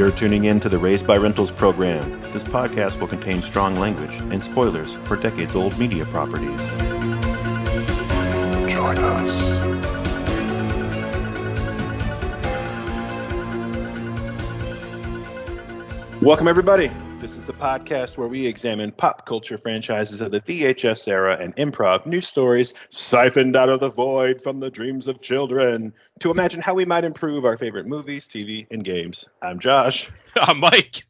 You're tuning in to the Raised by Rentals program. This podcast will contain strong language and spoilers for decades old media properties. Join us. Welcome, everybody. This is the podcast where we examine pop culture franchises of the VHS era and improv news stories siphoned out of the void from the dreams of children to imagine how we might improve our favorite movies, TV, and games. I'm Josh. I'm Mike.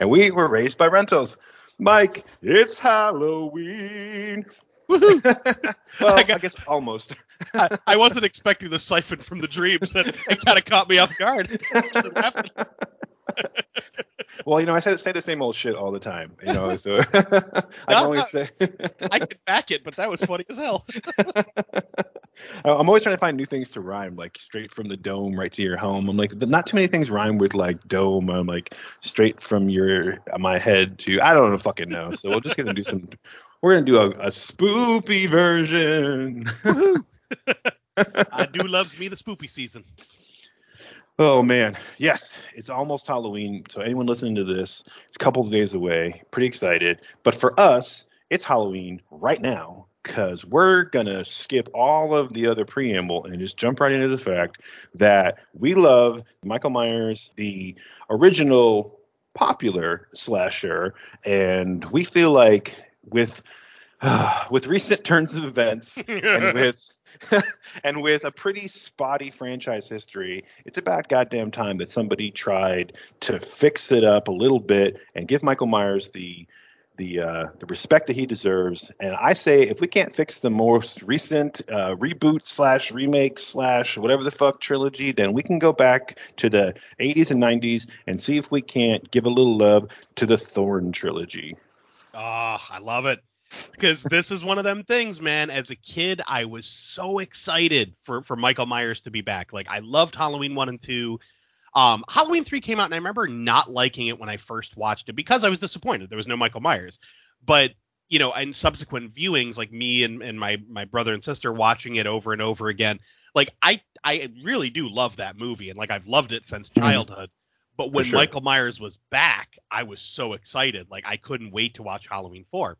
And we were raised by rentals. Mike, it's Halloween. Well, I I, guess almost. I, I wasn't expecting the siphon from the dreams. That it kind of caught me off guard. well, you know, I say, say the same old shit all the time. You know, so I can say. I could back it, but that was funny as hell. I'm always trying to find new things to rhyme, like straight from the dome right to your home. I'm like, not too many things rhyme with like dome. I'm like straight from your my head to I don't fucking know. So we're just gonna do some. We're gonna do a, a spoopy version. I do loves me the spoopy season. Oh man, yes, it's almost Halloween. So anyone listening to this, it's a couple of days away. Pretty excited. But for us, it's Halloween right now because we're gonna skip all of the other preamble and just jump right into the fact that we love Michael Myers, the original popular slasher, and we feel like with with recent turns of events and with and with a pretty spotty franchise history, it's about goddamn time that somebody tried to fix it up a little bit and give Michael Myers the the uh, the respect that he deserves. And I say, if we can't fix the most recent uh, reboot slash remake slash whatever the fuck trilogy, then we can go back to the 80s and 90s and see if we can't give a little love to the Thorn trilogy. Ah, I love it. Because this is one of them things, man. As a kid, I was so excited for for Michael Myers to be back. Like I loved Halloween one and two. Um, Halloween three came out, and I remember not liking it when I first watched it because I was disappointed there was no Michael Myers. But you know, and subsequent viewings, like me and, and my my brother and sister watching it over and over again, like I I really do love that movie, and like I've loved it since Mhm. childhood. But when sure. Michael Myers was back, I was so excited. Like I couldn't wait to watch Halloween 4.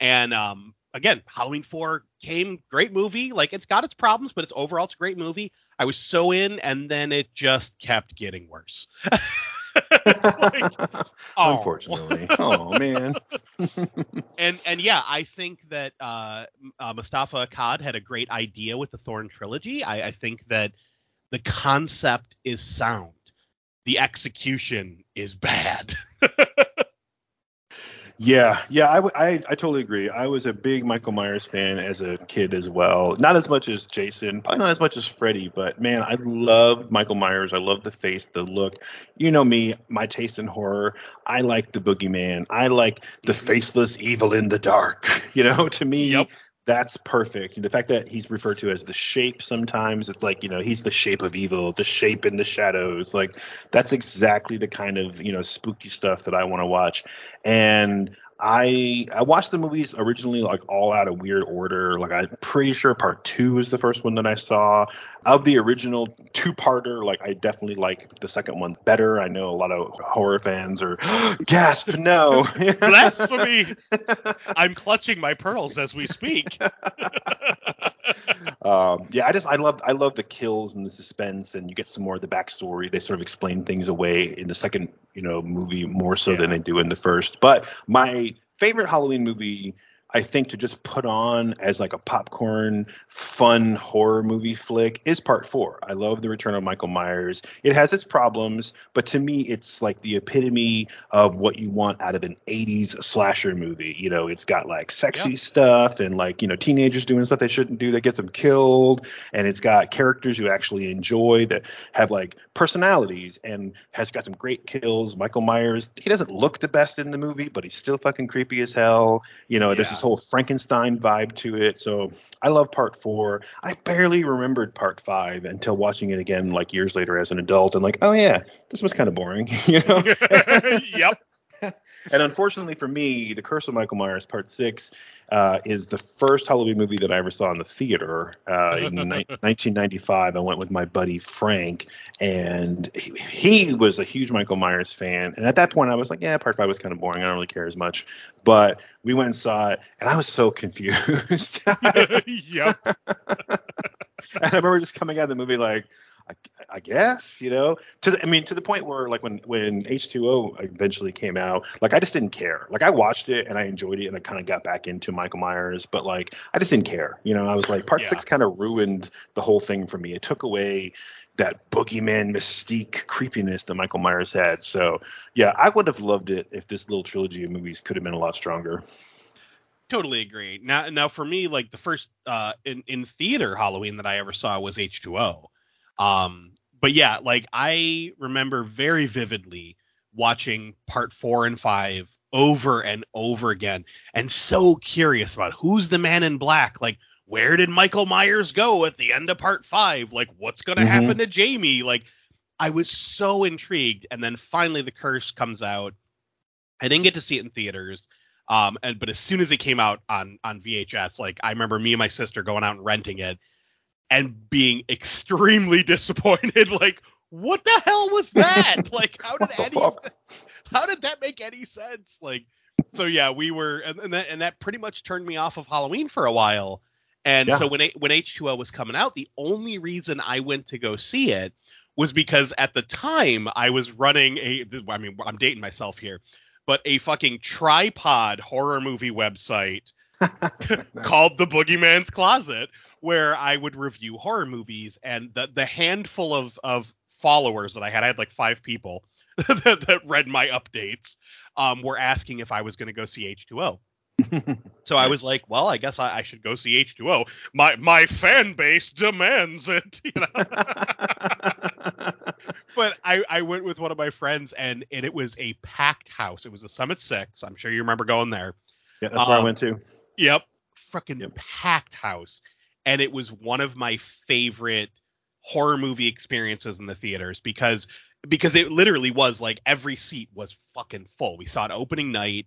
And um again, Halloween 4 came great movie. Like it's got its problems, but it's overall it's a great movie. I was so in and then it just kept getting worse. Like, oh. Unfortunately. oh man. And and yeah, I think that uh, uh Moustapha Akkad had a great idea with the Thorn trilogy. I, I think that the concept is sound. The execution is bad. Yeah, yeah, I, w- I, I totally agree. I was a big Michael Myers fan as a kid as well. Not as much as Jason, probably not as much as Freddy, but man, I loved Michael Myers. I love the face, the look. You know me, my taste in horror. I like the boogeyman. I like the faceless evil in the dark. You know, to me, Yep. That's perfect. The fact that he's referred to as the shape sometimes, it's like, you know, he's the shape of evil, the shape in the shadows. Like that's exactly the kind of, you know, spooky stuff that I want to watch. And I I watched the movies originally like all out of weird order. Like I'm pretty sure part two is the first one that I saw. Of the original two-parter, like I definitely like the second one better. I know a lot of horror fans are gasp no. Blasphemy! I'm clutching my pearls as we speak. um, yeah, I just I love I love the kills and the suspense, and you get some more of the backstory. They sort of explain things away in the second, you know, movie more so than they do in the first. But my favorite Halloween movie, I think, to just put on as like a popcorn fun horror movie flick is Part Four. I love the Return of Michael Myers. It has its problems, but to me, it's like the epitome of what you want out of an '80s slasher movie. You know, it's got like sexy Yeah. stuff and like you know teenagers doing stuff they shouldn't do that gets them killed, and it's got characters you actually enjoy that have like personalities and has got some great kills. Michael Myers, he doesn't look the best in the movie, but he's still fucking creepy as hell. You know, there's Yeah. This whole Frankenstein vibe to it. So I love part four. I barely remembered part five until watching it again like years later as an adult and like, oh yeah, this was kind of boring. you know? yep. And unfortunately for me, The Curse of Michael Myers Part Six, uh, is the first Halloween movie that I ever saw in the theater uh, in ni- 1995. I went with my buddy Frank, and he, he was a huge Michael Myers fan. And at that point, I was like, yeah, Part Five was kind of boring. I don't really care as much. But we went and saw it, and I was so confused. yep. and I remember just coming out of the movie like, I, I guess, you know, to the, I mean, to the point where like when when H2O eventually came out, like I just didn't care. Like I watched it and I enjoyed it and I kind of got back into Michael Myers, but like I just didn't care. You know, I was like part Yeah. six kind of ruined the whole thing for me. It took away that boogeyman mystique creepiness that Michael Myers had. So yeah, I would have loved it if this little trilogy of movies could have been a lot stronger. Totally agree. Now, now for me, like the first uh, in in theater Halloween that I ever saw was H2O. Um, but yeah, like I remember very vividly watching part four and five over and over again, and so curious about who's the man in black. Like, where did Michael Myers go at the end of part five? Like, what's gonna Mhm. happen to Jamie? Like, I was so intrigued, and then finally the curse comes out. I didn't get to see it in theaters. Um, and but as soon as it came out on on VHS, like I remember me and my sister going out and renting it and being extremely disappointed. Like, what the hell was that? like, how did any how did that make any sense? Like, so yeah, we were, and, and that and that pretty much turned me off of Halloween for a while. And Yeah. so when when H2O was coming out, the only reason I went to go see it was because at the time I was running a, I mean, I'm dating myself here, but a fucking tripod horror movie website called The Boogeyman's Closet, where I would review horror movies, and the the handful of of followers that I had, I had like five people that, that read my updates, um, were asking if I was going to go see H2O. So I was like, well, I guess I, I should go see H2O. My my fan base demands it, you know. but I, I went with one of my friends and, and it was a packed house. It was the Summit Six. I'm sure you remember going there. yeah, that's where I Um, went to. Yep. Freaking Yep. packed house. And it was one of my favorite horror movie experiences in the theaters because because it literally was like every seat was fucking full. We saw it opening night.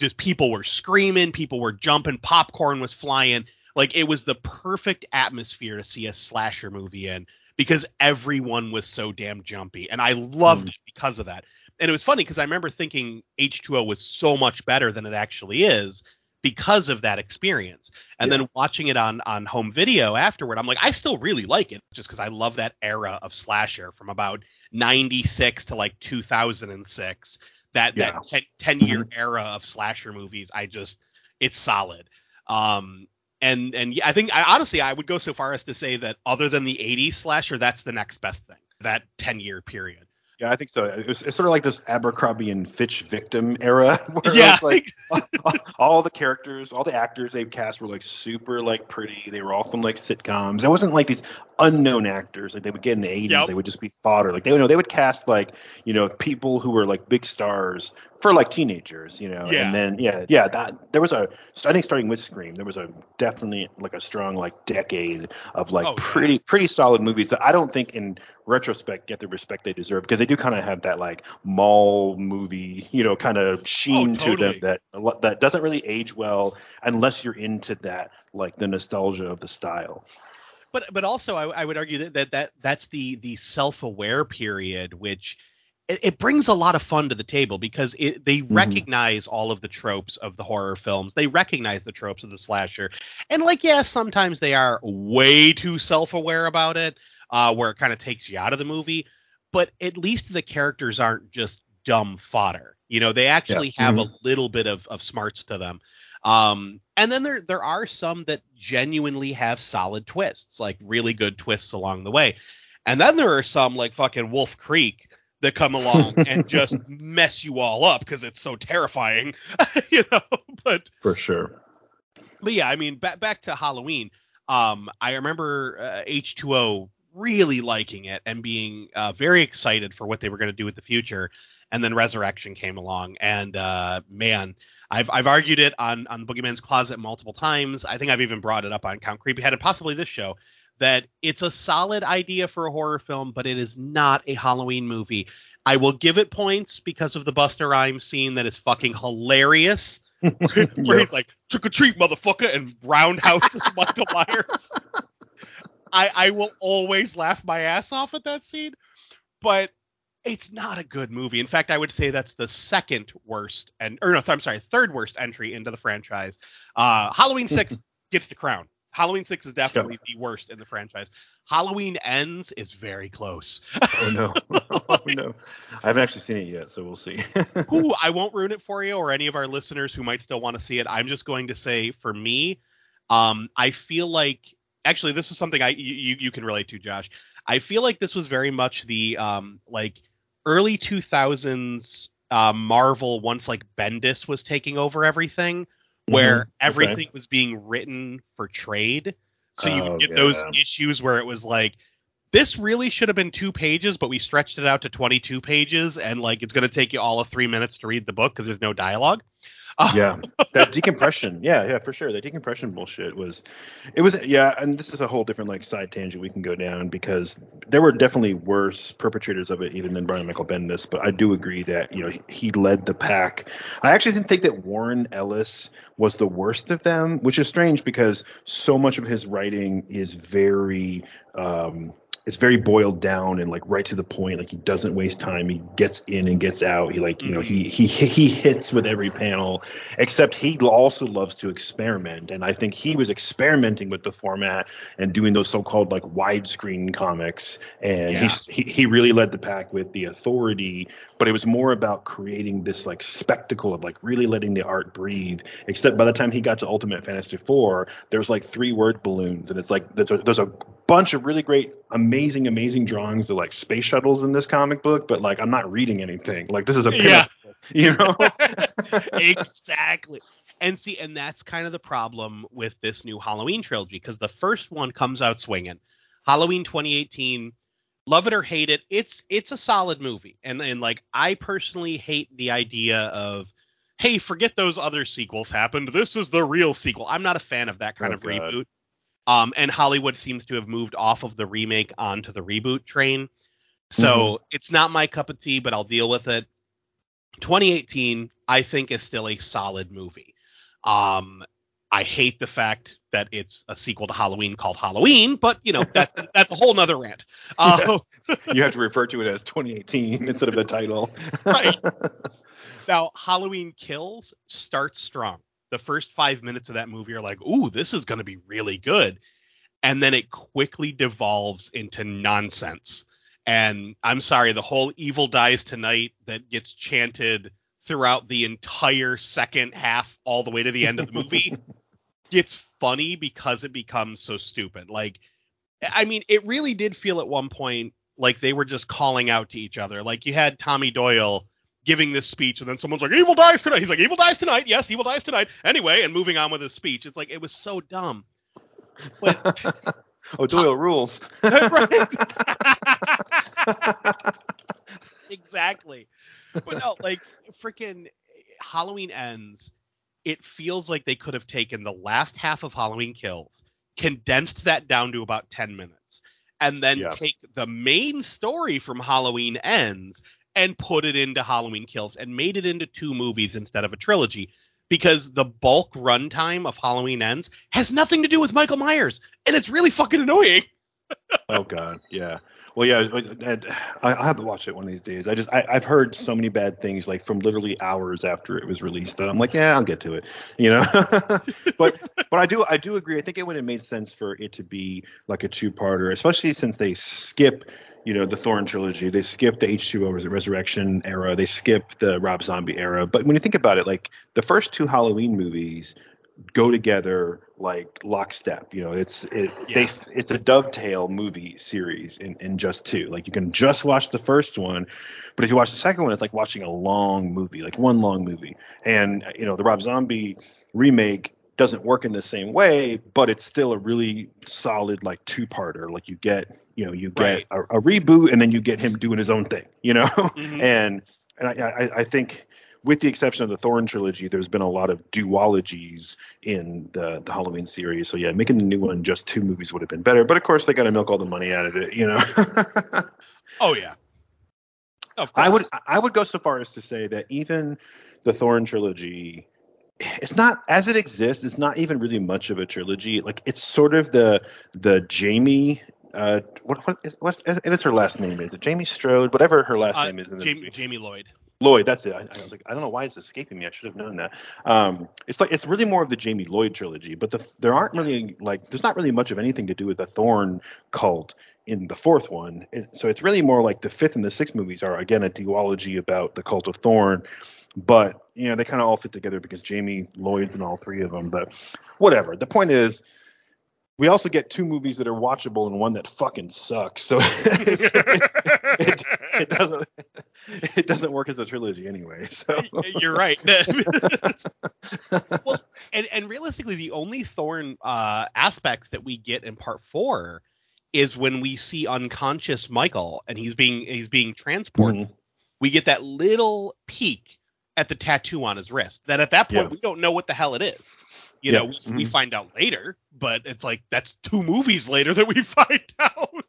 Just people were screaming, people were jumping, popcorn was flying. Like it was the perfect atmosphere to see a slasher movie in because everyone was so damn jumpy. And I loved Mm. it because of that. And it was funny because I remember thinking H2O was so much better than it actually is because of that experience. And Yeah. then watching it on on home video afterward, I'm like, I still really like it just because I love that era of slasher from about 96 to like 2006. That Yeah. that 10, 10 year era of slasher movies, I just it's solid. Um and and yeah, I think I honestly I would go so far as to say that other than the 80s slasher, that's the next best thing. That 10 year period. Yeah, I think so. It's, it's sort of like this Abercrombie and Fitch victim era, where Yeah. like all the characters, all the actors they cast were like super like pretty. They were all from like sitcoms. It wasn't like these unknown actors like they would get in the 80s. Yep. They would just be fodder. Like they would know they would cast like you know people who were like big stars for like teenagers, you know. Yeah. And then yeah, yeah, that there was a I think starting with Scream, there was a definitely like a strong like decade of like Oh, yeah. pretty pretty solid movies that I don't think in retrospect get the respect they deserve because they do kind of have that like mall movie, you know, kind of sheen Oh, to them that that doesn't really age well unless you're into that like the nostalgia of the style. but but also I, I would argue that, that that that's the the self-aware period which it, it brings a lot of fun to the table because it, they Mm-hmm. recognize all of the tropes of the horror films they recognize the tropes of the slasher and like yeah sometimes they are way too self-aware about it uh where it kind of takes you out of the movie but at least the characters aren't just dumb fodder you know they actually have a little bit of of smarts to them um, and then there there are some that genuinely have solid twists, like really good twists along the way. And then there are some like fucking Wolf Creek that come along and just mess you all up because it's so terrifying, you know. But For sure. but yeah, I mean, back back to Halloween. Um, I remember uh, H2O really liking it and being uh, very excited for what they were going to do with the future. And then Resurrection came along, and uh, man, I've I've argued it on on Boogeyman's Closet multiple times. I think I've even brought it up on Count Creepyhead and possibly this show that it's a solid idea for a horror film, but it is not a Halloween movie. I will give it points because of the Busta Rhymes scene that is fucking hilarious where, where he's like trick or treat, motherfucker, and roundhouses Michael Myers. I I will always laugh my ass off at that scene, but it's not a good movie. In fact, I would say that's the second worst and or no, I'm sorry, third worst entry into the franchise. Uh, Halloween six gets the crown. Halloween six is definitely the worst in the franchise. Halloween ends is very close. oh no, oh no, I haven't actually seen it yet, so we'll see. Ooh, I won't ruin it for you or any of our listeners who might still want to see it. I'm just going to say, for me, um, I feel like actually this is something I you you can relate to, Josh. I feel like this was very much the um like early 2000s uh, Marvel once like Bendis was taking over everything, where mm-hmm. everything okay. was being written for trade. So you oh, get yeah. those issues where it was like, this really should have been two pages, but we stretched it out to 22 pages, and like it's going to take you all of three minutes to read the book because there's no dialogue. yeah, that decompression. Yeah, yeah, for sure. That decompression bullshit was, it was, yeah. And this is a whole different like side tangent we can go down because there were definitely worse perpetrators of it even than Brian Michael Bendis. But I do agree that you know he, led the pack. I actually didn't think that Warren Ellis was the worst of them, which is strange because so much of his writing is very. Um, it's very boiled down and like right to the point. Like he doesn't waste time. He gets in and gets out. He like you know he he he hits with every panel. Except he also loves to experiment, and I think he was experimenting with the format and doing those so-called like widescreen comics. And yeah. he he really led the pack with the authority, but it was more about creating this like spectacle of like really letting the art breathe. Except by the time he got to Ultimate Fantastic Four, there's like three word balloons, and it's like there's a, there's a bunch of really great, amazing, amazing drawings of like space shuttles in this comic book, but like I'm not reading anything. Like this is a yeah. you know? exactly. And see, and that's kind of the problem with this new Halloween trilogy because the first one comes out swinging. Halloween 2018, love it or hate it, it's it's a solid movie. And and like I personally hate the idea of hey, forget those other sequels happened. This is the real sequel. I'm not a fan of that kind oh, of God. reboot. Um, and Hollywood seems to have moved off of the remake onto the reboot train. So mm-hmm. it's not my cup of tea, but I'll deal with it. 2018, I think, is still a solid movie. Um, I hate the fact that it's a sequel to Halloween called Halloween, but you know that, that's a whole nother rant. Uh, you have to refer to it as 2018 instead of the title. right. Now, Halloween Kills starts strong the first five minutes of that movie are like, ooh, this is going to be really good. And then it quickly devolves into nonsense. And I'm sorry, the whole evil dies tonight that gets chanted throughout the entire second half all the way to the end of the movie gets funny because it becomes so stupid. Like, I mean, it really did feel at one point like they were just calling out to each other. Like you had Tommy Doyle giving this speech, and then someone's like, "Evil dies tonight." He's like, "Evil dies tonight." Yes, evil dies tonight. Anyway, and moving on with his speech. It's like it was so dumb. But oh, Doyle rules. exactly. But no, like freaking Halloween ends. It feels like they could have taken the last half of Halloween Kills, condensed that down to about 10 minutes, and then yeah. take the main story from Halloween Ends and put it into Halloween Kills and made it into two movies instead of a trilogy because the bulk runtime of Halloween Ends has nothing to do with Michael Myers and it's really fucking annoying. oh god, yeah. Well, yeah, I, have to watch it one of these days. I just I, have heard so many bad things like from literally hours after it was released that I'm like, yeah, I'll get to it, you know. but but I do I do agree. I think it would have made sense for it to be like a two-parter, especially since they skip you know the Thorn trilogy. They skip the H2O Resurrection era. They skip the Rob Zombie era. But when you think about it, like the first two Halloween movies go together like lockstep. You know, it's it yeah. they it's a dovetail movie series in in just two. Like you can just watch the first one, but if you watch the second one, it's like watching a long movie, like one long movie. And you know, the Rob Zombie remake doesn't work in the same way, but it's still a really solid like two-parter. Like you get, you know, you get right. a, a, reboot and then you get him doing his own thing, you know. Mm-hmm. and and I, I, I think with the exception of the Thorn trilogy, there's been a lot of duologies in the the Halloween series. So yeah, making the new one just two movies would have been better. But of course, they got to milk all the money out of it, you know. oh yeah. Of course. I would I would go so far as to say that even the Thorn trilogy it's not as it exists. It's not even really much of a trilogy. Like it's sort of the the Jamie. Uh, what what is, what's what is her last name? Is it Jamie Strode? Whatever her last Uh, name is in the Jamie. Jamie Lloyd. Lloyd, that's it. I, I was like, I don't know why it's escaping me. I should have known that. Um, it's like it's really more of the Jamie Lloyd trilogy, but the, there aren't really like there's not really much of anything to do with the Thorn cult in the fourth one. It, so it's really more like the fifth and the sixth movies are again a duology about the cult of Thorn, but you know they kind of all fit together because Jamie Lloyd's in all three of them. But whatever. The point is. We also get two movies that are watchable and one that fucking sucks. So it, it doesn't it doesn't work as a trilogy anyway. So You're right. well, and and realistically, the only Thorn uh, aspects that we get in part four is when we see unconscious Michael and he's being he's being transported. Mhm. We get that little peek at the tattoo on his wrist. That at that point Yeah. we don't know what the hell it is. You Yeah. know, we, we Mhm. find out later, but it's like that's two movies later that we find out.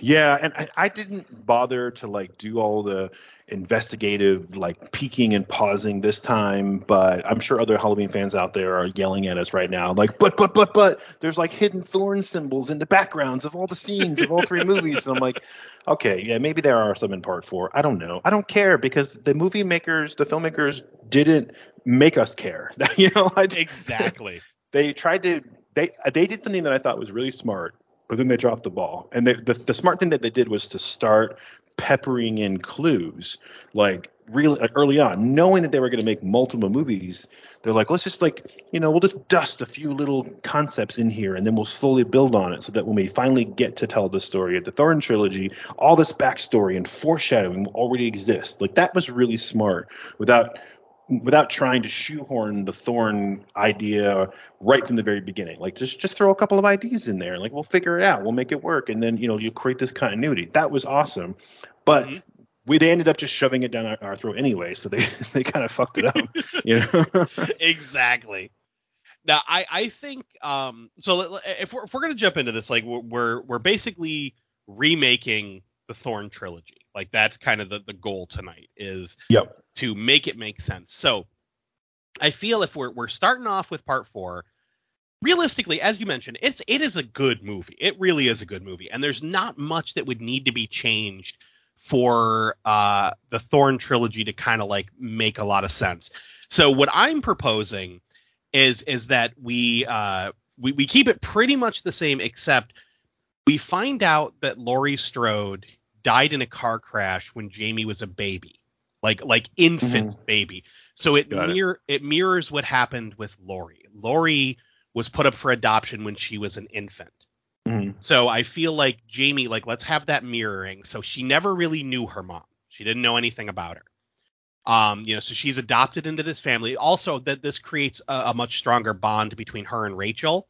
Yeah, and I, I didn't bother to like do all the investigative like peeking and pausing this time, but I'm sure other Halloween fans out there are yelling at us right now, like, but but but but there's like hidden thorn symbols in the backgrounds of all the scenes of all three movies. And I'm like, okay, yeah, maybe there are some in part four. I don't know. I don't care because the movie makers, the filmmakers didn't make us care. you know, I, Exactly. they tried to they they did something that I thought was really smart, but then they dropped the ball. And they, the the smart thing that they did was to start peppering in clues like really like early on, knowing that they were going to make multiple movies. They're like, let's just like you know we'll just dust a few little concepts in here, and then we'll slowly build on it, so that when we finally get to tell the story of the Thorn trilogy, all this backstory and foreshadowing will already exist. Like that was really smart without without trying to shoehorn the thorn idea right from the very beginning like just just throw a couple of ideas in there like we'll figure it out we'll make it work and then you know you create this continuity that was awesome but Mhm. we they ended up just shoving it down our, our throat anyway so they they kind of fucked it up you know exactly. Now, I I think um so if we're if we're gonna jump into this, like we're, we're basically remaking the Thorn trilogy. Like that's kind of the the goal tonight is yep to make it make sense. So I feel if we're we're starting off with part four, realistically, as you mentioned, it's it is a good movie. It really is a good movie, and there's not much that would need to be changed for uh the Thorn trilogy to kind of like make a lot of sense. So what I'm proposing is is that we uh we, we keep it pretty much the same except we find out that Laurie Strode died in a car crash when Jamie was a baby. Like like infant baby. So it Got it. mirror it mirrors what happened with Laurie. Laurie was put up for adoption when she was an infant. Mhm. So I feel like Jamie, like, let's have that mirroring. So she never really knew her mom. She didn't know anything about her. Um, you know, so she's adopted into this family. Also, that this creates a, a much stronger bond between her and Rachel.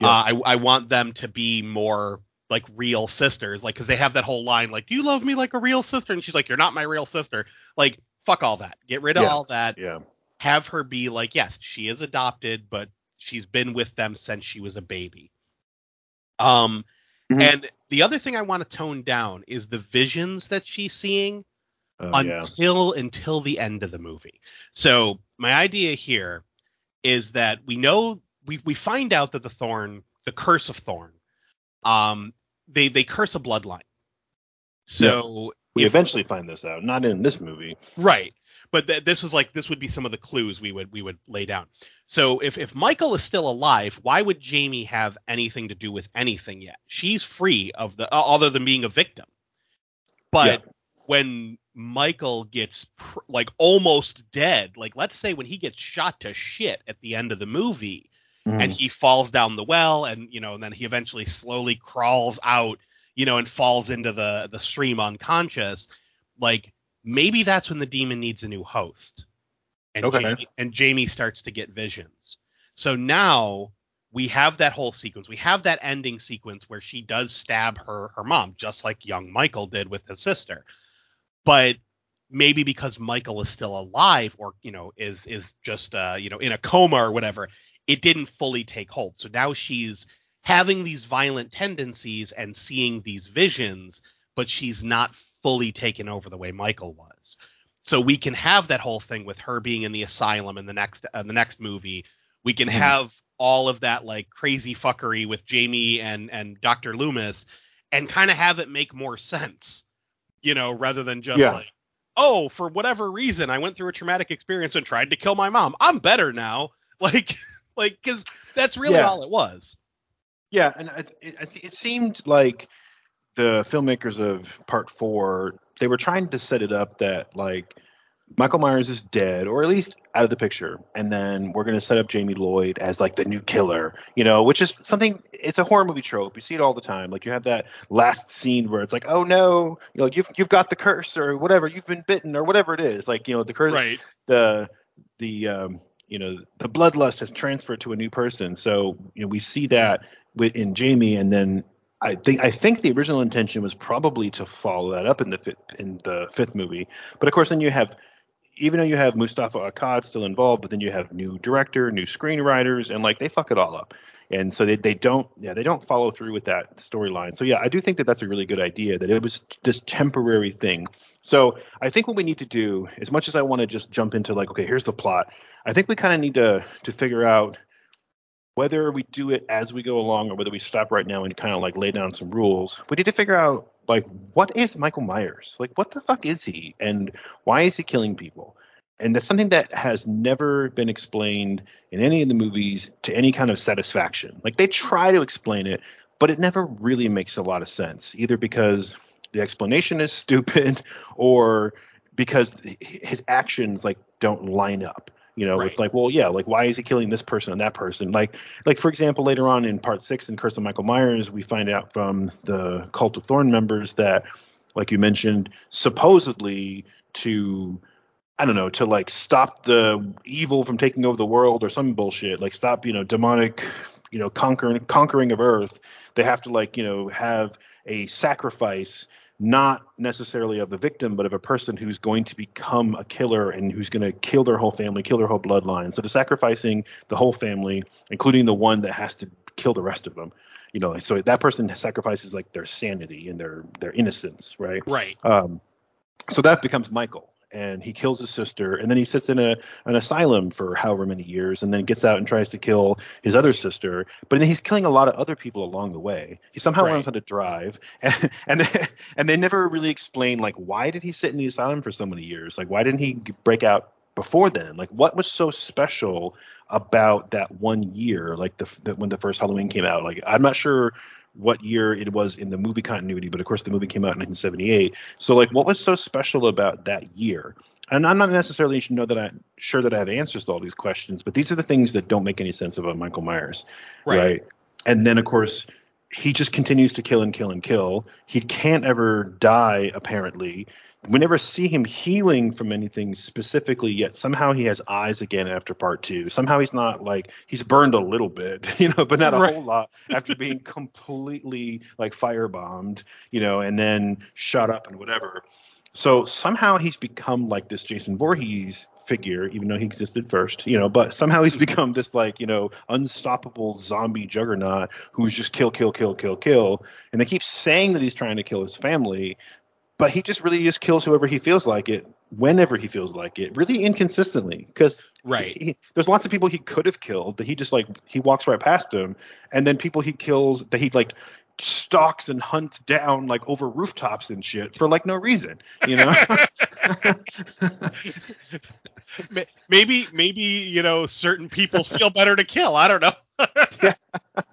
Yeah. Uh, I, I want them to be more like real sisters, like, because they have that whole line, like, "Do you love me like a real sister?" And she's like, "You're not my real sister." Like, fuck all that. Get rid of Yeah. all that yeah have her be like, yes, she is adopted, but she's been with them since she was a baby. Um, Mhm. and the other thing I want to tone down is the visions that she's seeing oh, yeah until until the end of the movie. So my idea here is that we know we we find out that the thorn, the curse of thorn, um, they they curse a bloodline. So we if- eventually find this out not in this movie Right. But th- this was like this would be some of the clues we would we would lay down. So if if Michael is still alive, why would Jamie have anything to do with anything yet? She's free of the uh, other than being a victim. But when Michael gets pr- like almost dead, like let's say when he gets shot to shit at the end of the movie, and he falls down the well and you know and then he eventually slowly crawls out you know and falls into the the stream unconscious like maybe that's when the demon needs a new host. And Okay. jamie, and jamie starts to get visions. So now we have that whole sequence. We have that ending sequence where she does stab her her mom just like young michael did with his sister. But maybe because michael is still alive or you know is is just uh you know in a coma or whatever it didn't fully take hold. So now she's having these violent tendencies and seeing these visions, but she's not fully taken over the way Michael was. so we can have that whole thing with her being in the asylum in the next uh, the next movie. We can Mhm. have all of that like crazy fuckery with Jamie and and Dr. Loomis and kind of have it make more sense. You know, rather than just Yeah. like, oh, for whatever reason I went through a traumatic experience and tried to kill my mom. I'm better now. Like like cuz that's really Yeah. all it was. Yeah, and it, it, it seemed like the filmmakers of Part Four they were trying to set it up that like Michael Myers is dead, or at least out of the picture, and then we're gonna set up Jamie Lloyd as like the new killer, you know, which is something. It's a horror movie trope. You see it all the time. Like you have that last scene where it's like, oh no, you know, you've you've got the curse or whatever, you've been bitten or whatever it is. Like you know, the curse, Right. the the um, you know the bloodlust has transferred to a new person. So you know we see that in Jamie, and then I think I think the original intention was probably to follow that up in the fifth in the fifth movie. But of course, then you have even though you have Moustapha Akkad still involved, but then you have new director, new screenwriters, and like they fuck it all up. And so they, they don't yeah they don't follow through with that storyline. So yeah, I do think that that's a really good idea that it was this temporary thing. So I think what we need to do, as much as I want to just jump into like okay here's the plot, I think we kind of need to to figure out whether we do it as we go along or whether we stop right now and kind of like lay down some rules. We need to figure out like what is Michael Myers? Like what the fuck is he and why is he killing people? And that's something that has never been explained in any of the movies to any kind of satisfaction. Like they try to explain it, but it never really makes a lot of sense, either because the explanation is stupid or because his actions like don't line up. You know, Right. it's like, well, yeah, like why is he killing this person and that person? Like, like for example, later on in part six in Curse of Michael Myers, we find out from the Cult of Thorn members that, like you mentioned, supposedly to I don't know, to like stop the evil from taking over the world or some bullshit, like stop, you know, demonic, you know, conquering conquering of Earth. They have to like, you know, have a sacrifice, not necessarily of the victim, but of a person who's going to become a killer and who's going to kill their whole family, kill their whole bloodline. So they're sacrificing the whole family, including the one that has to kill the rest of them. You know, so that person sacrifices like their sanity and their their innocence, right? Right. Um, so that becomes Michael, and he kills his sister, and then he sits in a an asylum for however many years, and then gets out and tries to kill his other sister. But then he's killing a lot of other people along the way. He somehow Right. learns how to drive, and and they, and they never really explain like why did he sit in the asylum for so many years? Like why didn't he break out before then? Like what was so special about that one year? Like the, the when the first Halloween came out? Like I'm not sure what year it was in the movie continuity, but of course the movie came out in 1978. So like, what was so special about that year? And I'm not necessarily know that I sure that I have answers to all these questions, but these are the things that don't make any sense about Michael Myers, Right. right? And then of course he just continues to kill and kill and kill. He can't ever die apparently. We never see him healing from anything specifically yet. Somehow he has eyes again after part two. Somehow he's not like he's burned a little bit, you know, but not a Right. whole lot after being completely like firebombed, you know, and then shot up and whatever. So somehow he's become like this Jason Voorhees figure, even though he existed first, you know, but somehow he's mm-hmm. become this like, you know, unstoppable zombie juggernaut who's just kill, kill, kill, kill, kill. And they keep saying that he's trying to kill his family, but he just really just kills whoever he feels like it, whenever he feels like it, really inconsistently. Because Right. he, there's lots of people he could have killed that he just like he walks right past them, and then people he kills that he like stalks and hunts down like over rooftops and shit for like no reason, you know? Maybe maybe you know certain people feel better to kill. I don't know. Yeah.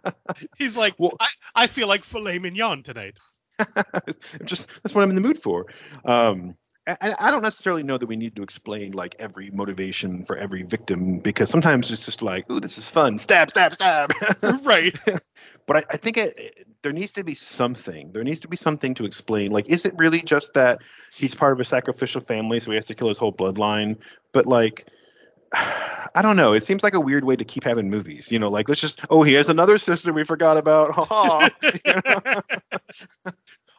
He's like, Well- I, I feel like filet mignon tonight. just that's what I'm in the mood for. Um, I, I don't necessarily know that we need to explain like every motivation for every victim because sometimes it's just like, ooh, this is fun, stab, stab, stab. right. but I, I think it, it- there needs to be something. There needs to be something to explain. Like, is it really just that he's part of a sacrificial family, so he has to kill his whole bloodline? But like, I don't know. It seems like a weird way to keep having movies. You know, like let's just oh, he has another sister we forgot about. Ha ha.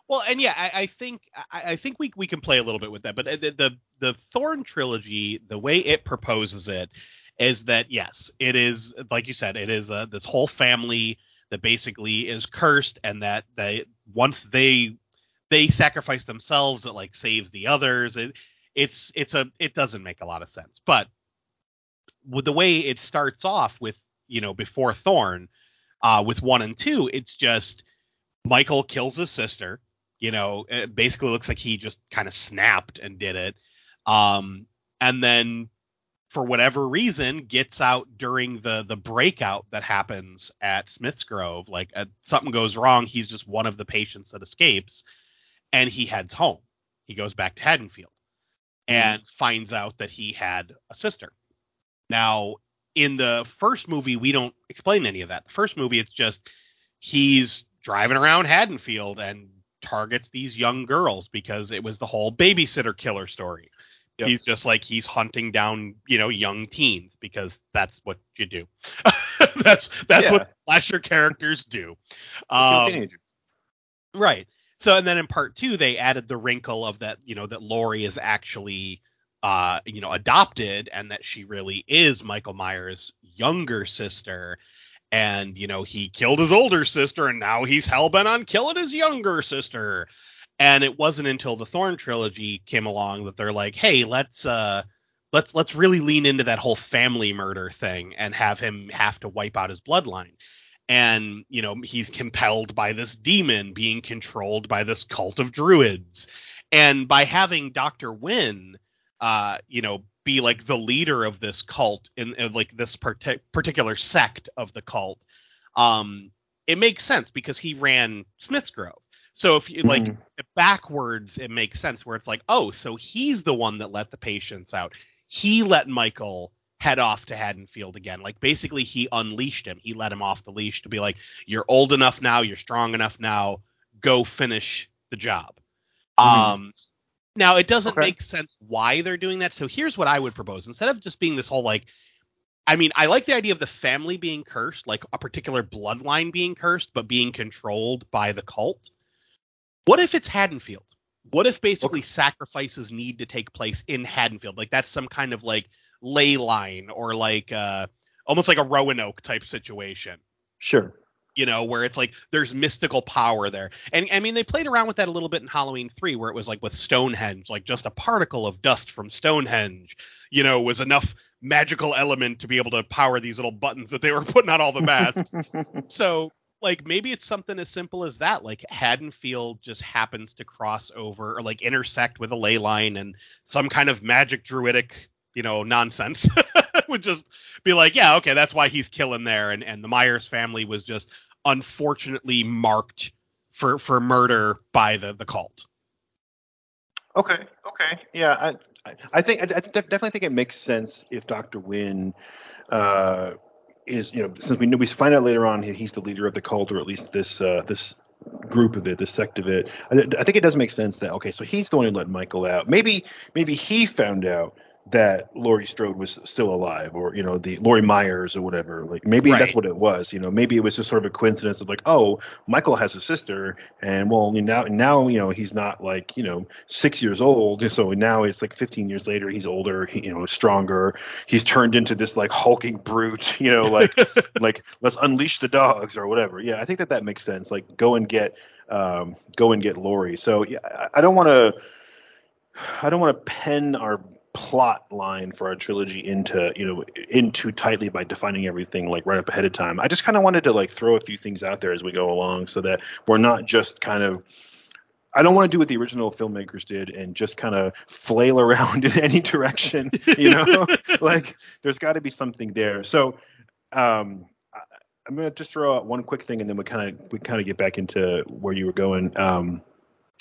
Well, and yeah, I, I think I, I think we we can play a little bit with that. But the, the the Thorn trilogy, the way it proposes it, is that yes, it is like you said, it is uh, this whole family that basically is cursed, and that they once they they sacrifice themselves, it like saves the others. It it's it's a it doesn't make a lot of sense. But the way it starts off with you know before Thorn, uh, with one and two, it's just Michael kills his sister. You know, it basically looks like he just kind of snapped and did it. Um, and then for whatever reason gets out during the the breakout that happens at Smith's Grove. Like uh, something goes wrong, he's just one of the patients that escapes, and he heads home. He goes back to Haddonfield and mm. finds out that he had a sister. Now, in the first movie, we don't explain any of that. The first movie, it's just he's driving around Haddonfield and targets these young girls because it was the whole babysitter killer story. Yep. He's just like he's hunting down, you know, young teens because that's what you do. that's that's yeah. what slasher characters do. Um, right. So and then in part two they added the wrinkle of that, you know, that Laurie is actually uh, you know, adopted and that she really is Michael Myers' younger sister. And, you know, he killed his older sister and now he's hell bent on killing his younger sister. And it wasn't until the Thorn trilogy came along that they're like, hey, let's uh let's let's really lean into that whole family murder thing and have him have to wipe out his bloodline. And, you know, he's compelled by this demon being controlled by this cult of druids. And by having Dr. Wynn uh, you know, be like the leader of this cult in, in like this part- particular sect of the cult, um, it makes sense because he ran Smith's Grove. So if you like mm. backwards, it makes sense where it's like, oh, so he's the one that let the patients out. He let Michael head off to Haddonfield again. Like basically he unleashed him. He let him off the leash to be like, you're old enough now, you're strong enough now, go finish the job. Mm. Um now it doesn't okay. make sense why they're doing that. So here's what I would propose. Instead of just being this whole like I mean, I like the idea of the family being cursed, like a particular bloodline being cursed, but being controlled by the cult. What if it's Haddonfield? What if basically okay. sacrifices need to take place in Haddonfield? Like that's some kind of like ley line or like uh almost like a Roanoke type situation. Sure. You know, where it's like there's mystical power there. And I mean they played around with that a little bit in Halloween 3 where it was like with Stonehenge, like just a particle of dust from Stonehenge, you know, was enough magical element to be able to power these little buttons that they were putting on all the masks. so like maybe it's something as simple as that. Like Haddonfield just happens to cross over or like intersect with a ley line and some kind of magic druidic, you know, nonsense would just be like, yeah, okay, that's why he's killing there. And and the Myers family was just unfortunately marked for for murder by the the cult. Okay. Okay. Yeah. I I think I, definitely think it makes sense if Doctor Wynn uh, is you know since we know we find out later on he's the leader of the cult or at least this uh, this group of it, this sect of it. I, I, think it does make sense that okay, so he's the one who let Michael out. Maybe maybe he found out that Laurie Strode was still alive, or you know, the Laurie Myers or whatever. Like maybe right. that's what it was. You know, maybe it was just sort of a coincidence of like, oh, Michael has a sister, and well, now now you know he's not like you know six years old, so now it's like 15 years later, he's older, he, you know, stronger. He's turned into this like hulking brute, you know, like like let's unleash the dogs or whatever. Yeah, I think that that makes sense. Like go and get um, go and get Laurie. So yeah, I, I don't want to. I don't want to pen our plot line for our trilogy into you know in too tightly by defining everything like right up ahead of time. I just kind of wanted to like throw a few things out there as we go along so that we're not just kind of I don't want to do what the original filmmakers did and just kind of flail around in any direction, you know? like there's got to be something there. So um I, I'm going to just throw out one quick thing and then we kind of we kind of get back into where you were going um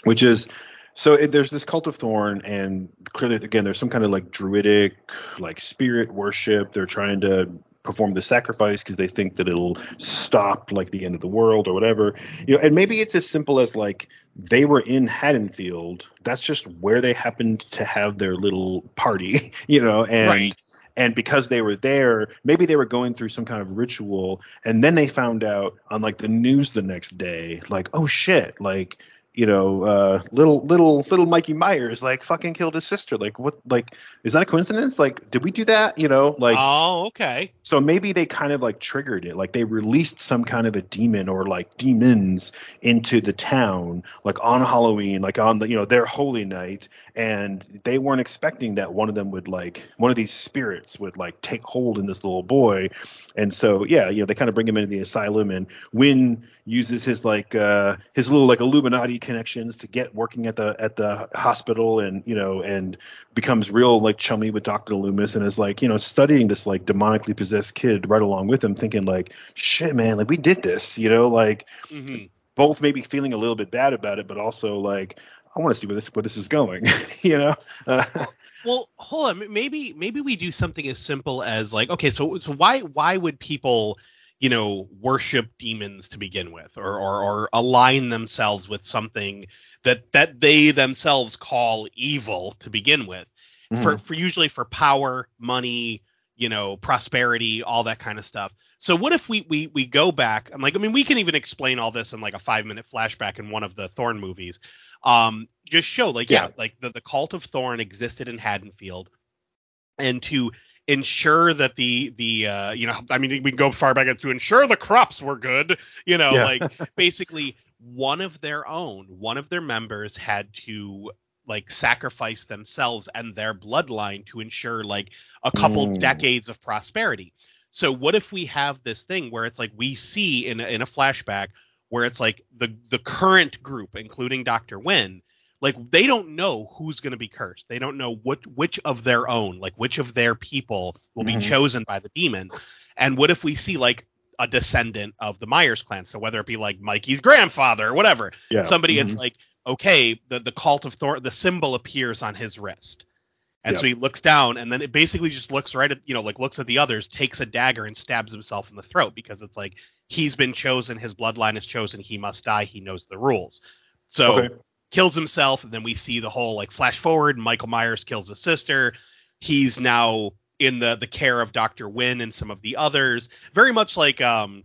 which is so it, there's this cult of thorn and clearly again there's some kind of like druidic like spirit worship. They're trying to perform the sacrifice because they think that it'll stop like the end of the world or whatever. You know and maybe it's as simple as like they were in haddonfield. That's just where they happened to have their little party you know and right. and because they were there maybe they were going through some kind of ritual and then they found out on like the news the next day like oh shit like you know, uh, little little little Mikey Myers like fucking killed his sister. Like what? Like is that a coincidence? Like did we do that? You know, like oh okay. So maybe they kind of like triggered it. Like they released some kind of a demon or like demons into the town, like on Halloween, like on the you know their holy night, and they weren't expecting that one of them would like one of these spirits would like take hold in this little boy, and so yeah, you know they kind of bring him into the asylum, and Wynn uses his like uh his little like Illuminati connections to get working at the at the hospital and you know and becomes real like chummy with Dr. Loomis and is like you know studying this like demonically possessed kid right along with him thinking like shit man like we did this you know like mm-hmm. both maybe feeling a little bit bad about it but also like I want to see where this where this is going you know uh, well hold on maybe maybe we do something as simple as like okay so so why why would people you know, worship demons to begin with, or, or or align themselves with something that that they themselves call evil to begin with. Mm-hmm. For for usually for power, money, you know, prosperity, all that kind of stuff. So what if we we we go back? I'm like, I mean, we can even explain all this in like a five minute flashback in one of the Thorn movies. Um, just show like yeah, yeah like the the cult of Thorn existed in Haddonfield, and to ensure that the the uh, you know I mean we can go far back to ensure the crops were good you know yeah. like basically one of their own one of their members had to like sacrifice themselves and their bloodline to ensure like a couple mm. decades of prosperity so what if we have this thing where it's like we see in a, in a flashback where it's like the the current group including Dr. Wynn, like they don't know who's going to be cursed. They don't know what which of their own, like which of their people will mm-hmm. be chosen by the demon. And what if we see like a descendant of the Myers clan? So whether it be like Mikey's grandfather or whatever, yeah. somebody mm-hmm. it's like okay, the the cult of Thorn, the symbol appears on his wrist. And yep. so he looks down, and then it basically just looks right at, you know, like looks at the others, takes a dagger, and stabs himself in the throat because it's like he's been chosen, his bloodline is chosen, he must die, he knows the rules. So okay kills himself, and then we see the whole like flash forward. Michael Myers kills his sister. He's now in the the care of Doctor Wynn and some of the others. Very much like um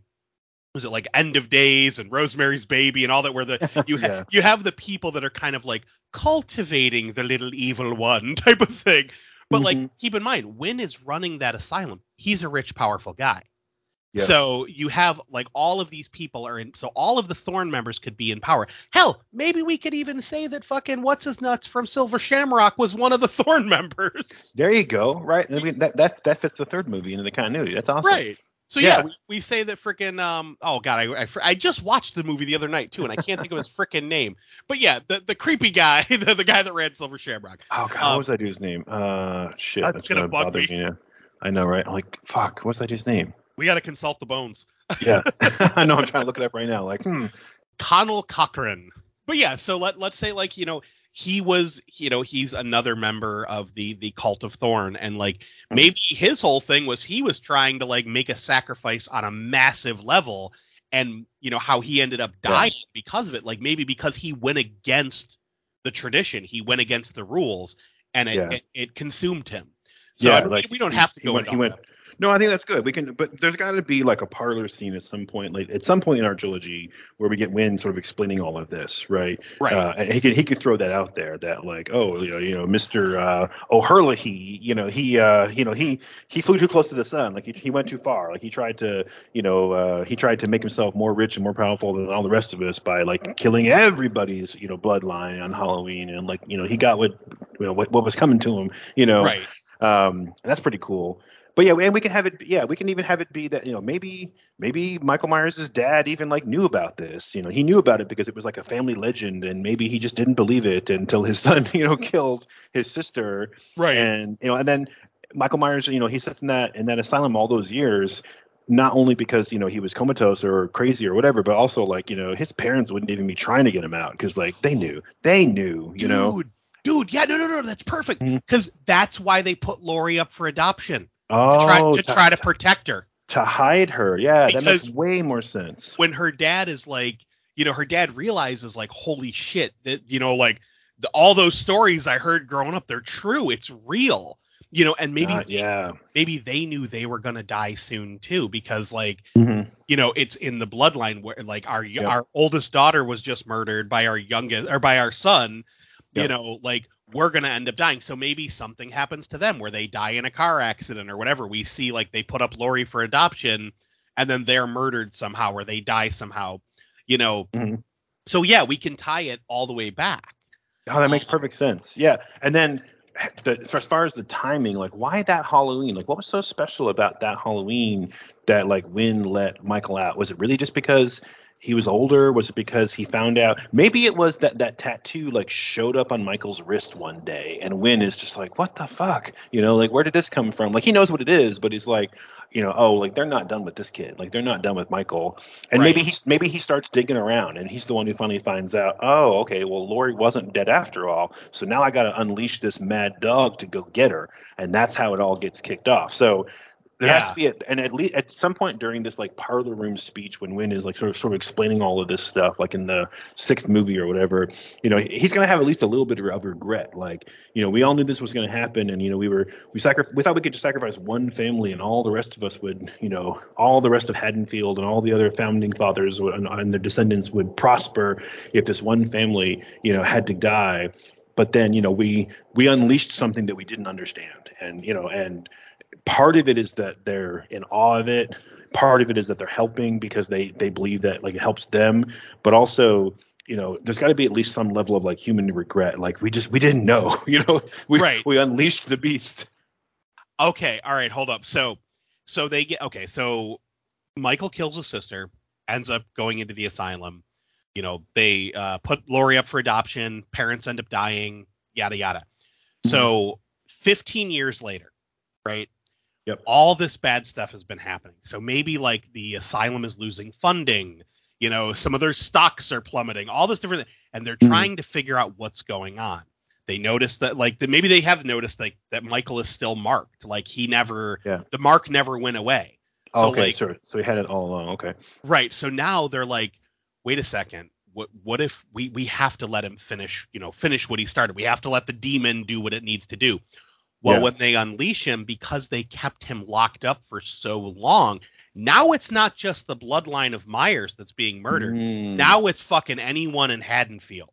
was it like End of Days and Rosemary's Baby and all that, where the you ha- yeah. you have the people that are kind of like cultivating the little evil one type of thing. But mm-hmm. like, keep in mind, Wynn is running that asylum. He's a rich, powerful guy. Yeah. So you have like all of these people are in. So all of the Thorn members could be in power. Hell, maybe we could even say that fucking what's his nuts from Silver Shamrock was one of the Thorn members. There you go. Right. I mean, that that that fits the third movie into the continuity. That's awesome. Right. So yeah, yeah we, we, say that freaking um oh god I, I, I just watched the movie the other night too and I can't think of his freaking name but yeah the the creepy guy the, the guy that ran Silver Shamrock oh god um, what was that dude's name uh shit that's, that's gonna, gonna bug me yeah. I know right like fuck what's that dude's name we got to consult the bones. yeah, I know. I'm trying to look it up right now. Like, hmm. Conal Cochran. But yeah, so let let's say like you know he was you know he's another member of the the cult of thorn. And like hmm. maybe his whole thing was he was trying to like make a sacrifice on a massive level and you know how he ended up dying because of it. Like maybe because he went against the tradition he went against the rules and it, yeah. it, it, consumed him. So yeah, I like we don't have to go he went, he went no, I think that's good. We can, but there's got to be like a parlor scene at some point, like at some point in our trilogy, where we get Wynn sort of explaining all of this, right? Right. Uh, and he could he could throw that out there that like, oh, you know, you know, Mister uh, O'Herlihy, you know, he, uh, you know, he he flew too close to the sun, like he he went too far, like he tried to, you know, uh, he tried to make himself more rich and more powerful than all the rest of us by like killing everybody's, you know, bloodline on Halloween, and like, you know, he got what, you know, what, what was coming to him, you know. Right. Um, that's pretty cool but yeah, and we can have it. Yeah, we can even have it be that you know maybe maybe Michael Myers' dad even like knew about this. You know, he knew about it because it was like a family legend, and maybe he just didn't believe it until his son, you know, killed his sister. Right. And you know, and then Michael Myers, you know, he sits in that in that asylum all those years. Not only because you know he was comatose or crazy or whatever, but also like you know his parents wouldn't even be trying to get him out because like they knew, they knew, you dude, know. Dude, yeah, no, no, no, that's perfect because mm-hmm. that's why they put Laurie up for adoption Oh, to try, to, try to protect her. To hide her. Yeah, because that makes way more sense. When her dad is like, you know, her dad realizes like, holy shit, that you know, like the, all those stories I heard growing up, they're true. It's real. You know, and maybe Uh, yeah. maybe they knew they were gonna die soon too, because like hmm you know it's in the bloodline where like our Yep. our oldest daughter was just murdered by our youngest or by our son. You know, like we're gonna end up dying. So maybe something happens to them where they die in a car accident or whatever. We see like they put up Laurie for adoption, and then they're murdered somehow or they die somehow. You know. Mhm. So yeah, we can tie it all the way back. Oh, that makes perfect sense. Yeah, and then the, as far as the timing, like why that Halloween? Like what was so special about that Halloween that like Wynn let Michael out? Was it really just because he was older? Was it because he found out? Maybe it was that that tattoo like showed up on Michael's wrist one day, and Wynn is just like, what the fuck? You know, like where did this come from? Like he knows what it is, but he's like, you know, oh, like they're not done with this kid. Like they're not done with Michael. And Right. maybe he maybe he starts digging around, and he's the one who finally finds out, oh, okay, well Laurie wasn't dead after all. So now I got to unleash this mad dog to go get her, and that's how it all gets kicked off. So there has to be, a, and at least at some point during this like parlor room speech when Wynn is like sort of sort of explaining all of this stuff, like in the sixth movie or whatever, you know, he's gonna have at least a little bit of regret. Like, you know, we all knew this was gonna happen, and you know, we were we sacri- we thought we could just sacrifice one family, and all the rest of us would, you know, all the rest of Haddonfield and all the other founding fathers would, and, and their descendants would prosper if this one family, you know, had to die. But then, you know, we we unleashed something that we didn't understand, and you know, and part of it is that they're in awe of it part of it is that they're helping because they they believe that like it helps them but also you know there's got to be at least some level of like human regret like we just we didn't know you know we Right. we unleashed the beast Okay, all right, hold up. So so they get okay, so Michael kills his sister, ends up going into the asylum. You know, they uh, put Laurie up for adoption, parents end up dying, yada yada. So 15 years later, right? Yep. All this bad stuff has been happening. So maybe like the asylum is losing funding, you know, some of their stocks are plummeting, all this different and they're Mhm. trying to figure out what's going on. They notice that like maybe they have noticed like that Michael is still marked. Like he never Yeah. the mark never went away. So Oh, okay like so so we had it all along okay right. So now they're like, wait a second. What what if we we have to let him finish, you know, finish what he started. We have to let the demon do what it needs to do. Well, Yeah. when they unleash him because they kept him locked up for so long, now it's not just the bloodline of Myers that's being murdered. Mm. Now it's fucking anyone in Haddonfield.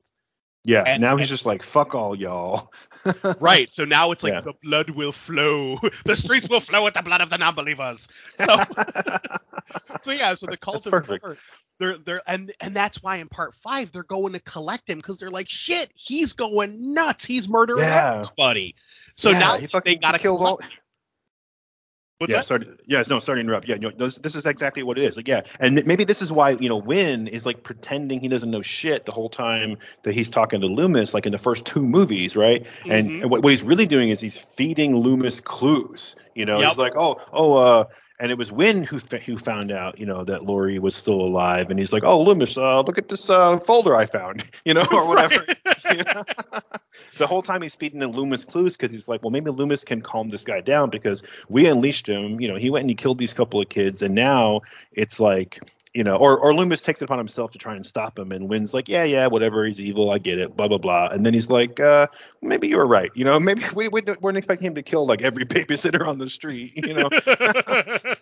yeah and- now he's just like fuck all y'all Right. So now it's like Yeah. the blood will flow. The streets will flow with the blood of the non-believers. So so yeah, so the cult That's of perfect. Murder, they're they're and and that's why in part five they're going to collect him because they're like shit, he's going nuts. He's murdering Yeah. everybody. So Yeah, now fucking they gotta killed all What's yeah, that? sorry. Yeah, no, sorry to interrupt. Yeah, no, this, this is exactly what it is. Like, yeah, and maybe this is why you know Wynn is like pretending he doesn't know shit the whole time that he's talking to Loomis, like in the first two movies, right? And, Mhm. and what, what he's really doing is he's feeding Loomis clues. You know, Yep. he's like, oh, oh, uh, and it was Wynn who who found out, you know, that Laurie was still alive, and he's like, oh, Loomis, uh, look at this uh, folder I found, you know, or whatever. You know? the whole time he's feeding the Loomis clues because he's like, well, maybe Loomis can calm this guy down because we unleashed him. You know, he went and he killed these couple of kids, and now it's like, you know, or or Loomis takes it upon himself to try and stop him, and Wynn's like, yeah, yeah, whatever, he's evil, I get it, blah blah blah, and then he's like, uh, maybe you were right, you know, maybe we, we weren't expecting him to kill like every babysitter on the street, you know.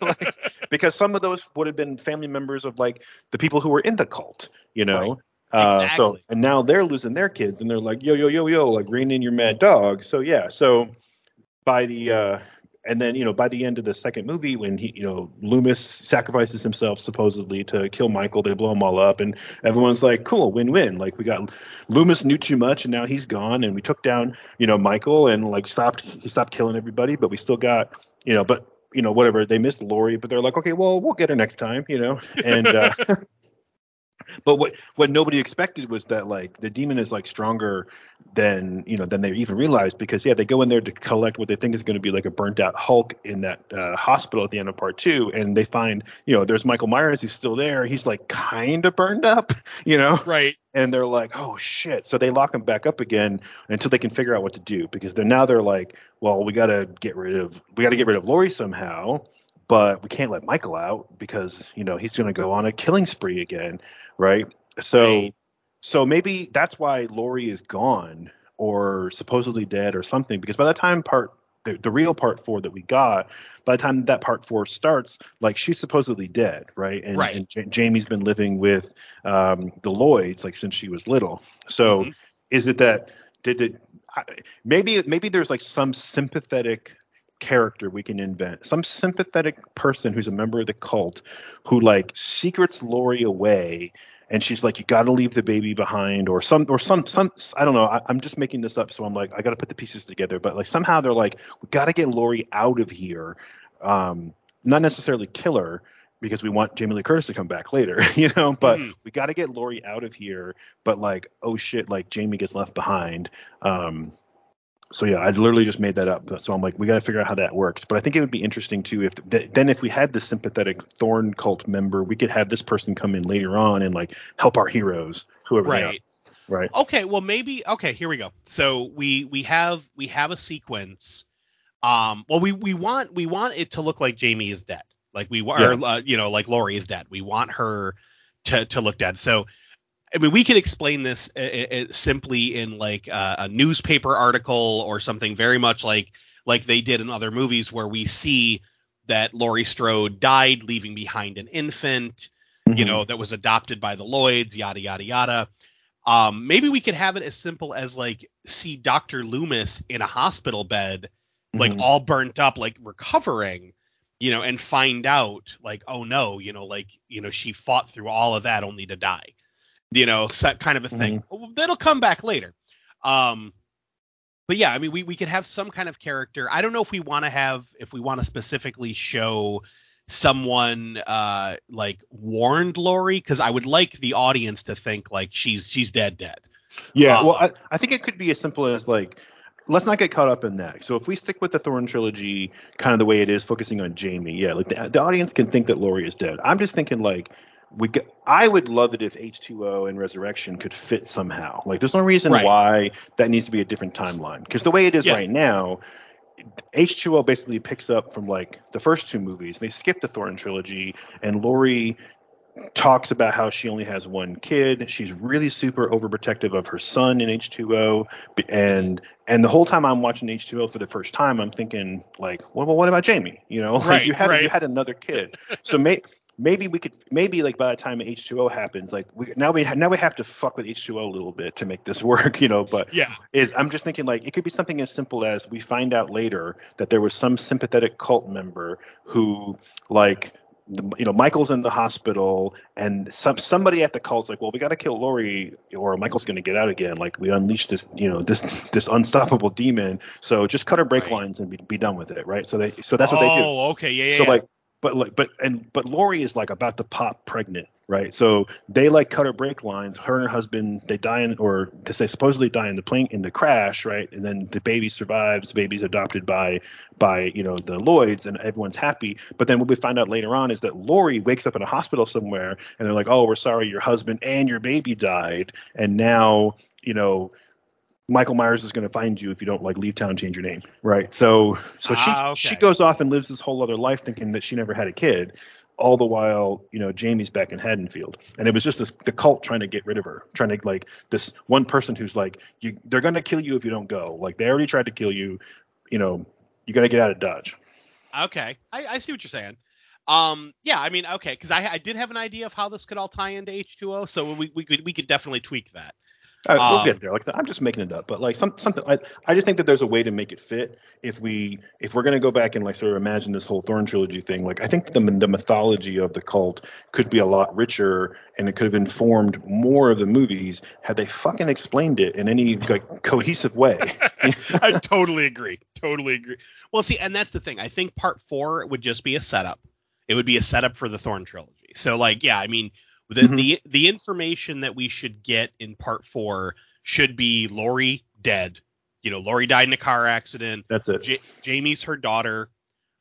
like, because some of those would have been family members of like the people who were in the cult, you know. Uh, so and now they're losing their kids, and they're like, yo yo yo yo, like rein in your mad dog. So yeah, so by the uh, and then you know by the end of the second movie, when he you know Loomis sacrifices himself supposedly to kill Michael, they blow him all up, and everyone's like, cool, win win. Like we got Loomis knew too much, and now he's gone, and we took down you know Michael and like stopped he stopped killing everybody, but we still got you know but you know whatever they missed Laurie, but they're like, okay, well we'll get her next time, you know, and. uh But what what nobody expected was that like the demon is like stronger than you know than they even realized because yeah they go in there to collect what they think is going to be like a burnt out Hulk in that uh, hospital at the end of part two and they find you know there's Michael Myers he's still there he's like kind of burned up you know? Right. and they're like oh shit. So they lock him back up again until they can figure out what to do because then now they're like well we got to get rid of we got to get rid of Laurie somehow but we can't let Michael out because you know he's going to go on a killing spree again right so Right. so maybe that's why Laurie is gone or supposedly dead or something because by the time part the, the real part four that we got, by the time that part four starts, like she's supposedly dead, right? And, Right. and J- Jamie's been living with um, the Lloyds like since she was little. So Mhm. is it that did it maybe maybe there's like some sympathetic character we can invent some sympathetic person who's a member of the cult who like secrets Laurie away and she's like you got to leave the baby behind or some or some some I don't know I, I'm just making this up so I'm like I got to put the pieces together but like somehow they're like we got to get Laurie out of here um not necessarily kill her because we want Jamie Lee Curtis to come back later, you know. But Mhm. we got to get Laurie out of here. But like, oh shit, like Jamie gets left behind. Um, so yeah, I literally just made that up. So I'm like, we got to figure out how that works. But I think it would be interesting too if th- then if we had this sympathetic Thorn cult member, we could have this person come in later on and like help our heroes, whoever they are. Right. Right. Okay, well maybe okay, here we go. So we we have we have a sequence. Um well we we want we want it to look like Jamie is dead. Like we are, Yeah. uh, you know like Laurie is dead. We want her to to look dead. So I mean we could explain this uh, uh, simply in like uh, a newspaper article or something very much like like they did in other movies where we see that Laurie Strode died leaving behind an infant you Mhm. know, that was adopted by the Lloyds, yada yada yada. Um, maybe we could have it as simple as like see Dr. Loomis in a hospital bed, like Mhm. all burnt up, like recovering, you know, and find out like, oh no, you know, like, you know, she fought through all of that only to die. You know, set kind of a thing. That'll come back later. Um but yeah, I mean we, we could have some kind of character. I don't know if we want to have if we want to specifically show someone uh like warned Laurie because I would like the audience to think like she's she's dead dead. Yeah, Uh, well, I, I think it could be as simple as like, let's not get caught up in that. So if we stick with the Thorn trilogy, kind of the way it is, focusing on Jamie, yeah, like the, the audience can think that Laurie is dead. I'm just thinking like, we, g- I would love it if H2O and Resurrection could fit somehow. Like, there's no reason Right. why that needs to be a different timeline because the way it is Yeah. right now. H2O basically picks up from like the first two movies. They skip the Thornton trilogy, and Laurie talks about how she only has one kid. She's really super overprotective of her son in H2O, and and the whole time I'm watching H2O for the first time, I'm thinking like, well, well what about Jamie? You know, like you had right. you had another kid, so may, maybe we could maybe like by the time H2O happens, like we now we ha- now we have to fuck with H2O a little bit to make this work, you know. But Yeah. is I'm just thinking like it could be something as simple as we find out later that there was some sympathetic cult member who like the, you know Michael's in the hospital and some somebody at the cult's like well we got to kill Laurie or Michael's going to get out again like we unleashed this you know this this unstoppable demon so just cut our brake Right. lines and be, be done with it right so they so that's what they do Oh, okay, yeah, yeah. so yeah. like but like but and but Laurie is like about to pop pregnant right? So they like cut her brake lines. Her and her husband they die in or they supposedly die in the plane in the crash right? And then the baby survives. The baby's adopted by by you know the Lloyds and everyone's happy. But then what we find out later on is that Laurie wakes up in a hospital somewhere and they're like oh we're sorry your husband and your baby died. And now you know Michael Myers is going to find you if you don't like leave town, change your name, right? So, so she Ah, okay. she goes off and lives this whole other life, thinking that she never had a kid, all the while, you know, Jamie's back in Haddonfield, and it was just this the cult trying to get rid of her, trying to like this one person who's like, you they're going to kill you if you don't go, like they already tried to kill you, you know, you got to get out of Dodge. Okay, I, I see what you're saying. Um, yeah, I mean, okay, because I, I did have an idea of how this could all tie into H2O, so we, we could we could definitely tweak that. Uh, we'll Um, get there. Like I'm just making it up, but like some something. I, I just think that there's a way to make it fit. If we if we're gonna go back and like sort of imagine this whole Thorn trilogy thing, like I think the the mythology of the cult could be a lot richer, and it could have informed more of the movies had they fucking explained it in any like cohesive way. I totally agree. Totally agree. Well, see, and that's the thing. I think part four would just be a setup. It would be a setup for the Thorn trilogy. So, like, yeah, I mean, the Mhm. the the information that we should get in part four should be Laurie dead. You know, Laurie died in a car accident. That's it. Jamie's her daughter.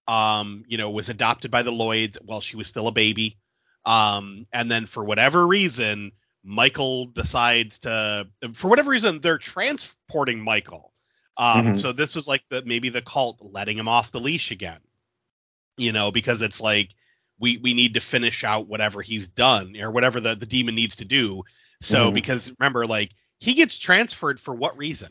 Um, you know, was adopted by the Lloyds while she was still a baby. Um, and then for whatever reason, Michael decides to, for whatever reason, they're transporting Michael. Um, Mhm. so this is like the maybe the cult letting him off the leash again. You know, because it's like we we need to finish out whatever he's done or whatever the the demon needs to do. So Mhm. because remember, like he gets transferred for what reason?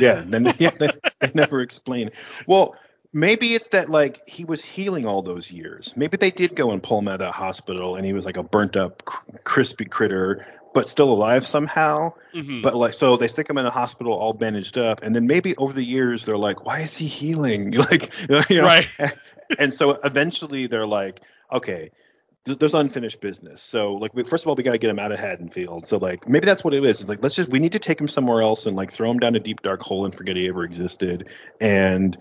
Yeah. Then yeah, they, they never explain. Well, maybe it's that like he was healing all those years. Maybe they did go and pull him out of that hospital, and he was like a burnt up, cr- crispy critter, but still alive somehow. Mhm. But like, so they stick him in a hospital all bandaged up, and then maybe over the years they're like, why is he healing? Like, you know, Right. and so eventually they're like, okay, th- there's unfinished business. So like, we, first of all, we got to get him out of Haddonfield. So like, maybe that's what it is. It's like, let's just, we need to take him somewhere else and like throw him down a deep dark hole and forget he ever existed. And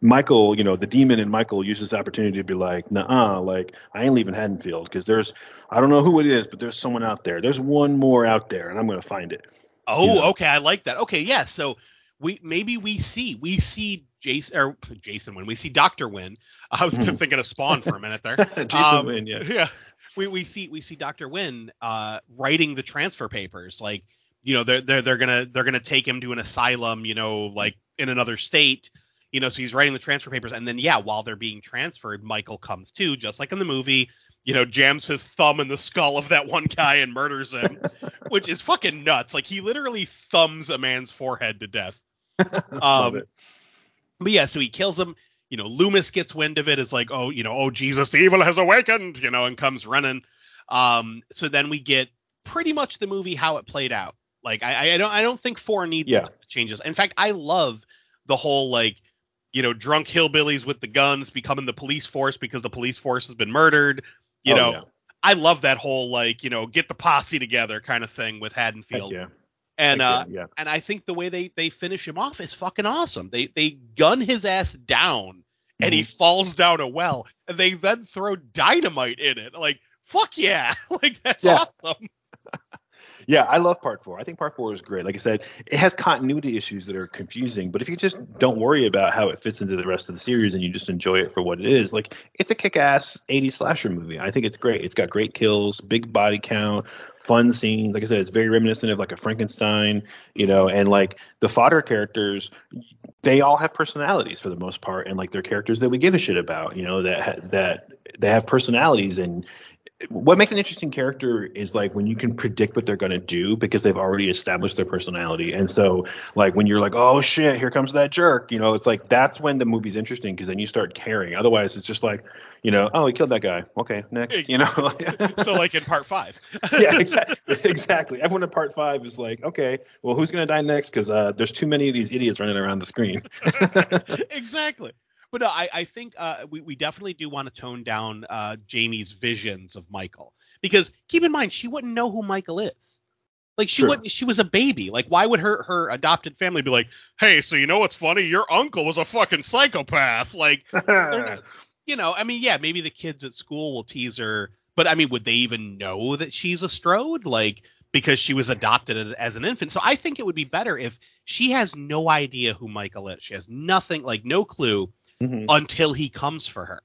Michael, you know, the demon in Michael uses the opportunity to be like, nah, like I ain't leaving Haddonfield because there's, I don't know who it is, but there's someone out there. There's one more out there, and I'm gonna find it. Oh, Yeah. okay, I like that. Okay, yeah. So we maybe we see we see Jason or Jason when we see Doctor Wynn. I was Mhm. thinking of Spawn for a minute there. Jason Um, Wynn, yeah. yeah. We we see we see Doctor Wynn uh writing the transfer papers. Like, you know, they're they're they're gonna they're gonna take him to an asylum, you know, like in another state. You know, so he's writing the transfer papers, and then yeah, while they're being transferred, Michael comes to, just like in the movie. You know, jams his thumb in the skull of that one guy and murders him, which is fucking nuts. Like he literally thumbs a man's forehead to death. Um, but yeah, so he kills him. You know, Loomis gets wind of it. Is like, oh, you know, oh Jesus, the evil has awakened. You know, and comes running. Um, so then we get pretty much the movie how it played out. Like, I, I don't, I don't think four needs Yeah. changes. In fact, I love the whole like, you know, drunk hillbillies with the guns becoming the police force because the police force has been murdered. You Oh, know, yeah. I love that whole like, you know, get the posse together kind of thing with Haddonfield. yeah. And uh, yeah, and I think the way they they finish him off is fucking awesome. They they gun his ass down and he Mm-hmm. falls down a well and they then throw dynamite in it. Like fuck yeah. like that's Yeah. awesome. Yeah, I love part four. I think part four is great. Like I said, it has continuity issues that are confusing, but if you just don't worry about how it fits into the rest of the series and you just enjoy it for what it is, like it's a kick-ass 80s slasher movie. I think it's great. It's got great kills, big body count, fun scenes. Like I said, it's very reminiscent of like a Frankenstein, you know, and like the fodder characters, they all have personalities for the most part, and like they're characters that we give a shit about, you know, that that they have personalities and what makes an interesting character is like when you can predict what they're going to do because they've already established their personality. And so like when you're like oh shit here comes that jerk you know it's like that's when the movie's interesting because then you start caring. Otherwise it's just like you know oh he killed that guy. Okay next you know? so like in part five. yeah exactly exactly. Everyone in part five is like okay well who's going to die next? Because uh, there's too many of these idiots running around the screen. Exactly. But no, I, I think uh, we, we definitely do want to tone down uh, Jamie's visions of Michael because keep in mind she wouldn't know who Michael is. Like she True. wouldn't. She was a baby. Like why would her her adopted family be like, hey, so you know what's funny? Your uncle was a fucking psychopath. Like not- you know, I mean, yeah, maybe the kids at school will tease her, but I mean, would they even know that she's a Strode? Like because she was adopted as an infant. So I think it would be better if she has no idea who Michael is. She has nothing, like no clue Mhm. until he comes for her.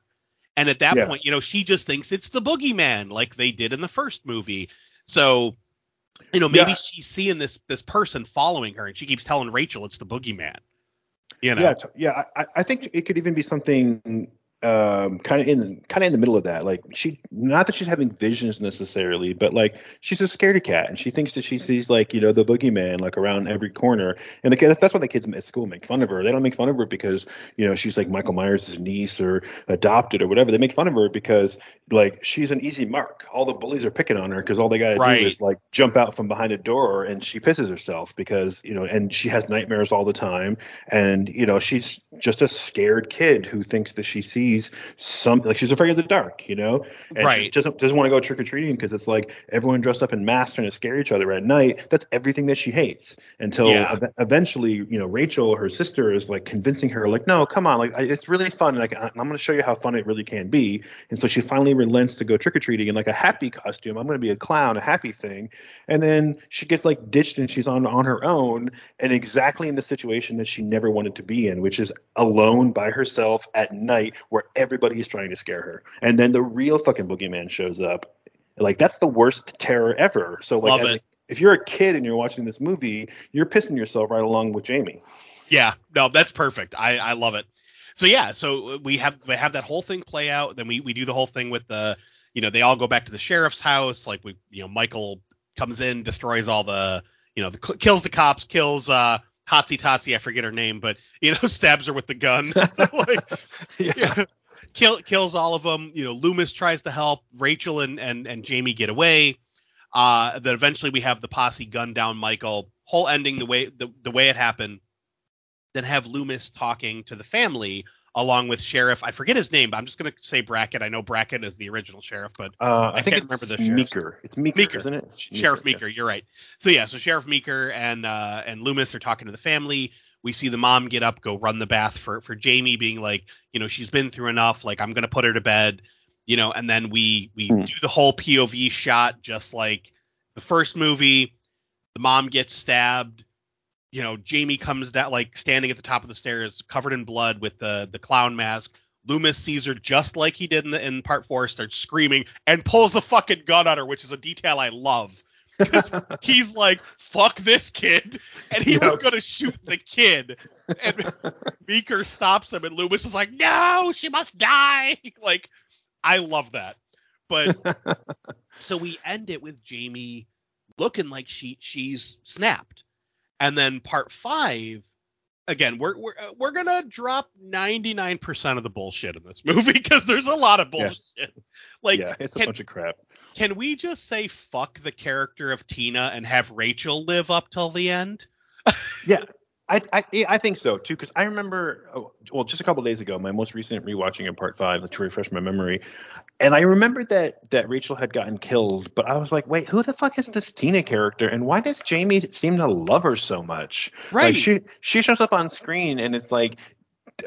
And at that Yeah. point, you know, she just thinks it's the boogeyman, like they did in the first movie. So, you know, maybe Yeah. she's seeing this this person following her, and she keeps telling Rachel it's the boogeyman. You know, Yeah, yeah. I, I think it could even be something um kind of in kind of in the middle of that. Like she not that she's having visions necessarily but like she's a scaredy cat and she thinks that she sees like you know the boogeyman like around every corner. And the kids that's why the kids at school make fun of her. They don't make fun of her because you know she's like michael myers' niece or adopted or whatever. They make fun of her because like she's an easy mark. All the bullies are picking on her because all they gotta Right. do is like jump out from behind a door and she pisses herself because you know and she has nightmares all the time. And you know she's just a scared kid who thinks that she sees something like she's afraid of the dark you know? And she Right. doesn't doesn't want to go trick-or-treating because it's like everyone dressed up in masks trying to scare each other at night. That's everything that she hates until Yeah. ev- eventually you know rachel her sister is like convincing her like no come on like I, it's really fun like I, i'm going to show you how fun it really can be. And so she finally relents to go trick-or-treating in like a happy costume. I'm going to be a clown a happy thing. And then she gets like ditched and she's on on her own and exactly in the situation that she never wanted to be in which is alone by herself at night where everybody is trying to scare her and then the real fucking boogeyman shows up like that's the worst terror ever so like as if you're a kid and you're watching this movie you're pissing yourself right along with jamie Yeah, no, that's perfect. I I love it. So yeah, so we have we have that whole thing play out. Then we we do the whole thing with the you know they all go back to the sheriff's house. Like we you know Michael comes in, destroys all the you know the kills the cops, kills uh Totsy Totsy, I forget her name, but you know, stabs her with the gun. like, yeah. Kill, kills all of them. You know, Loomis tries to help. Rachel and and and Jamie get away. Uh, then eventually we have the posse gun down Michael. Whole ending the way the, the way it happened. Then have Loomis talking to the family along with Sheriff. I forget his name, but I'm just gonna say Brackett. I know Brackett is the original sheriff, but Uh, I, I think can't it's remember the sheriff's Meeker. It's Meeker, Meeker. isn't it? Sheriff yeah. Meeker, you're right. So yeah, so Sheriff Meeker and uh, and Loomis are talking to the family. We see the mom get up, go run the bath for for Jamie, being like, you know, she's been through enough. Like I'm gonna put her to bed, you know. And then we we Hmm. do the whole POV shot, just like the first movie. The mom gets stabbed. You know, Jamie comes down, like standing at the top of the stairs, covered in blood with the the clown mask. Loomis sees her just like he did in the, in part four, starts screaming and pulls the fucking gun on her, which is a detail I love. 'Cause he's like, "Fuck this kid," and he was gonna shoot the kid, and Meeker stops him, and Loomis is like, "No, she must die!" Like, I love that. But so we end it with Jamie looking like she she's snapped, and then part five. Again, we're we're uh, we're gonna drop 99% of the bullshit in this movie because there's a lot of Yes. bullshit. Like, yeah, it's a can- bunch of crap. can we just say fuck the character of Tina and have Rachel live up till the end? Yeah, I I, I think so too. Because I remember, oh, well, just a couple days ago, my most recent rewatching of Part Five to refresh my memory, and I remembered that that Rachel had gotten killed, but I was like, wait, who the fuck is this Tina character, and why does Jamie seem to love her so much? Right. Like she she shows up on screen, and it's like.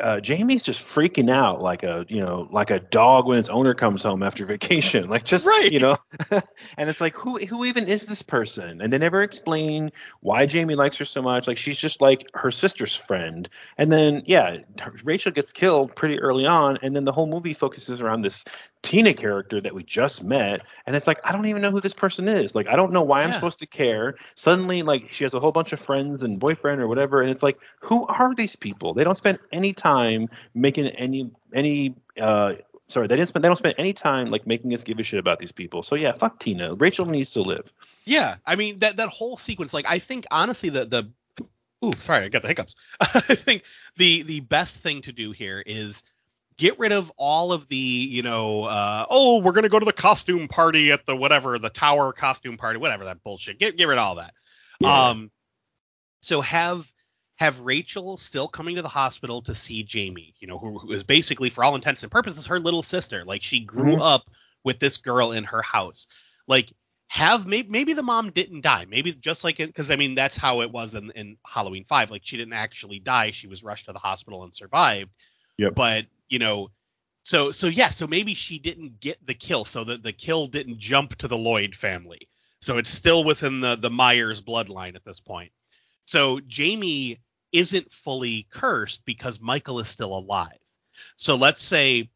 Uh, Jamie's just freaking out like a you know like a dog when its owner comes home after vacation. Like just Right. you know. And it's like who who even is this person? And they never explain why Jamie likes her so much. Like she's just like her sister's friend. And then yeah Rachel gets killed pretty early on. And then the whole movie focuses around this Tina character that we just met and it's like I don't even know who this person is. Like I don't know why I'm supposed to care. Suddenly like she has a whole bunch of friends and boyfriend or whatever and it's like who are these people? They don't spend any time making any any uh sorry they didn't spend they don't spend any time like making us give a shit about these people. So yeah fuck tina. Rachel needs to live. Yeah, I mean that that whole sequence, like I think honestly the the ooh sorry I got the hiccups. I think the the best thing to do here is get rid of all of the you know uh, oh we're gonna go to the costume party at the whatever the tower costume party whatever that bullshit get get rid of all that. Yeah. Um, so have have Rachel still coming to the hospital to see Jamie, you know, who, who is basically for all intents and purposes her little sister. Like she grew Mhm. up with this girl in her house. Like have maybe maybe the mom didn't die. Maybe just like because I mean that's how it was in, in Halloween Five. Like she didn't actually die. She was rushed to the hospital and survived. Yep. But you know, so so yeah, so maybe she didn't get the kill. So that the kill didn't jump to the Lloyd family. So it's still within the the Myers bloodline at this point. So Jamie isn't fully cursed because Michael is still alive. So let's say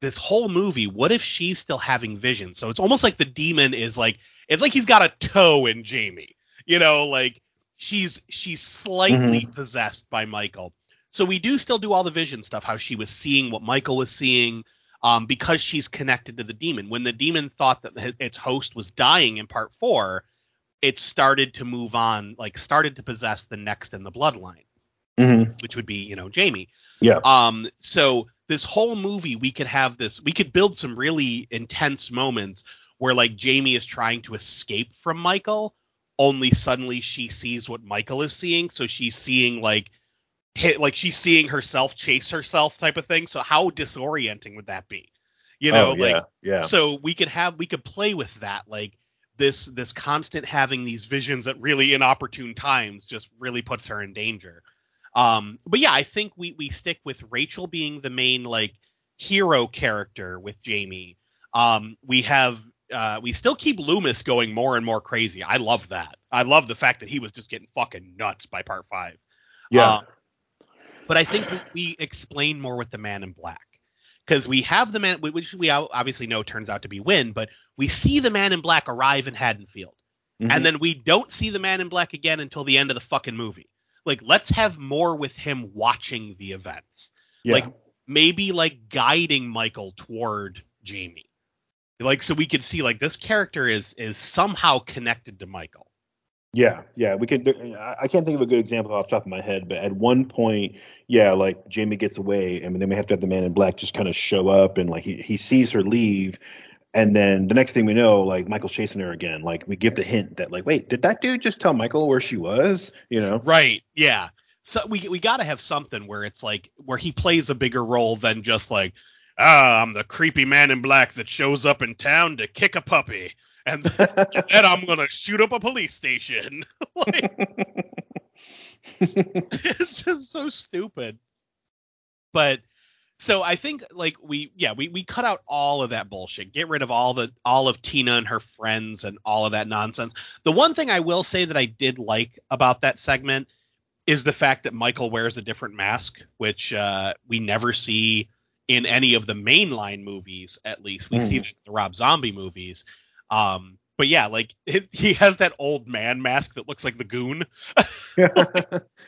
this whole movie, what if she's still having visions? So it's almost like the demon is like it's like he's got a toe in Jamie. You know, like she's she's slightly mm-hmm. possessed by Michael. So we do still do all the vision stuff, how she was seeing what Michael was seeing, um, because she's connected to the demon. When the demon thought that its host was dying in part four, it started to move on, like started to possess the next in the bloodline, mm-hmm. which would be, you know, Jamie. yeah Um, so this whole movie, we could have this, we could build some really intense moments where like Jamie is trying to escape from Michael, only suddenly she sees what Michael is seeing, so she's seeing like hit like she's seeing herself chase herself type of thing. So how disorienting would that be? You know, oh, yeah like yeah. so we could have we could play with that like this this constant having these visions at really inopportune times just really puts her in danger. Um but yeah i think we we stick with rachel being the main like hero character with jamie. Um we have uh we still keep loomis going more and more crazy. I love that. I love the fact that he was just getting fucking nuts by part five. Yeah. Uh, but I think we, explain more with the Man in Black because we have the man, which we obviously know turns out to be Wynn, but we see the Man in Black arrive in Haddonfield, Mhm. and then we don't see the Man in Black again until the end of the fucking movie. Like, let's have more with him watching the events, yeah. like maybe like guiding Michael toward Jamie, like so we could see like this character is is somehow connected to Michael. Yeah, yeah, we could. I can't think of a good example off the top of my head, but at one point, yeah, like Jamie gets away, and then we have to have the Man in Black just kind of show up, and like he he sees her leave, and then the next thing we know, like Michael's chasing her again. Like we give the hint that like, wait, did that dude just tell Michael where she was? You know? Right. Yeah. So we we got to have something where it's like where he plays a bigger role than just like, ah, I'm the creepy man in black that shows up in town to kick a puppy and then I'm gonna shoot up a police station. like, it's just so stupid. But so I think like we yeah we we cut out all of that bullshit. Get rid of all the all of Tina and her friends and all of that nonsense. The one thing I will say that I did like about that segment is the fact that Michael wears a different mask, which uh, we never see in any of the mainline movies. At least we mm. see the Rob Zombie movies. Um, but yeah, like it, he has that old man mask that looks like the goon.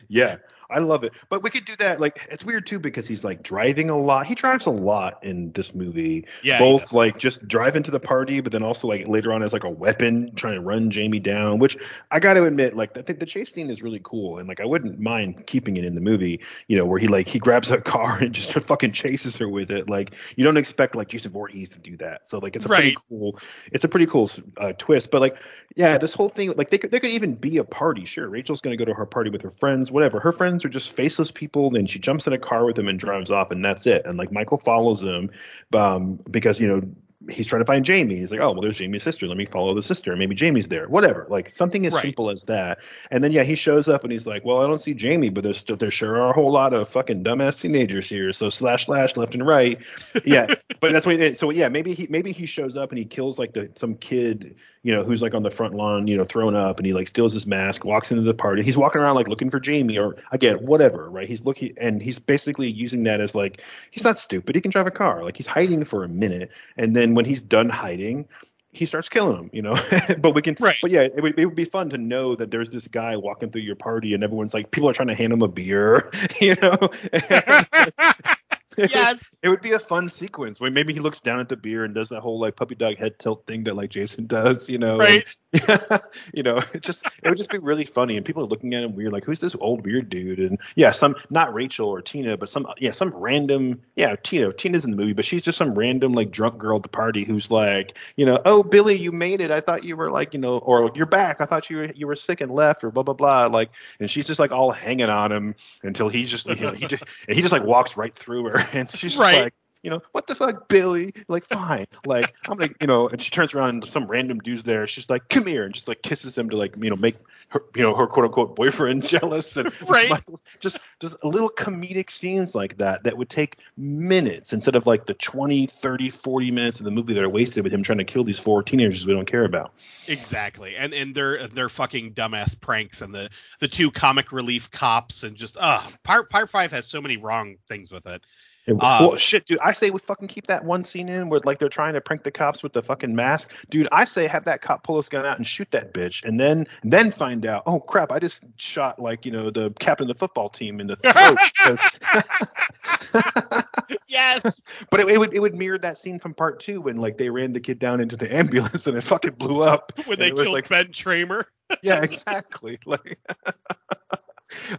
yeah, I love it. But we could do that. Like it's weird too because he's like driving a lot. He drives a lot in this movie. Yeah. Both like just driving to the party, but then also like later on as like a weapon trying to run Jamie down. Which I got to admit, like I think the chase scene is really cool, and like I wouldn't mind keeping it in the movie. You know, where he like he grabs a car and just fucking chases her with it. Like you don't expect like Jason Voorhees to do that. So like it's a right. pretty cool. It's a pretty cool uh, twist. But like yeah, this whole thing like they could they could even be a party. Sure, Rachel's gonna go to her party with her friends, whatever. Her friends are just faceless people. Then she jumps in a car with him and drives off, and that's it. And like Michael follows him um, because you know he's trying to find Jamie. He's like, oh well, there's Jamie's sister. Let me follow the sister. Maybe Jamie's there. Whatever. Like something as right. simple as that. And then yeah, he shows up and he's like, well, I don't see Jamie, but there's there sure are a whole lot of fucking dumbass teenagers here. So slash slash left and right. Yeah, but that's what. It, so yeah, maybe he maybe he shows up and he kills like the some kid you know who's like on the front lawn you know thrown up and he like steals his mask, walks into the party. He's walking around like looking for Jamie or again whatever, right? He's looking and he's basically using that as like he's not stupid. He can drive a car. Like he's hiding for a minute and then when he's done hiding he starts killing them, you know. but we can, right. but yeah, it would, it would be fun to know that there's this guy walking through your party and everyone's like, people are trying to hand him a beer, you know. yes. it would be a fun sequence where maybe he looks down at the beer and does that whole like puppy dog head tilt thing that like Jason does, you know. Right. You know, it just it would just be really funny and people are looking at him weird, like, who's this old weird dude? And yeah, some not Rachel or Tina, but some yeah, some random yeah, Tina. Tina's in the movie, but she's just some random like drunk girl at the party who's like, you know, oh Billy, you made it. I thought you were like, you know, or you're back. I thought you were you were sick and left or blah blah blah. Like and she's just like all hanging on him until he's just you know, he just and he just like walks right through her and she's right. like you know, what the fuck, Billy? Like, fine. Like, I'm like, you know, and she turns around and some random dude's there. She's like, come here, and just like kisses him to like, you know, make her, you know, her quote unquote boyfriend jealous. And right. just, just little comedic scenes like that that would take minutes instead of like the 20, 30, 40 minutes of the movie that are wasted with him trying to kill these four teenagers we don't care about. Exactly. And and they're they're fucking dumbass pranks and the the two comic relief cops and just uh part part five has so many wrong things with it. Um, well, shit, dude. I say we fucking keep that one scene in where like they're trying to prank the cops with the fucking mask, dude. I say have that cop pull his gun out and shoot that bitch, and then then find out. Oh crap! I just shot like you know the captain of the football team in the throat. yes. But it, it, would it would mirror that scene from part two when like they ran the kid down into the ambulance and it fucking blew up. When they killed like, Ben Tramer. yeah, exactly. Like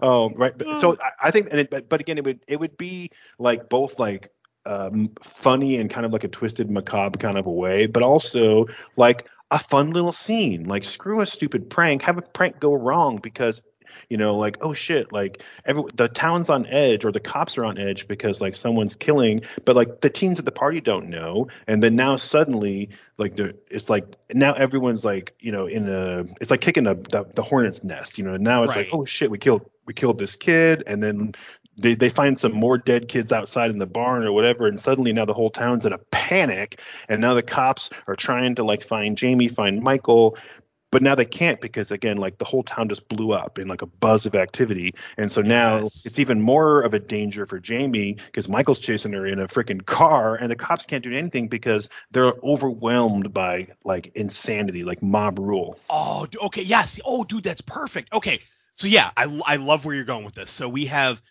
um, right. So I, I think, and it, but, but again, it would it would be like both like um, funny and kind of like a twisted macabre kind of a way, but also like a fun little scene. Like screw a stupid prank, have a prank go wrong because you know like oh shit like every the town's on edge or the cops are on edge because like someone's killing but like the teens at the party don't know. And then now suddenly like the it's like now everyone's like you know in a it's like kicking the the, the hornet's nest you know. Now it's right. like oh shit we killed we killed this kid. And then they, they find some more dead kids outside in the barn or whatever. And suddenly now the whole town's in a panic. And now the cops are trying to like find jamie find michael but now they can't because again like the whole town just blew up in like a buzz of activity. And so now yes. it's even more of a danger for jamie because michael's chasing her in a freaking car and the cops can't do anything because they're overwhelmed by like insanity like mob rule. Oh okay yes oh dude that's perfect. Okay so yeah i, I love where you're going with this. So we have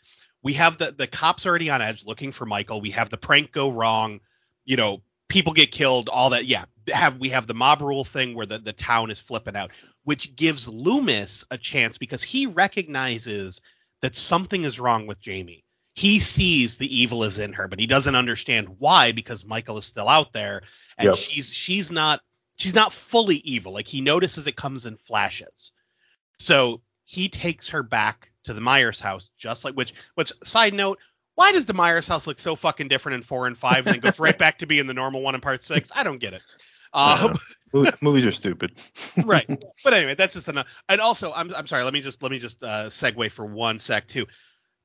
we have the the cops already on edge looking for michael. We have the prank go wrong you know people get killed, all that. Yeah, have we have the mob rule thing where the the town is flipping out, which gives Loomis a chance because he recognizes that something is wrong with Jamie. He sees the evil is in her, but he doesn't understand why because Michael is still out there and Yep. she's she's not she's not fully evil. Like he notices it comes in flashes. So he takes her back to the Myers house, just like which which side note, why does the Myers house look so fucking different in four and five and then goes right back to being the normal one in part six? I don't get it. Um, Mo- Movies are stupid. right. But anyway, that's just enough. And also, I'm I'm sorry. Let me just let me just uh, segue for one sec too.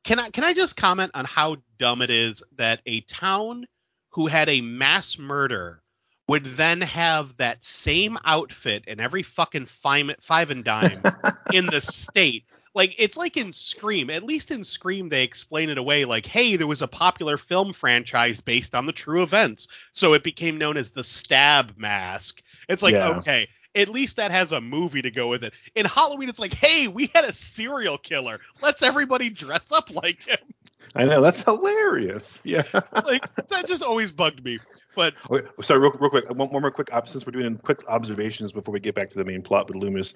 Can I can I just comment on how dumb it is that a town who had a mass murder would then have that same outfit in every fucking five, five and dime in the state. Like it's like in Scream. At least in Scream they explain it away like, hey, there was a popular film franchise based on the true events, so it became known as the Stab Mask. It's like, Yeah. okay, at least that has a movie to go with it. In Halloween, it's like, hey, we had a serial killer. Let's everybody dress up like him. I know that's hilarious. Yeah. Like that just always bugged me. But oh, Wait, sorry, real, real quick. One, one more quick since we're doing quick observations before we get back to the main plot with Loomis.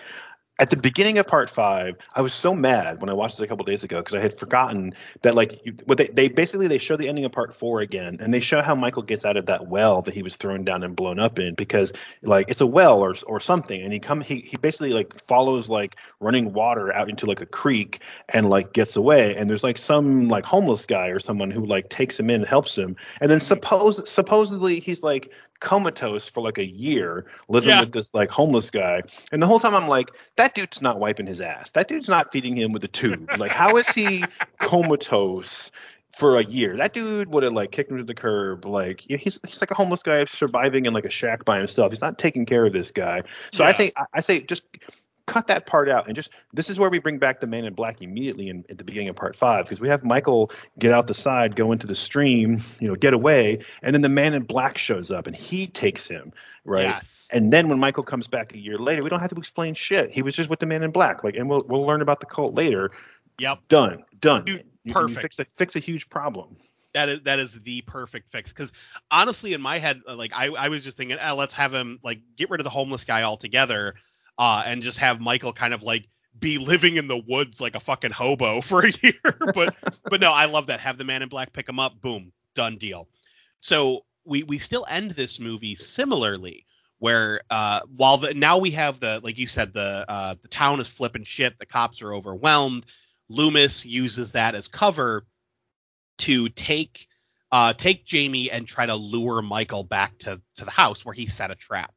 At the beginning of part five, I was so mad when I watched it a couple days ago because I had forgotten that like you, what they, they basically they show the ending of part four again and they show how Michael gets out of that well that he was thrown down and blown up in because like it's a well or or something and he come he, he basically like follows like running water out into like a creek and like gets away and there's like some like homeless guy or someone who like takes him in and helps him and then mm-hmm. suppose supposedly he's like comatose for like a year living Yeah. with this like homeless guy. And the whole time i'm like that dude's not wiping his ass. That dude's not feeding him with a tube. Like how is he comatose for a year? That dude would have like kicked him to the curb. Like yeah, he's he's like a homeless guy surviving in like a shack by himself. He's not taking care of this guy. So i think I, I say just cut that part out and just this is where we bring back the man in black immediately in, at the beginning of part five because we have michael get out the side go into the stream you know get away and then the man in black shows up and he takes him right yes. and then when michael comes back a year later we don't have to explain shit he was just with the man in black like and we'll we'll learn about the cult later Yep. done done Dude, You- you perfect. fix a fix a huge problem That is that is the perfect fix because honestly, in my head, like I, I was just thinking, eh, let's have him like get rid of the homeless guy altogether, uh, and just have Michael kind of like be living in the woods like a fucking hobo for a year. but but no, I love that. Have the man in black pick him up, boom, done deal. So we we still end this movie similarly, where uh, while the now we have the like you said the uh, the town is flipping shit, the cops are overwhelmed. Loomis uses that as cover to take uh, take Jamie and try to lure Michael back to to the house where he set a trap.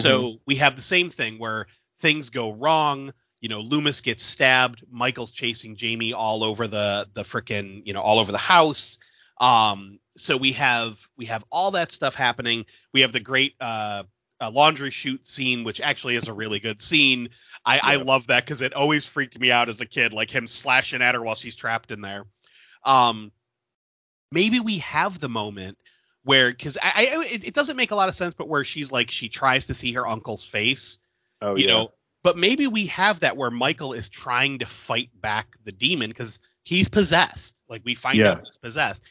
So we have the same thing where things go wrong. You know, Loomis gets stabbed. Michael's chasing Jamie all over the the frickin' you know all over the house. Um, so we have we have all that stuff happening. We have the great uh, uh, laundry chute scene, which actually is a really good scene. I, I love that because it always freaked me out as a kid, like him slashing at her while she's trapped in there. Um, maybe we have the moment where because I, I it, it doesn't make a lot of sense, but where she's like she tries to see her uncle's face, oh you yeah know. But maybe we have that where Michael is trying to fight back the demon because he's possessed. Like we find out he's possessed,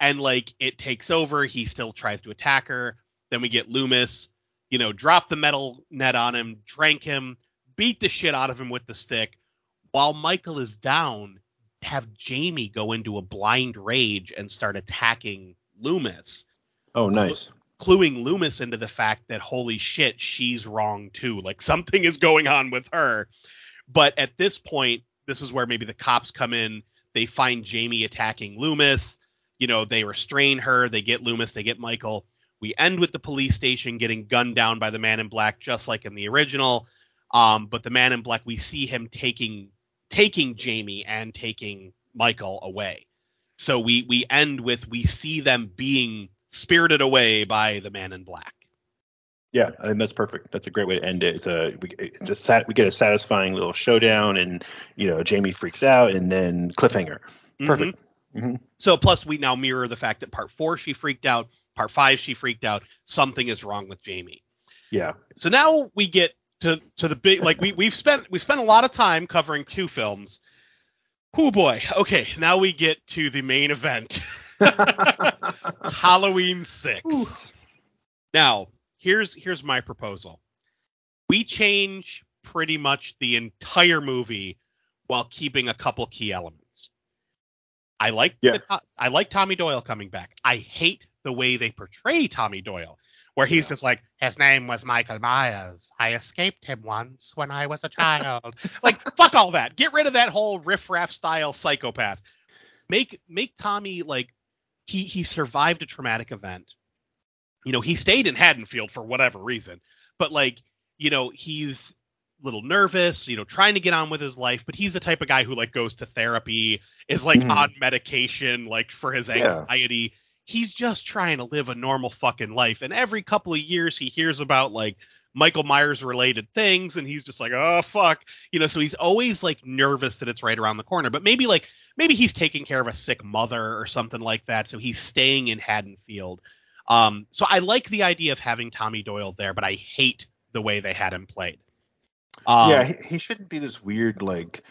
and like it takes over. He still tries to attack her. Then we get Loomis, you know, drop the metal net on him, drank him, beat the shit out of him with the stick, while Michael is down. Have Jamie go into a blind rage and start attacking Loomis oh nice cluing Loomis into the fact that holy shit, she's wrong too. Like something is going on with her. But at this point, this is where maybe the cops come in. They find Jamie attacking Loomis. You know, they restrain her. They get Loomis. They get Michael. We end with the police station getting gunned down by the man in black, just like in the original. Um, but the man in black, we see him taking taking Jamie and taking Michael away. So we we end with we see them being spirited away by the man in black. Yeah, I think that's perfect. That's a great way to end it. It's a we it's a sat, we get a satisfying little showdown, and you know Jamie freaks out, and then cliffhanger. Perfect. Mhm. So plus we now mirror the fact that part four she freaked out, part five she freaked out. Something is wrong with Jamie. Yeah. So now we get to to the big like we we've spent we spent a lot of time covering two films. Oh boy. Okay, now we get to the main event. Halloween six. Ooh. Now, here's here's my proposal. We change pretty much the entire movie while keeping a couple key elements. I like Yeah. the- I like Tommy Doyle coming back. I hate the way they portray Tommy Doyle, where he's Yeah. just like, his name was Michael Myers. I escaped him once when I was a child. like, fuck all that. Get rid of that whole riffraff style psychopath. Make make Tommy like he he survived a traumatic event. You know, he stayed in Haddonfield for whatever reason, but like, you know, he's a little nervous, you know, trying to get on with his life, but he's the type of guy who like goes to therapy, is like Mhm. on medication like for his Yeah. He's just trying to live a normal fucking life. And every couple of years he hears about like Michael Myers related things and he's just like, "Oh fuck." You know, so he's always like nervous that it's right around the corner. But maybe like maybe he's taking care of a sick mother or something like that, so he's staying in Haddonfield. Um, so I like the idea of having Tommy Doyle there, but I hate the way they had him played. Um, yeah, he, he shouldn't be this weird like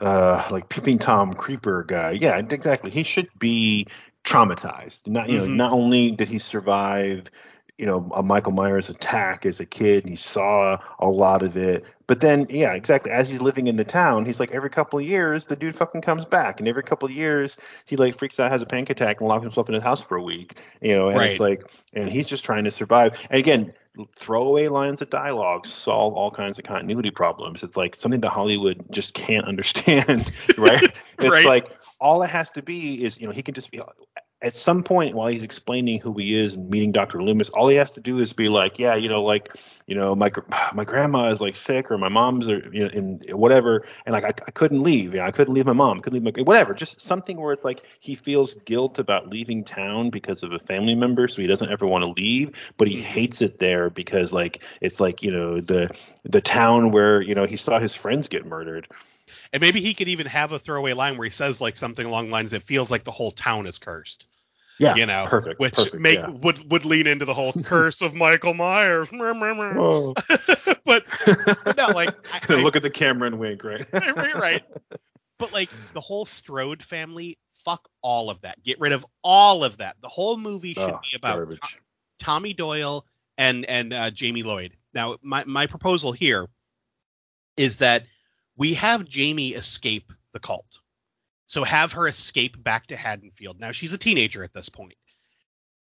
uh like peeping tom creeper guy. Yeah, exactly. He should be traumatized. Not you know, Mhm. not only did he survive you know a Michael Myers attack as a kid and he saw a lot of it but then yeah exactly as he's living in the town he's like every couple of years the dude fucking comes back and every couple of years he like freaks out has a panic attack and locks himself in his house for a week you know and Right. it's like and he's just trying to survive and again throwaway lines of dialogue solve all kinds of continuity problems it's like something that hollywood just can't understand right it's Right. like all it has to be is you know he can just be at some point while he's explaining who he is and meeting Dr. Loomis, all he has to do is be like, yeah, you know, like, you know, my my grandma is like sick or my mom's or you know, in whatever, and like I, I couldn't leave, you know, I couldn't leave my mom, couldn't leave my whatever, just something where it's like he feels guilt about leaving town because of a family member, so he doesn't ever want to leave, but he mm-hmm. hates it there because like it's like you know the the town where you know he saw his friends get murdered. And maybe he could even have a throwaway line where he says like something along the lines, "It feels like the whole town is cursed." Yeah, you know, perfect, which perfect, make yeah. would would lean into the whole curse of Michael Myers. But no, like I, I- look at the camera and wink, right? right, right. But like the whole Strode family, fuck all of that. Get rid of all of that. The whole movie should Oh, be about. Tommy Doyle and and uh, Jamie Lloyd. Now, my my proposal here is that we have Jamie escape the cult. So have her escape back to Haddonfield. Now she's a teenager at this point.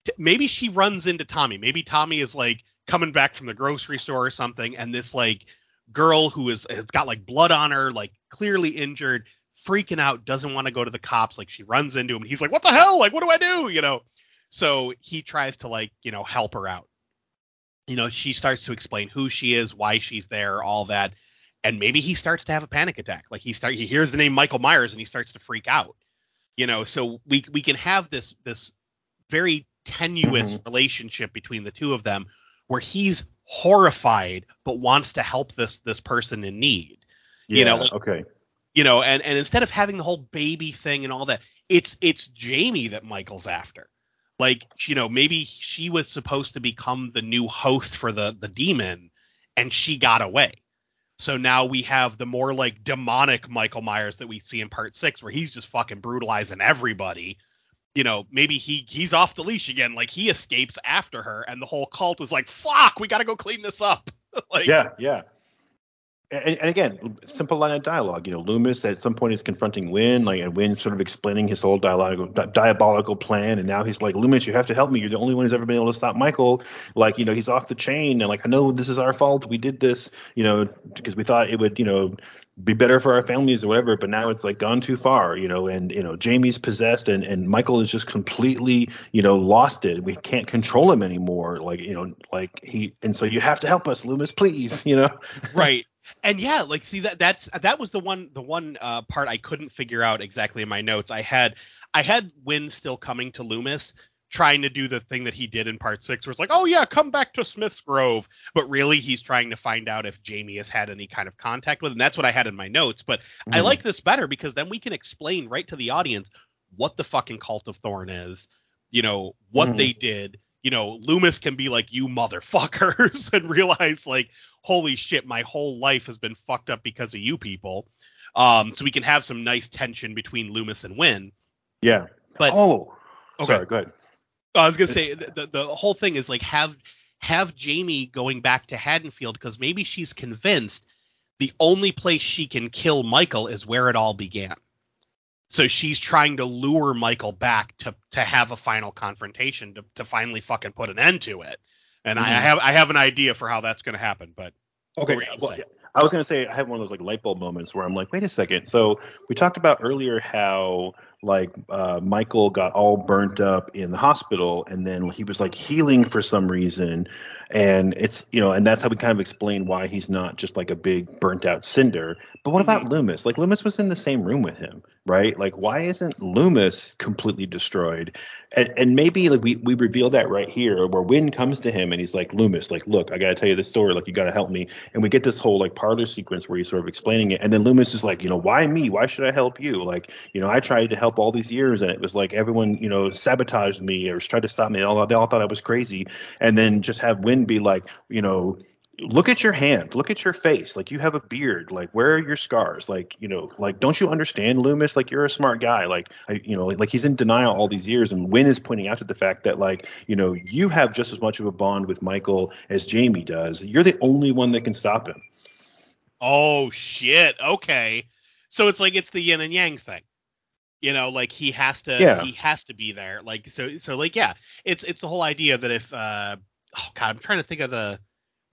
T- Maybe she runs into Tommy. Maybe Tommy is like coming back from the grocery store or something, and this like girl who is has got like blood on her, like clearly injured, freaking out, doesn't want to go to the cops. Like she runs into him. He's like, "What the hell? Like, what do I do?" You know. So he tries to like you know help her out. You know, she starts to explain who she is, why she's there, all that, and maybe he starts to have a panic attack. Like he start he hears the name Michael Myers and he starts to freak out. You know, so we we can have this this very tenuous Mhm. relationship between the two of them where he's horrified but wants to help this this person in need you know, like- okay. you know and and instead of having the whole baby thing and all that it's it's jamie that michael's after like you know maybe she was supposed to become the new host for the the demon and she got away so now we have the more like demonic michael myers that we see in part six where he's just fucking brutalizing everybody. You know maybe he he's off the leash again. Like he escapes after her and the whole cult is like fuck we gotta go clean this up. Like yeah, yeah. And, and again, simple line of dialogue. You know, Loomis at some point is confronting Wynn, like, and Wynn sort of explaining his whole dialogical, di- diabolical plan. And now he's like, Loomis, you have to help me. You're the only one who's ever been able to stop Michael. Like, you know, he's off the chain. And like, I know this is our fault. We did this, you know, because we thought it would, you know, be better for our families or whatever. But now it's like gone too far, you know. And you know, Jamie's possessed, and and Michael is just completely, you know, lost it. We can't control him anymore. Like, you know, like he. And so you have to help us, Loomis, please. You know. right and yeah like see that that's that was the one the one uh, part i couldn't figure out exactly in my notes i had i had Wynn still coming to loomis trying to do the thing that he did in part six where it's like oh yeah come back to smith's grove but really he's trying to find out if jamie has had any kind of contact with him that's what i had in my notes but i Mhm. like this better because then we can explain right to the audience what the fucking cult of thorn is you know what Mhm. they did you know loomis can be like you motherfuckers and realize like holy shit my whole life has been fucked up because of you people um so we can have some nice tension between loomis and wynn Yeah. But- oh, Okay. sorry. Go ahead. I was gonna say the, the the whole thing is like have have Jamie going back to Haddonfield because maybe she's convinced the only place she can kill Michael is where it all began. So she's trying to lure Michael back to to have a final confrontation to, to finally fucking put an end to it. And mm-hmm. I have I have an idea for how that's going to happen, but okay. Well, I was going to say I have one of those like light bulb moments where I'm like, wait a second. So we talked about earlier how like uh, Michael got all burnt up in the hospital, and then he was like healing for some reason, and it's you know, and that's how we kind of explain why he's not just like a big burnt out cinder. But what about mm-hmm. Loomis? Like Loomis was in the same room with him, right? Like why isn't Loomis completely destroyed? And, and maybe like we we reveal that right here, where Wynn comes to him and he's like, Loomis, like look, I gotta tell you this story, like you gotta help me. And we get this whole like parlor sequence where he's sort of explaining it, and then Loomis is like, you know, why me? Why should I help you? Like you know, I tried to help all these years, and it was like everyone you know sabotaged me or tried to stop me. They all, they all thought I was crazy, and then just have Wynn be like, you know look at your hand. Look at your face. Like you have a beard. Like where are your scars? Like you know like don't you understand loomis? Like you're a smart guy. Like I, you know like, like he's in denial all these years. And Wynn is pointing out to the fact that like you know you have just as much of a bond with michael as jamie does. You're the only one that can stop him. Oh shit. Okay. So it's like it's the yin and yang thing you know like he has to yeah. he has to be there like so so like yeah it's it's the whole idea that if uh oh god i'm trying to think of the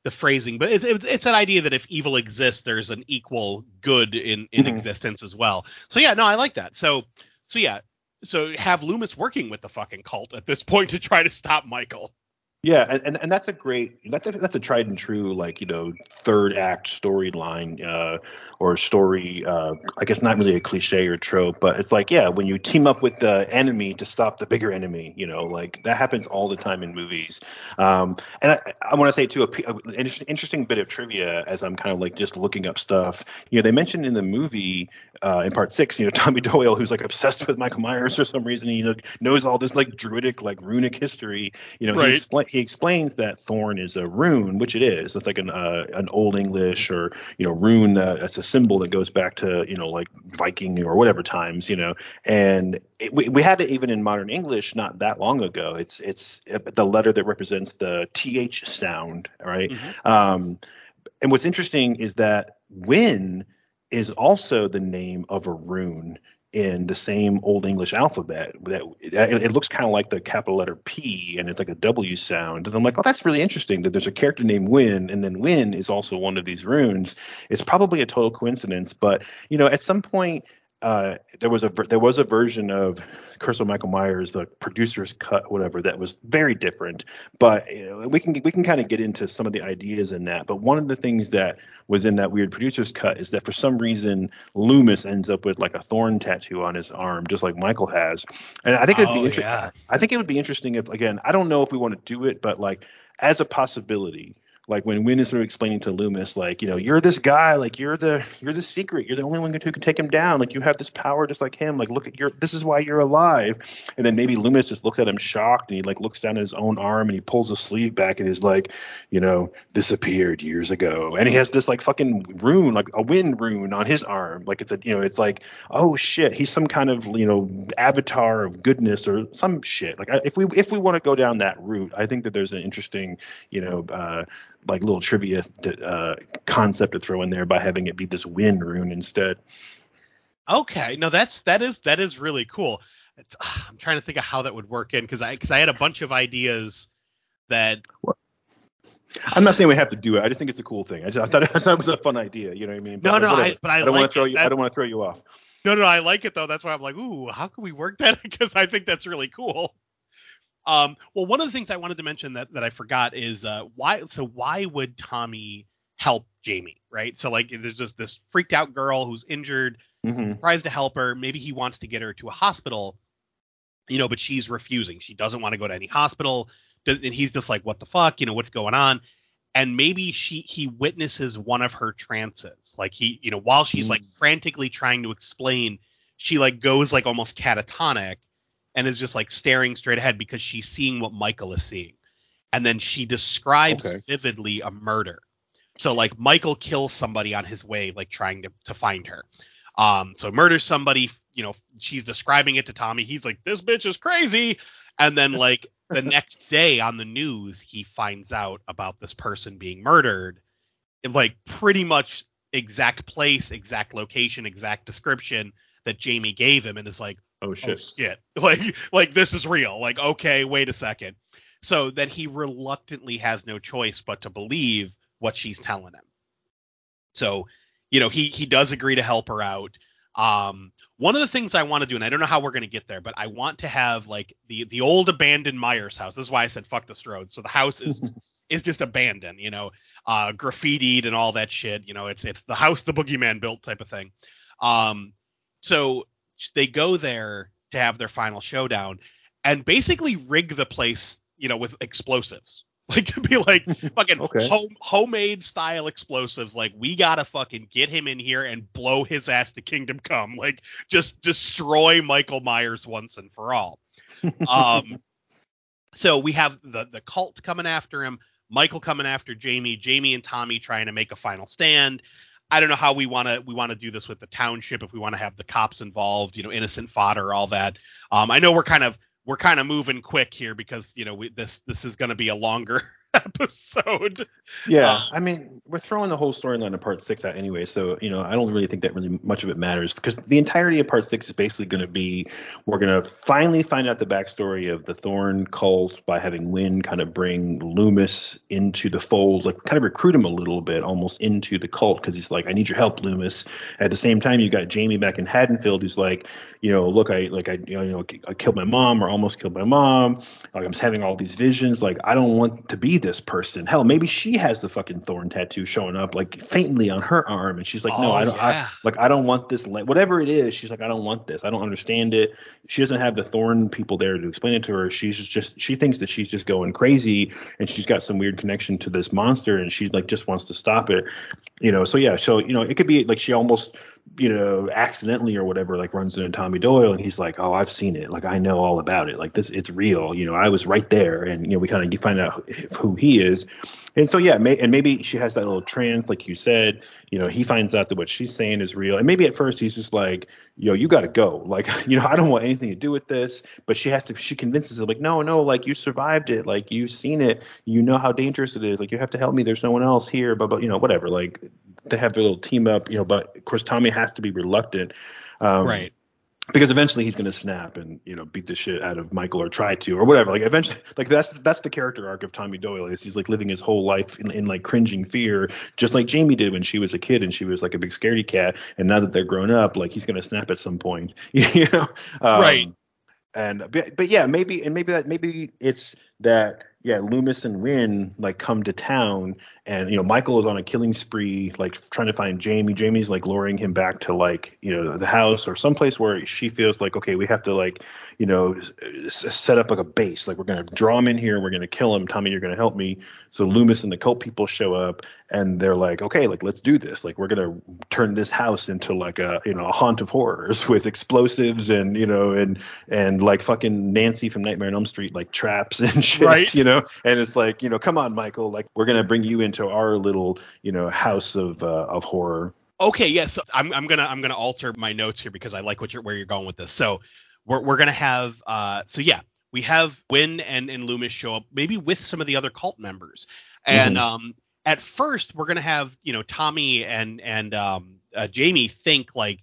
the phrasing, but it's it's, it's an idea that if evil exists, there's an equal good in in mm-hmm. existence as well. So yeah, no, I like that. So so yeah, so have Loomis working with the fucking cult at this point to try to stop Michael. Yeah, and, and that's a great that's a that's a tried and true like you know third act storyline uh, or story. Uh, I guess not really a cliche or trope, but it's like yeah, when you team up with the enemy to stop the bigger enemy, you know, like that happens all the time in movies. Um, and I, I want to say too, a, an interesting bit of trivia as I'm kind of like just looking up stuff. You know, they mentioned in the movie uh, in part six, you know, Tommy Doyle, who's like obsessed with Michael Myers for some reason, know, knows all this like druidic like runic history. You know, right. he explains he explains that thorn is a rune, which it is. It's like an uh, an old English or you know rune. Uh, it's a symbol that goes back to you know like Viking or whatever times, you know. And it, we we had it even in modern English not that long ago. It's it's the letter that represents the th sound, right? Mm-hmm. Um, and what's interesting is that Wynn is also the name of a rune in the same old English alphabet. That it, it looks kind of like the capital letter P, and it's like a W sound. And I'm like, oh, that's really interesting that there's a character named Wynn, and then Wynn is also one of these runes. It's probably a total coincidence, but you know, at some point uh, there was a there was a version of Curse of Michael Myers, the producer's cut, whatever, that was very different. But you know, we can we can kind of get into some of the ideas in that. But one of the things that was in that weird producer's cut is that for some reason Loomis ends up with like a thorn tattoo on his arm, just like Michael has. And I think it'd be oh, interesting. Yeah. I think it would be interesting if again, I don't know if we want to do it, but like as a possibility like when Wynn is sort of explaining to Loomis, like, you know, you're this guy, like you're the you're the secret, you're the only one who can take him down, like you have this power just like him, like look at your this is why you're alive. And then maybe Loomis just looks at him shocked, and he like looks down at his own arm, and he pulls the sleeve back, and he's like, you know, disappeared years ago, and he has this like fucking rune, like a Wynn rune on his arm, like it's a you know, it's like, oh shit, he's some kind of you know avatar of goodness or some shit. Like if we if we want to go down that route, I think that there's an interesting, you know. uh like little trivia uh, concept to throw in there by having it be this Wynn rune instead. Okay, no, that's that is that is really cool. It's, uh, I'm trying to think of how that would work in because I because I had a bunch of ideas that. I'm not saying we have to do it. I just think it's a cool thing. I, just, I thought, I thought it was a fun idea. You know what I mean? But, no, no, I, but I, I don't like want to throw it. you. That, I don't want to throw you off. No, no, I like it though. That's why I'm like, ooh, how can we work that? because I think that's really cool. Um, well, one of the things I wanted to mention that, that I forgot is uh, why. So why would Tommy help Jamie, right? So like, there's just this freaked out girl who's injured, mm-hmm. tries to help her. Maybe he wants to get her to a hospital, you know, but she's refusing. She doesn't want to go to any hospital, and he's just like, what the fuck, you know, what's going on? And maybe she he witnesses one of her trances, like he, you know, while she's mm-hmm. like frantically trying to explain, she like goes like almost catatonic and is just like staring straight ahead because she's seeing what Michael is seeing. And then she describes okay. vividly a murder. So like Michael kills somebody on his way, like trying to, to find her. Um, so murders somebody, you know, she's describing it to Tommy. He's like, this bitch is crazy. And then like the next day on the news, he finds out about this person being murdered. In like pretty much exact place, exact location, exact description that Jamie gave him, and is like, Oh oh shit. shit, like like this is real. Like okay, wait a second. So that he reluctantly has no choice but to believe what she's telling him. So, you know, he he does agree to help her out. Um, one of the things I want to do, and I don't know how we're going to get there, but I want to have like the the old abandoned Myers house. This is why I said fuck this road. So the house is is just abandoned, you know, uh, graffitied and all that shit. You know, it's it's the house the boogeyman built type of thing. Um, so they go there to have their final showdown and basically rig the place, you know, with explosives. Like be like fucking Okay. home, homemade style explosives. Like we gotta fucking get him in here and blow his ass to kingdom come. Like just destroy Michael Myers once and for all. Um, so we have the the cult coming after him, Michael coming after Jamie, Jamie and Tommy trying to make a final stand. I don't know how we want to we want to do this with the township if we want to have the cops involved, you know, innocent fodder, all that. Um, I know we're kind of we're kind of moving quick here because you know we, this this is going to be a longer episode. Yeah, Uh, I mean, we're throwing the whole storyline of part six out anyway, so you know, I don't really think that really much of it matters because the entirety of part six is basically going to be we're going to finally find out the backstory of the Thorn cult by having Wynn kind of bring Loomis into the fold, like kind of recruit him a little bit, almost into the cult because he's like, I need your help, Loomis. At the same time, you got Jamie back in Haddonfield who's like, you know, look, I like I you know I killed my mom or almost killed my mom. Like I'm having all these visions. Like I don't want to be this person. Hell, maybe she has the fucking thorn tattoo showing up like faintly on her arm, and she's like, no, Oh, I don't. yeah. I, like I don't want this. la- Whatever it is, she's like, I don't want this. I don't understand it. She doesn't have the thorn people there to explain it to her. She's just she thinks that she's just going crazy, and she's got some weird connection to this monster, and she like just wants to stop it. You know. So yeah. So you know, it could be like she almost you know, accidentally or whatever, like runs into Tommy Doyle and he's like, Oh, I've seen it. Like I know all about it. Like this it's real. You know, I was right there and you know, we kind of find out who he is. And so yeah, may, and maybe she has that little trance, like you said, you know, he finds out that what she's saying is real. And maybe at first he's just like, yo, you gotta go. Like, you know, I don't want anything to do with this. But she has to she convinces him, like, no, no, like you survived it, like you've seen it, you know how dangerous it is. Like you have to help me. There's no one else here, but but you know, whatever. Like they have their little team up, you know, but of course Tommy has to be reluctant. Um, right. because eventually he's going to snap and you know beat the shit out of Michael or try to or whatever. Like eventually, like that's that's the character arc of Tommy Doyle is he's like living his whole life in, in like cringing fear, just like Jamie did when she was a kid and she was like a big scaredy cat. And now that they're grown up, like he's going to snap at some point, you know? Um, Right. And but, but yeah, maybe and maybe that maybe it's that yeah, Loomis and Wynn like come to town and you know Michael is on a killing spree like trying to find Jamie. Jamie's like luring him back to like you know the house or someplace where she feels like okay, we have to like you know set up like a base. Like we're gonna draw him in here, we're gonna kill him. Tommy, you're gonna help me. So Loomis and the cult people show up and they're like, okay, like let's do this. Like we're gonna turn this house into like a you know a haunt of horrors with explosives and you know and and like fucking Nancy from Nightmare on Elm Street like traps and shit. Right. You know, and it's like you know, come on, Michael, like we're gonna bring you into our little you know house of uh, of horror. Okay, yes. so I'm I'm gonna I'm gonna alter my notes here because I like what you're where you're going with this. So we're we're gonna have uh so yeah, we have Wynn and, and Loomis show up, maybe with some of the other cult members. And Mhm. um at first we're gonna have, you know, Tommy and and um uh, Jamie think like,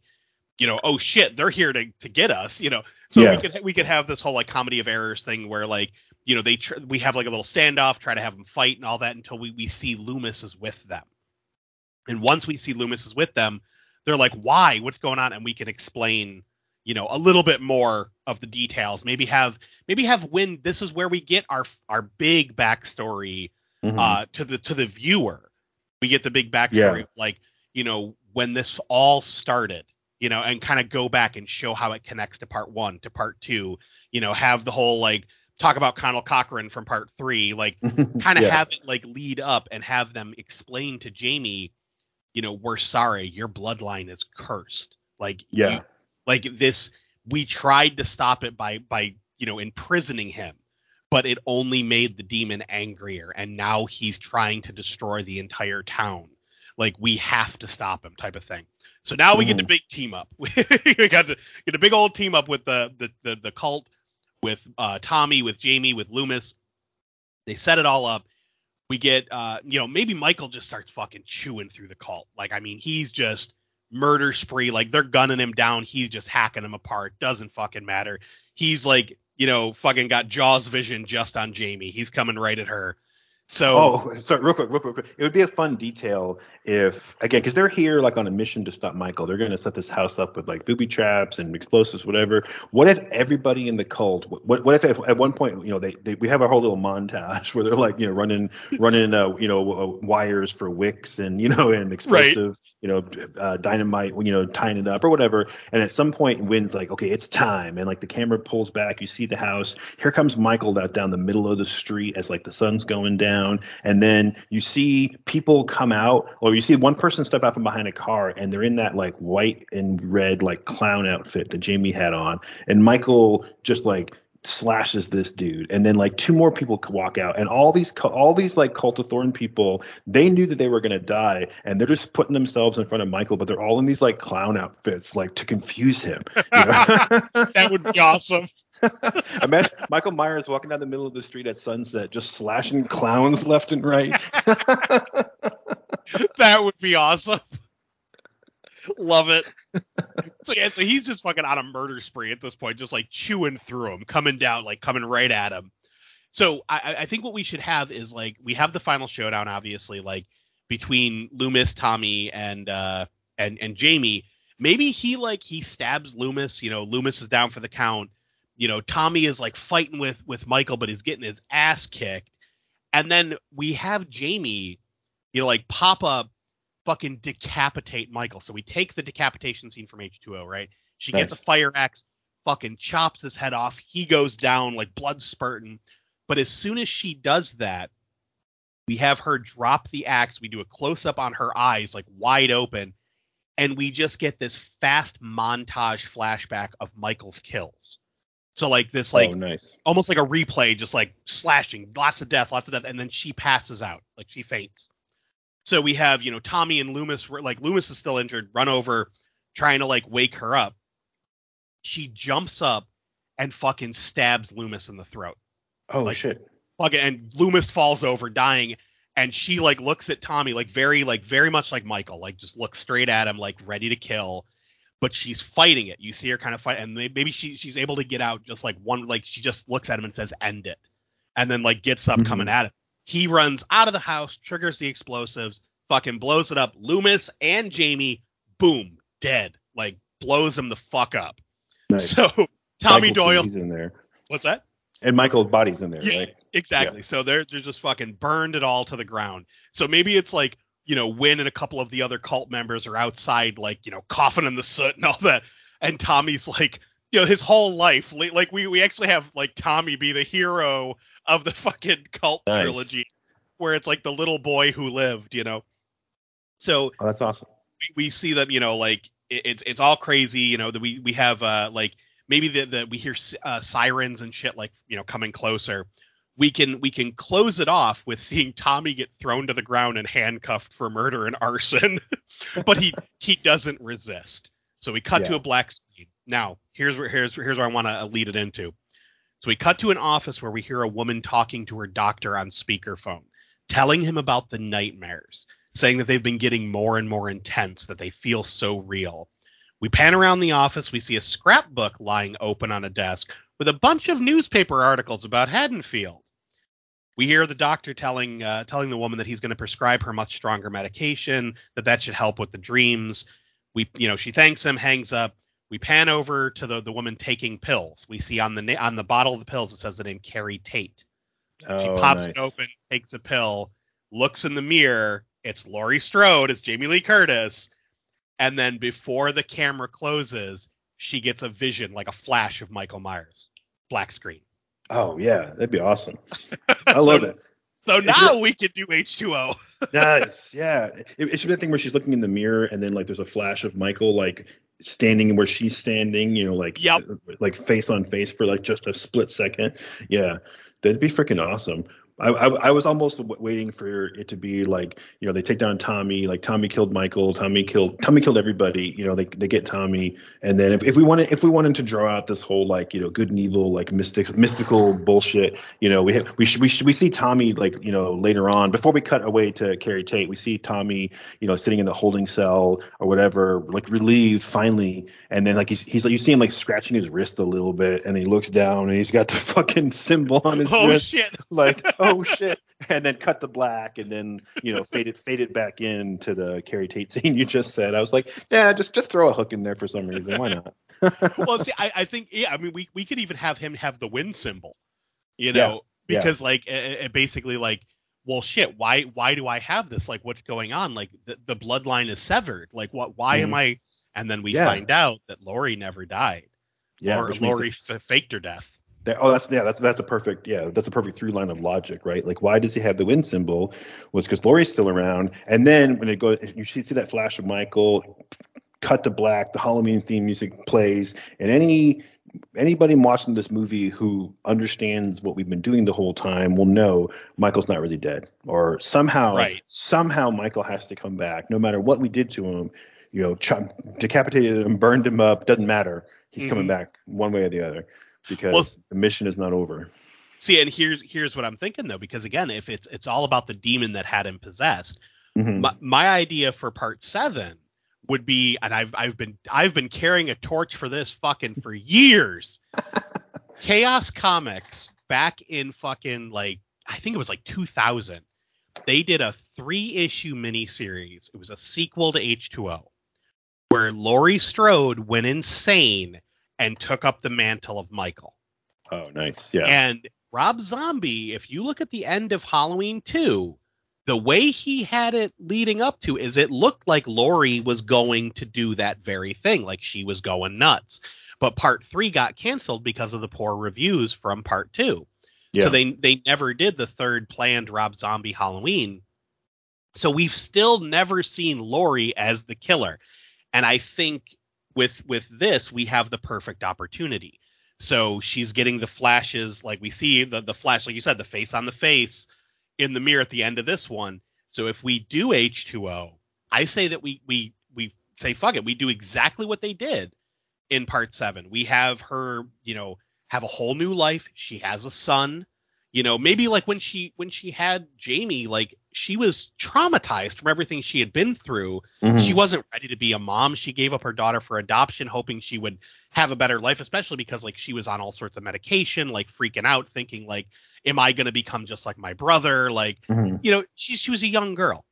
you know, oh shit, they're here to to get us, you know. So Yeah. we could we could have this whole like comedy of errors thing where like you know they tr- we have like a little standoff, try to have them fight and all that until we we see Loomis is with them. And once we see Loomis is with them, they're like, why? What's going on? And we can explain, you know, a little bit more of the details. Maybe have maybe have Wynn. This is where we get our our big backstory Mhm. uh, to the to the viewer. We get the big backstory, Yeah. of, like you know when this all started, you know, and kind of go back and show how it connects to part one, to part two. You know, have the whole like talk about Conal Cochran from part three, like kind of Yeah. have it like lead up and have them explain to Jamie, you know, we're sorry, your bloodline is cursed. Like Yeah. you- like this we tried to stop it by by, you know, imprisoning him, but it only made the demon angrier and now he's trying to destroy the entire town. Like we have to stop him type of thing. So now we get the Mhm. big team up. we got to get a big old team up with the the the, the cult with uh, Tommy, with Jamie, with Loomis. They set it all up. We get, uh, you know, maybe Michael just starts fucking chewing through the cult. Like, I mean, he's just murder spree. Like, they're gunning him down. He's just hacking them apart. Doesn't fucking matter. He's like, you know, fucking got Jaws vision just on Jamie. He's coming right at her. So, oh, sorry, real quick, real quick, real quick. It would be a fun detail if, again, because they're here like on a mission to stop Michael. They're going to set this house up with like booby traps and explosives, whatever. What if everybody in the cult? What, what if at one point, you know, they, they we have our whole little montage where they're like, you know, running running, uh, you know, uh, wires for wicks and you know and explosives, right. you know, uh, dynamite, you know, tying it up or whatever. And at some point, Wynn's like, okay, it's time, and like the camera pulls back, you see the house. Here comes Michael out down the middle of the street as like the sun's going down, and then you see people come out, or you see one person step out from behind a car, and they're in that like white and red like clown outfit that Jamie had on, and Michael just like slashes this dude and then like two more people walk out and all these all these like cult of thorn people they knew that they were going to die and they're just putting themselves in front of michael but they're all in these like clown outfits like to confuse him you know? that would be awesome Imagine Michael Myers walking down the middle of the street at sunset, just slashing clowns left and right. that would be awesome. Love it. So yeah, so he's just fucking on a murder spree at this point, just like chewing through him, coming down, like coming right at him. So I, I think what we should have is like we have the final showdown, obviously, like between Loomis, Tommy, and uh and and Jamie. Maybe he like he stabs Loomis. You know, Loomis is down for the count you know Tommy is like fighting with with Michael, but he's getting his ass kicked. And then we have Jamie, you know, like pop up, fucking decapitate Michael. So we take the decapitation scene from H2O, right? She nice. gets a fire axe, fucking chops his head off. He goes down like blood spurting. But as soon as she does that, we have her drop the axe. We do a close up on her eyes, like wide open, and we just get this fast montage flashback of Michael's kills. So like this oh, like oh, nice. almost like a replay, just like slashing, lots of death, lots of death, and then she passes out, like she faints. So we have, you know, Tommy and Loomis like Loomis is still injured, run over, trying to like wake her up. She jumps up and fucking stabs Loomis in the throat. Oh like, shit. Fucking and Loomis falls over, dying, and she like looks at Tommy like very like very much like Michael, like just looks straight at him, like ready to kill but she's fighting it. You see her kind of fight, and maybe she she's able to get out just like one, like she just looks at him and says, "End it," and then like gets up mm-hmm. coming at him. He runs out of the house, triggers the explosives, fucking blows it up. Loomis and Jamie, boom, dead. Like blows him the fuck up. Nice. So Tommy Michael Doyle, he's in there. What's that? And Michael's body's in there, yeah, right? Exactly. Yeah. So they're they're just fucking burned it all to the ground. So maybe it's like you know, Wynn and a couple of the other cult members are outside, like, you know, coughing in the soot and all that. And Tommy's like, you know, his whole life, like, we, we actually have, like, Tommy be the hero of the fucking cult nice. trilogy, where it's like the little boy who lived, you know. So oh, that's awesome. We, we see them, you know, like, it, it's it's all crazy, you know, that we, we have, uh, like, maybe the, the we hear uh, sirens and shit, like, you know, coming closer we can we can close it off with seeing Tommy get thrown to the ground and handcuffed for murder and arson, but he he doesn't resist. So we cut yeah. to a black screen. Now here's where here's here's where I want to lead it into. So we cut to an office where we hear a woman talking to her doctor on speakerphone, telling him about the nightmares, saying that they've been getting more and more intense, that they feel so real. We pan around the office, we see a scrapbook lying open on a desk with a bunch of newspaper articles about Haddonfield. We hear the doctor telling uh, telling the woman that he's going to prescribe her much stronger medication, that that should help with the dreams. We, you know, she thanks him, hangs up. We pan over to the the woman taking pills. We see on the on the bottle of the pills it says the name Keri Tate. Oh, she pops nice. it open, takes a pill, looks in the mirror. It's Laurie Strode. It's Jamie Lee Curtis. And then before the camera closes, she gets a vision like a flash of Michael Myers. Black screen. Oh yeah, that'd be awesome. I love so, it. So now we can do H2O. nice, yeah. It, it, should be that thing where she's looking in the mirror and then like there's a flash of Michael like standing where she's standing, you know, like yep. like face on face for like just a split second. Yeah, that'd be freaking awesome. I, I, I was almost waiting for it to be like, you know, they take down Tommy, like Tommy killed Michael, Tommy killed Tommy killed everybody. You know, they they get Tommy, and then if, if we wanted if we wanted to draw out this whole like you know good and evil like mystic mystical bullshit, you know, we have, we should we should we see Tommy like you know later on before we cut away to Keri Tate, we see Tommy you know sitting in the holding cell or whatever, like relieved finally, and then like he's he's like you see him like scratching his wrist a little bit, and he looks down and he's got the fucking symbol on his oh wrist, shit! like oh shit, and then cut the black, and then you know fade it fade it back in to the Keri Tate scene you just said. I was like, yeah, just just throw a hook in there for some reason. Why not? well, see, I, I think yeah, I mean we we could even have him have the Wynn symbol, you know, Yeah, yeah. because like it, basically like well shit why why do I have this like what's going on like the, the bloodline is severed like what why am I and then we Mm-hmm. Yeah. find out that Laurie never died yeah, or Laurie f- faked her death. That- oh, that's yeah, that's that's a perfect yeah, that's a perfect through line of logic, right? Like, why does he have the Wynn symbol? Was because Laurie's still around, and then when it goes, you see see that flash of Michael, cut to black, the Halloween theme music plays, and any anybody watching this movie who understands what we've been doing the whole time will know Michael's not really dead, or somehow Right. somehow Michael has to come back, no matter what we did to him. You know, ch- decapitated him, burned him up, doesn't matter. He's coming Mhm. back one way or the other because Well, the mission is not over. See, and here's here's what I'm thinking though, because again, if it's it's all about the demon that had him possessed, Mhm. my, my idea for part seven would be, and I've I've been I've been carrying a torch for this fucking for years. Chaos Comics back in fucking like I think it was like 2000. They did a three issue miniseries. It was a sequel to H2O, where Laurie Strode went insane and took up the mantle of Michael. Oh, nice. Yeah. And Rob Zombie, if you look at the end of Halloween 2, the way he had it leading up to is it looked like Laurie was going to do that very thing, like she was going nuts. But part 3 got canceled because of the poor reviews from part 2. yeah. So they they never did the third planned Rob Zombie Halloween. So we've still never seen Laurie as the killer. And I think with with this we have the perfect opportunity. So she's getting the flashes like we see the the flash like you said the face on the face in the mirror at the end of this one. So if we do H2O, I say that we we we say fuck it, we do exactly what they did in part 7. We have her, you know, have a whole new life. She has a son. You know, maybe like when she when she had Jamie, like she was traumatized from everything she had been through. Mhm. She wasn't ready to be a mom. She gave up her daughter for adoption, hoping she would have a better life, especially because like she was on all sorts of medication, like freaking out, thinking like, "Am I going to become just like my brother?" Like, Mhm. you know, she she was a young girl,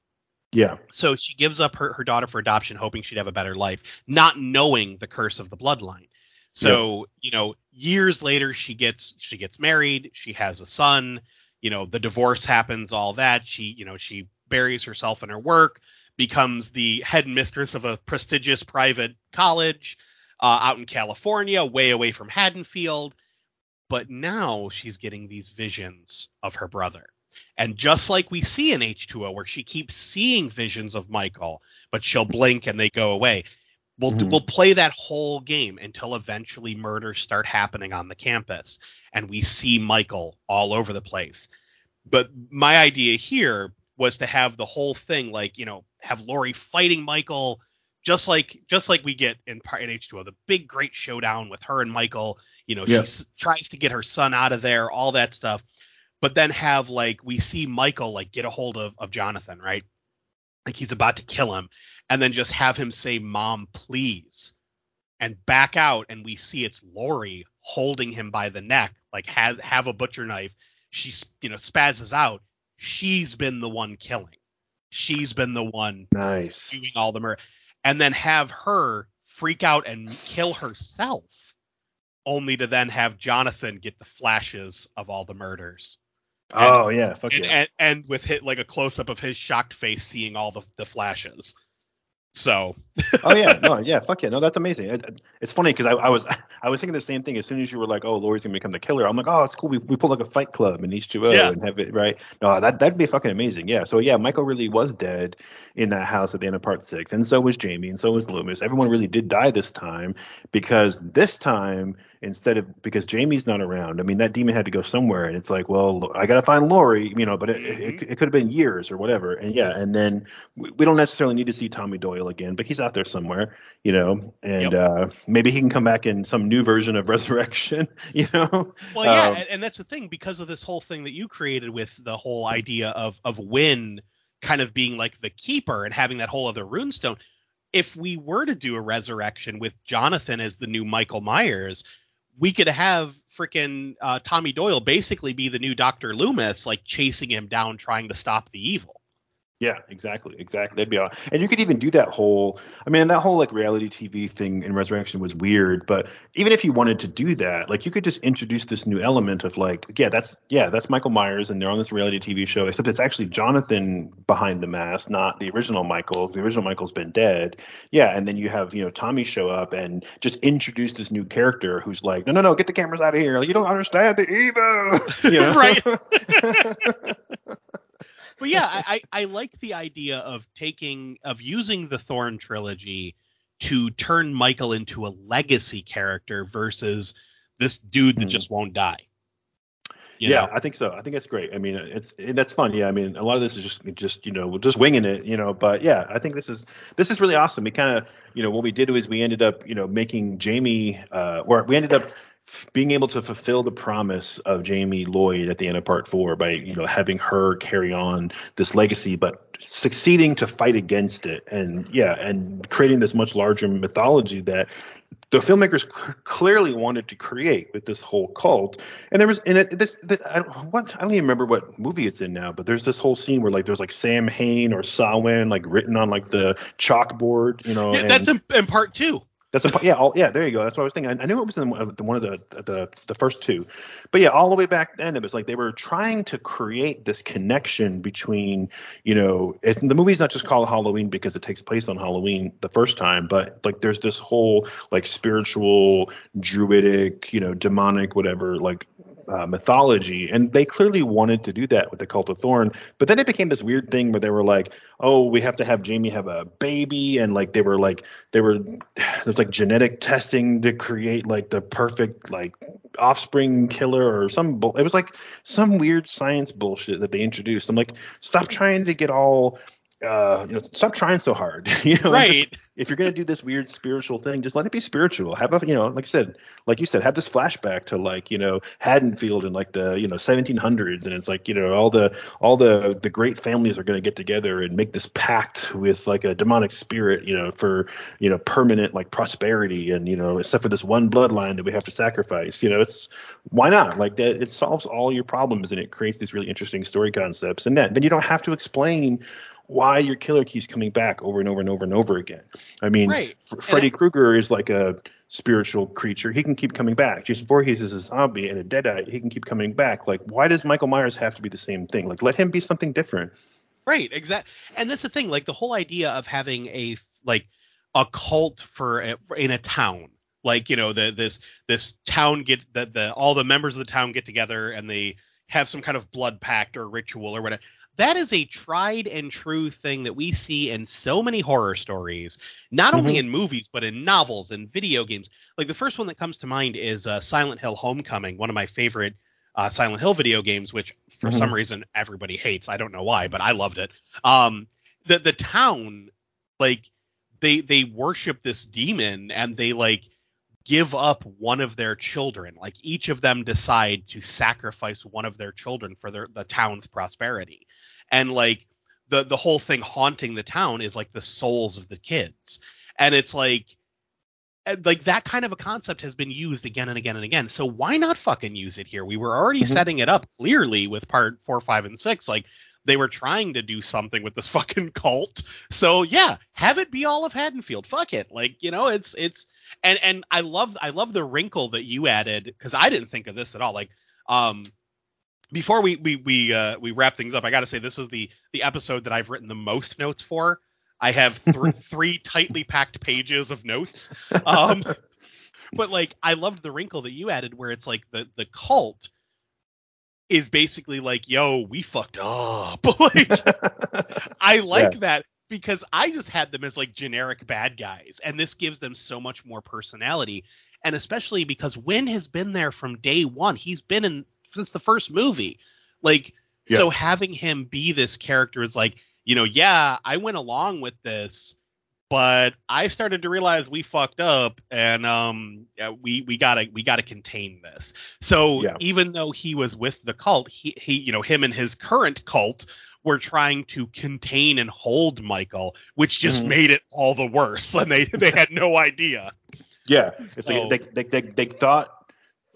Yeah. so she gives up her, her daughter for adoption, hoping she'd have a better life, not knowing the curse of the bloodline. So, you know, years later she gets she gets married, she has a son, you know, the divorce happens, all that. She, you know, she buries herself in her work, becomes the head mistress of a prestigious private college uh, out in California, way away from Haddonfield. But now she's getting these visions of her brother. And just like we see in H2O, where she keeps seeing visions of Michael, but she'll blink and they go away. We'll Mhm. we'll play that whole game until eventually murders start happening on the campus, and we see Michael all over the place. But my idea here was to have the whole thing like you know have Laurie fighting Michael, just like just like we get in part in H2O, the big great showdown with her and Michael. You know, Yeah. she s- tries to get her son out of there, all that stuff but then have like we see Michael like get a hold of of Jonathan, right? Like he's about to kill him, and then just have him say, "Mom, please," and back out, and we see it's Laurie holding him by the neck, like has have a butcher knife. She's you know spazzes out. She's been the one killing. She's been the one Nice. doing all the murder, and then have her freak out and kill herself, only to then have Jonathan get the flashes of all the murders Oh yeah. Fuck and, yeah. and, and with hit like a close up of his shocked face seeing all the, the flashes. So oh yeah. No. Yeah. Fuck yeah. No, that's amazing. It, it- it's funny because I, I was I was thinking the same thing as soon as you were like, oh, Laurie's gonna become the killer. I'm like, oh, it's cool. We we pull like a Fight Club in H2O Yeah. and have it right. No, that that'd be fucking amazing. Yeah. So yeah, Michael really was dead in that house at the end of part six, and so was Jamie, and so was Loomis. Everyone really did die this time because this time instead of because Jamie's not around. I mean, that demon had to go somewhere, and it's like, well, I gotta find Laurie, you know. But it, Mhm. it, it could have been years or whatever. And yeah, and then we, we don't necessarily need to see Tommy Doyle again, but he's out there somewhere, you know. And uh, maybe he can come back in some new version of Resurrection, you know. Well, yeah, Um, and, and that's the thing because of this whole thing that you created with the whole idea of of Wynn kind of being like the keeper and having that whole other runestone. If we were to do a resurrection with Jonathan as the new Michael Myers, we could have freaking uh, Tommy Doyle basically be the new Doctor Loomis, like chasing him down, trying to stop the evil. Yeah, exactly, exactly. That'd be awesome. And you could even do that whole. I mean, that whole like reality TV thing in Resurrection was weird, but even if you wanted to do that, like you could just introduce this new element of like, yeah, that's yeah, that's Michael Myers, and they're on this reality TV show. Except it's actually Jonathan behind the mask, not the original Michael. The original Michael's been dead. Yeah, and then you have you know Tommy show up and just introduce this new character who's like, no, no, no, get the cameras out of here. Like, you don't understand the evil. You know? Right. but yeah, I, I, I like the idea of taking of using the Thorn trilogy to turn Michael into a legacy character versus this dude that Mhm. just won't die. You yeah, know? I think so. I think it's great. I mean, it's it, that's fun. Yeah, I mean, a lot of this is just just you know we're just winging it, you know. But yeah, I think this is this is really awesome. We kind of you know what we did was we ended up you know making Jamie uh or we ended up being able to fulfill the promise of Jamie Lloyd at the end of part four by you know having her carry on this legacy, but succeeding to fight against it, and yeah, and creating this much larger mythology that the filmmakers c- clearly wanted to create with this whole cult. And there was in it this, this I, what I don't even remember what movie it's in now, but there's this whole scene where like there's like Sam Hain or Samhain like written on like the chalkboard, you know. Yeah, and that's in, in part two. That's a, yeah, all, yeah, there you go. That's what I was thinking. I, I knew it was in one of the, one of the, the the first two, but yeah, all the way back then, it was like they were trying to create this connection between, you know, the movie's not just called Halloween because it takes place on Halloween the first time, but like there's this whole like spiritual, druidic, you know, demonic, whatever, like uh, mythology, and they clearly wanted to do that with the Cult of Thorn. But then it became this weird thing where they were like, "Oh, we have to have Jamie have a baby," and like they were like, they were there's like genetic testing to create like the perfect like offspring killer or some. Bull- it was like some weird science bullshit that they introduced. I'm like, stop trying to get all. Uh, you know, stop trying so hard. you know, and just- Right. if you're gonna do this weird spiritual thing, just let it be spiritual. Have a, you know, like I said, like you said, have this flashback to like, you know, Haddonfield in like the, you know, 1700s, and it's like, you know, all the all the the great families are gonna get together and make this pact with like a demonic spirit, you know, for you know permanent like prosperity, and you know, except for this one bloodline that we have to sacrifice. You know, it's why not? Like that, it solves all your problems and it creates these really interesting story concepts, and then then you don't have to explain why your killer keeps coming back over and over and over and over again. I mean, Right. F- Freddy Krueger is like a spiritual creature. He can keep coming back. Jason Voorhees is a zombie and a deadite. He can keep coming back. Like, why does Michael Myers have to be the same thing? Like, let him be something different. Right, Exactly. And that's the thing, like the whole idea of having a like a cult for a, in a town, like you know the this this town get that the all the members of the town get together and they have some kind of blood pact or ritual or whatever. That is a tried and true thing that we see in so many horror stories, not only Mhm. in movies but in novels and video games. Like the first one that comes to mind is uh, Silent Hill Homecoming, one of my favorite uh, Silent Hill video games, which for Mhm. some reason everybody hates. I don't know why, but I loved it. Um, the the town, like they they worship this demon and they like give up one of their children. Like each of them decide to sacrifice one of their children for their the town's prosperity, and like the the whole thing haunting the town is like the souls of the kids, and it's like like that kind of a concept has been used again and again and again. So why not fucking use it here? We were already Mhm. setting it up clearly with part four, five, and six. Like they were trying to do something with this fucking cult. So yeah, have it be all of Haddonfield. Fuck it. Like you know, it's it's and and I love I love the wrinkle that you added because I didn't think of this at all. Like um before we we we uh we wrap things up, I got to say this is the the episode that I've written the most notes for. I have th- three tightly packed pages of notes. Um, but like I loved the wrinkle that you added where it's like the the cult is basically like, yo, we fucked up. like I like Yeah. that because I just had them as like generic bad guys, and this gives them so much more personality. and especially because Wynn has been there from day one. He's been in since the first movie. Like, Yeah. so having him be this character is like, you know, yeah, I went along with this, but I started to realize we fucked up, and um, we we gotta we gotta contain this. So Yeah. even though he was with the cult, he he you know him and his current cult were trying to contain and hold Michael, which just Mhm. made it all the worse, and they they had no idea. Yeah, it's So- like they, they, they, they thought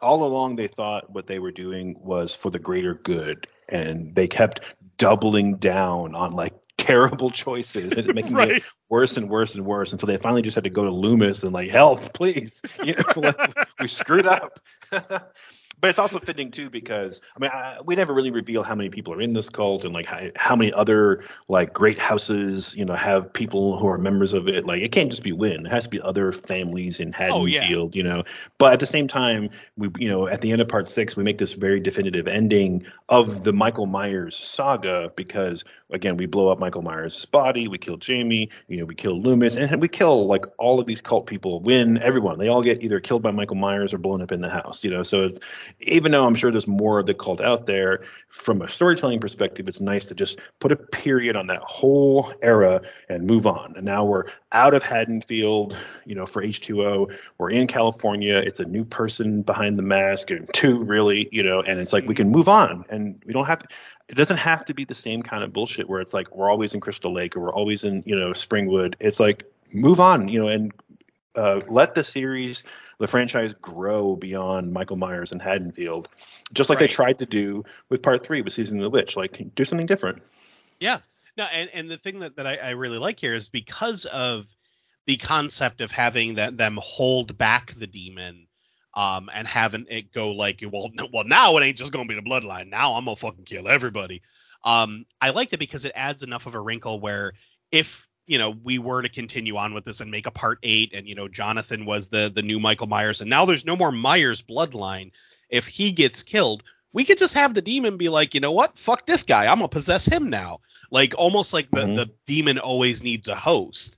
all along they thought what they were doing was for the greater good, and they kept doubling down on like terrible choices and making Right. it worse and worse and worse until they finally just had to go to Loomis and like help, please, you know, like, we screwed up. But it's also fitting too because I mean I, we never really reveal how many people are in this cult and like how, how many other like great houses you know have people who are members of it. Like it can't just be Wynn; it has to be other families in Oh, yeah. Haddonfield, you know. But at the same time, we you know at the end of part six we make this very definitive ending of the Michael Myers saga because again we blow up Michael Myers' body, we kill Jamie, you know we kill Loomis, and we kill like all of these cult people. Wynn everyone; they all get either killed by Michael Myers or blown up in the house, you know. So it's even though I'm sure there's more of the cult out there, from a storytelling perspective, it's nice to just put a period on that whole era and move on. And now we're out of Haddonfield, you know, for H2O. We're in California. It's a new person behind the mask, and two really, you know, and it's like we can move on, and we don't have to. It doesn't have to be the same kind of bullshit where it's like we're always in Crystal Lake or we're always in, you know, Springwood. It's like move on, you know, and uh, let the series, the franchise grow beyond Michael Myers and Haddonfield, just like Right. they tried to do with part three with Season of the Witch. Like, do something different. Yeah. No, and, and the thing that, that I, I really like here is because of the concept of having that them hold back the demon um and having it go like well no, well now it ain't just gonna be the bloodline now i'm gonna fucking kill everybody um i liked it because it adds enough of a wrinkle where if you know we were to continue on with this and make a part eight and you know jonathan was the the new michael myers and now there's no more myers bloodline. If he gets killed we could just have the demon be like you know what? Fuck this guy. I'm gonna possess him now. Like almost like the, Mhm. the demon always needs a host.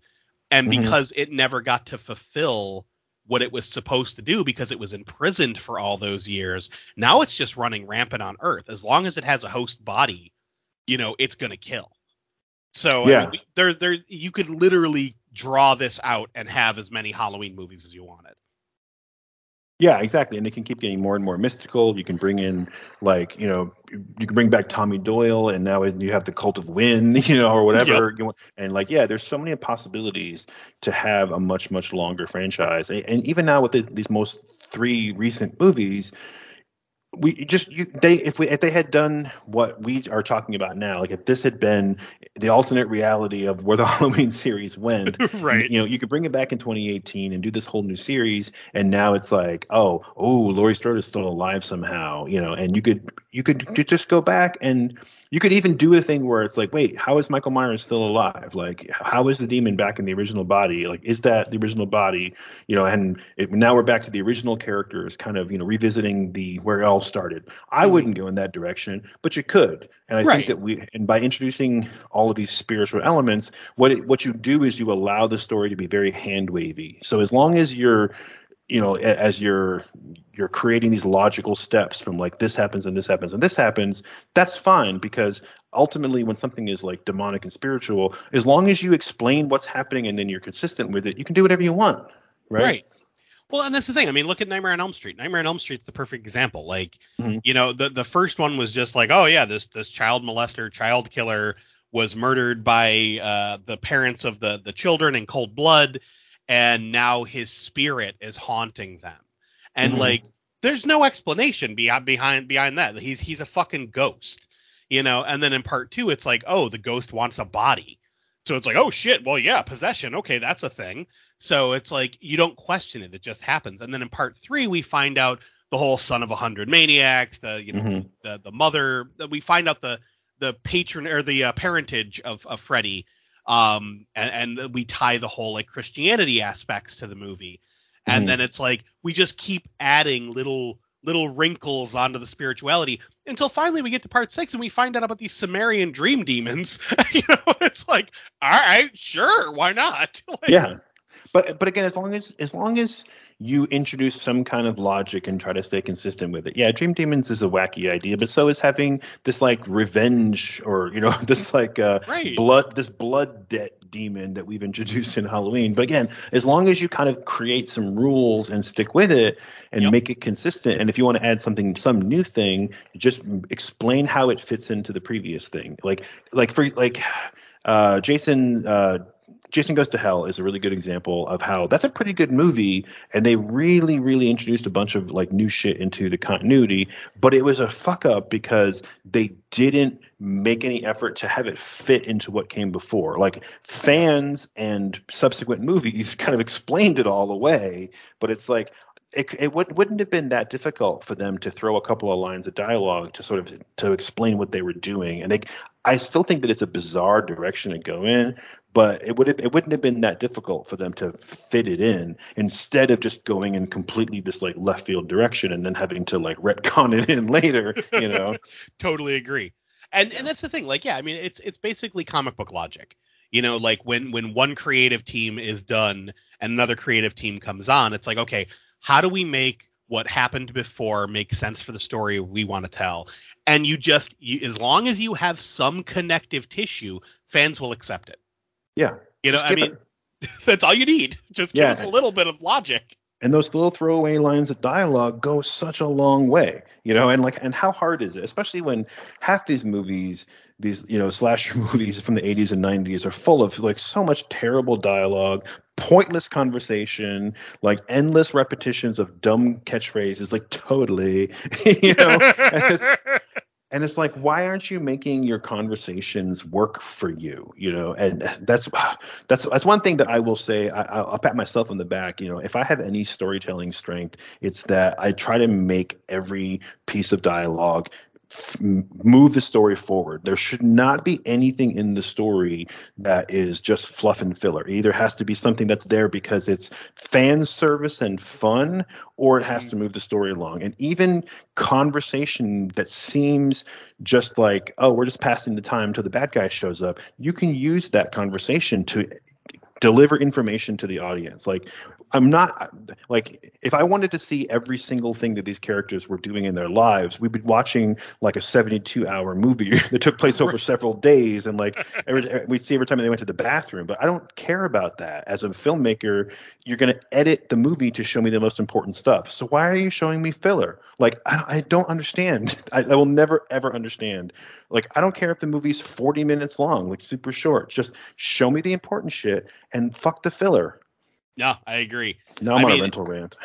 And Mhm. because it never got to fulfill what it was supposed to do because it was imprisoned for all those years now it's just running rampant on earth. As long as it has a host body you know it's to kill so I Yeah. mean, there there you could literally draw this out and have as many halloween movies as you wanted Yeah, exactly. And it can keep getting more and more mystical. You can bring in like, you know, you can bring back Tommy Doyle and now you have the cult of Wynn, you know, or whatever. Want- And like, yeah, there's so many possibilities to have a much, much longer franchise. And, and even now with the, these most three recent movies, we just you they if we if they had done what we are talking about now, like if this had been the alternate reality of where the Halloween series went, right. you know, you could bring it back in 2018 and do this whole new series, and now it's like, oh, oh, Laurie Strode is still alive somehow, you know, and you could you could just go back and you could even do a thing where it's like, wait, how is Michael Myers still alive? Like, how is the demon back in the original body? Like, is that the original body? You know, and it, now we're back to the original characters, kind of, you know, revisiting the where it all started. I Mhm. wouldn't go in that direction, but you could, and I Right. think that we, and by introducing all of these spiritual elements, what it, what you do is you allow the story to be very hand wavy. So as long as you're you know as you're you're creating these logical steps from like this happens and this happens and this happens that's fine because ultimately when something is like demonic and spiritual as long as you explain what's happening and then you're consistent with it you can do whatever you want right, Right. Well, and that's the thing. I mean, look at Nightmare on Elm Street. Nightmare on Elm Street's the perfect example. Like, Mhm. you know, the the first one was just like, oh yeah, this this child molester, child killer was murdered by uh, the parents of the the children in cold blood, and now his spirit is haunting them. And Mhm. like, there's no explanation behind behind behind that. He's he's a fucking ghost, you know. And then in part two, it's like, oh, the ghost wants a body. So it's like, oh shit, well yeah, possession, okay, that's a thing. So it's like you don't question it; it just happens. And then in part three, we find out the whole son of a hundred maniacs, the you know Mhm. the the mother. We find out the the patron or the uh, parentage of of Freddy, um, and, and we tie the whole like Christianity aspects to the movie. And Mhm. then it's like we just keep adding little little wrinkles onto the spirituality until finally we get to part six and we find out about these Sumerian dream demons. you know, it's like, all right, sure, why not? Like, yeah but but again as long as as long as you introduce some kind of logic and try to stay consistent with it. Yeah, Dream Demons is a wacky idea, but so is having this like revenge or you know this like uh, Right. blood this blood debt demon that we've introduced in Halloween. But again, as long as you kind of create some rules and stick with it and Yep. make it consistent, and if you want to add something, some new thing, just explain how it fits into the previous thing. Like like for like uh, Jason. Uh, Jason Goes to Hell is a really good example of how that's a pretty good movie, and they really, really introduced a bunch of like new shit into the continuity. But it was a fuck up because they didn't make any effort to have it fit into what came before. Like fans and subsequent movies kind of explained it all away, but it's like it, it would, wouldn't have been that difficult for them to throw a couple of lines of dialogue to sort of to explain what they were doing. And they, I still think that it's a bizarre direction to go in, but it would have, it wouldn't have been that difficult for them to fit it in instead of just going in completely this like left field direction and then having to like retcon it in later. You know? totally agree. And and that's the thing. Like, yeah, I mean, it's it's basically comic book logic. You know, like when when one creative team is done and another creative team comes on, it's like, okay, how do we make what happened before make sense for the story we want to tell? And you just, you, as long as you have some connective tissue, fans will accept it. yeah. You know, I mean, it- that's all you need. Just give Yeah. us a little bit of logic. And those little throwaway lines of dialogue go such a long way you know and like and how hard is it especially when half these movies these you know slasher movies from the 80s and 90s are full of like so much terrible dialogue pointless conversation like endless repetitions of dumb catchphrases like totally you know and it's, like why aren't you making your conversations work for you you know? And that's that's that's one thing that i will say I, I'll, I'll pat myself on the back you know if i have any storytelling strength it's that i try to make every piece of dialogue f- move the story forward. There should not be anything in the story that is just fluff and filler. It either has to be something that's there because it's fan service and fun or it has to mm-hmm. move the story along. And even conversation that seems just like oh we're just passing the time till the bad guy shows up you can use that conversation to deliver information to the audience. Like i'm not like if i wanted to see every single thing that these characters were doing in their lives we'd be watching like a 72 hour movie that took place over several days and like every, eh, we'd see every time they went to the bathroom. But i don't care about that. As a filmmaker you're going to edit the movie to show me the most important stuff. So why are you showing me filler? Like i, I don't understand. I, I will never ever understand. Like i don't care if the movie's 40 minutes long like super short. Just show me the important shit and fuck the filler No, I agree. now i'm I on mean- a rental rant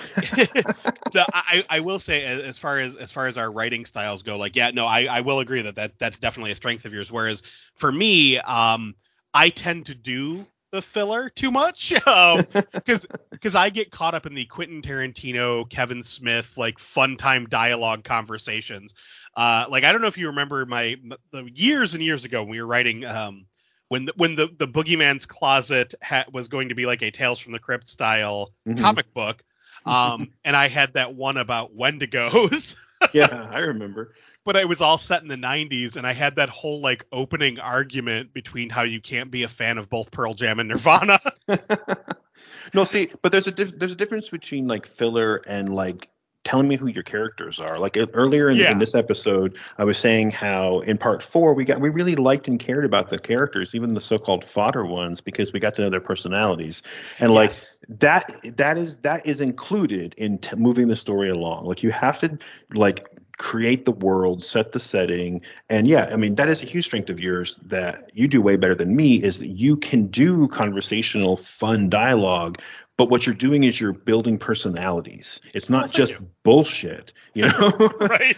no, I, I will say as far as as far as our writing styles go, like yeah, no, I, I will agree that, that that's definitely a strength of yours. Whereas for me, um, I tend to do the filler too much, um, because because I get caught up in the Quentin Tarantino, Kevin Smith like fun time dialogue conversations. Uh, like I don't know if you remember my the years and years ago when we were writing um when the, when the the Boogeyman's Closet ha- was going to be like a Tales from the Crypt style Mhm. comic book. Um, and I had that one about Wendigos, yeah i remember but it was all set in the 90s, and I had that whole like opening argument between how you can't be a fan of both Pearl Jam and Nirvana. no see but there's a diff- there's a difference between like filler and like telling me who your characters are like earlier in, Yeah. in this episode i was saying how in part four we got we really liked and cared about the characters even the so-called fodder ones because we got to know their personalities and like Yes. that that is that is included in t- moving the story along like you have to like create the world set the setting and yeah i mean that is a huge strength of yours that you do way better than me is that you can do conversational fun dialogue but what you're doing is you're building personalities. It's not just bullshit you know? Right?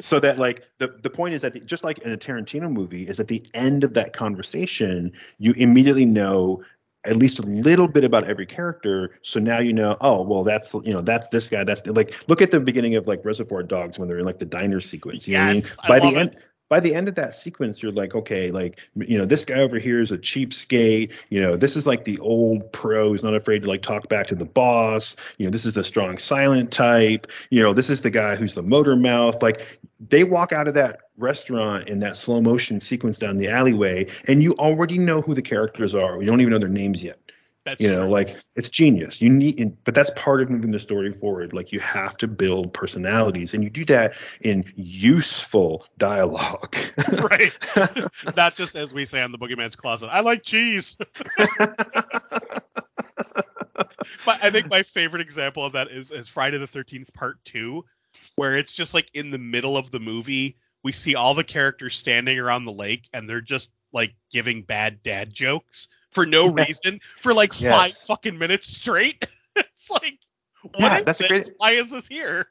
so that like the the point is that the, just like in a Tarantino movie is at the end of that conversation you immediately know at least a little bit about every character. So now you know oh well that's you know that's this guy that's like look at the beginning of like Reservoir Dogs when they're in like the diner sequence you know what I mean? Yes, I by love the it. By the end of that sequence, you're like, okay, like, you know, this guy over here is a cheapskate. You know, this is like the old pro who's not afraid to like talk back to the boss. You know, this is the strong silent type. You know, this is the guy who's the motor mouth. Like, they walk out of that restaurant in that slow motion sequence down the alleyway, and you already know who the characters are. You don't even know their names yet. That's you know true. like it's genius you need but that's part of moving the story forward like you have to build personalities and you do that in useful dialogue right. Not just as we say on the Boogeyman's Closet. I like cheese. but I think my favorite example of that is, is Friday the 13th Part 2, where it's just like in the middle of the movie, we see all the characters standing around the lake and they're just like giving bad dad jokes for no reason for like Yes. five fucking minutes straight. it's like, what is Yeah, a this? great- Why is this here?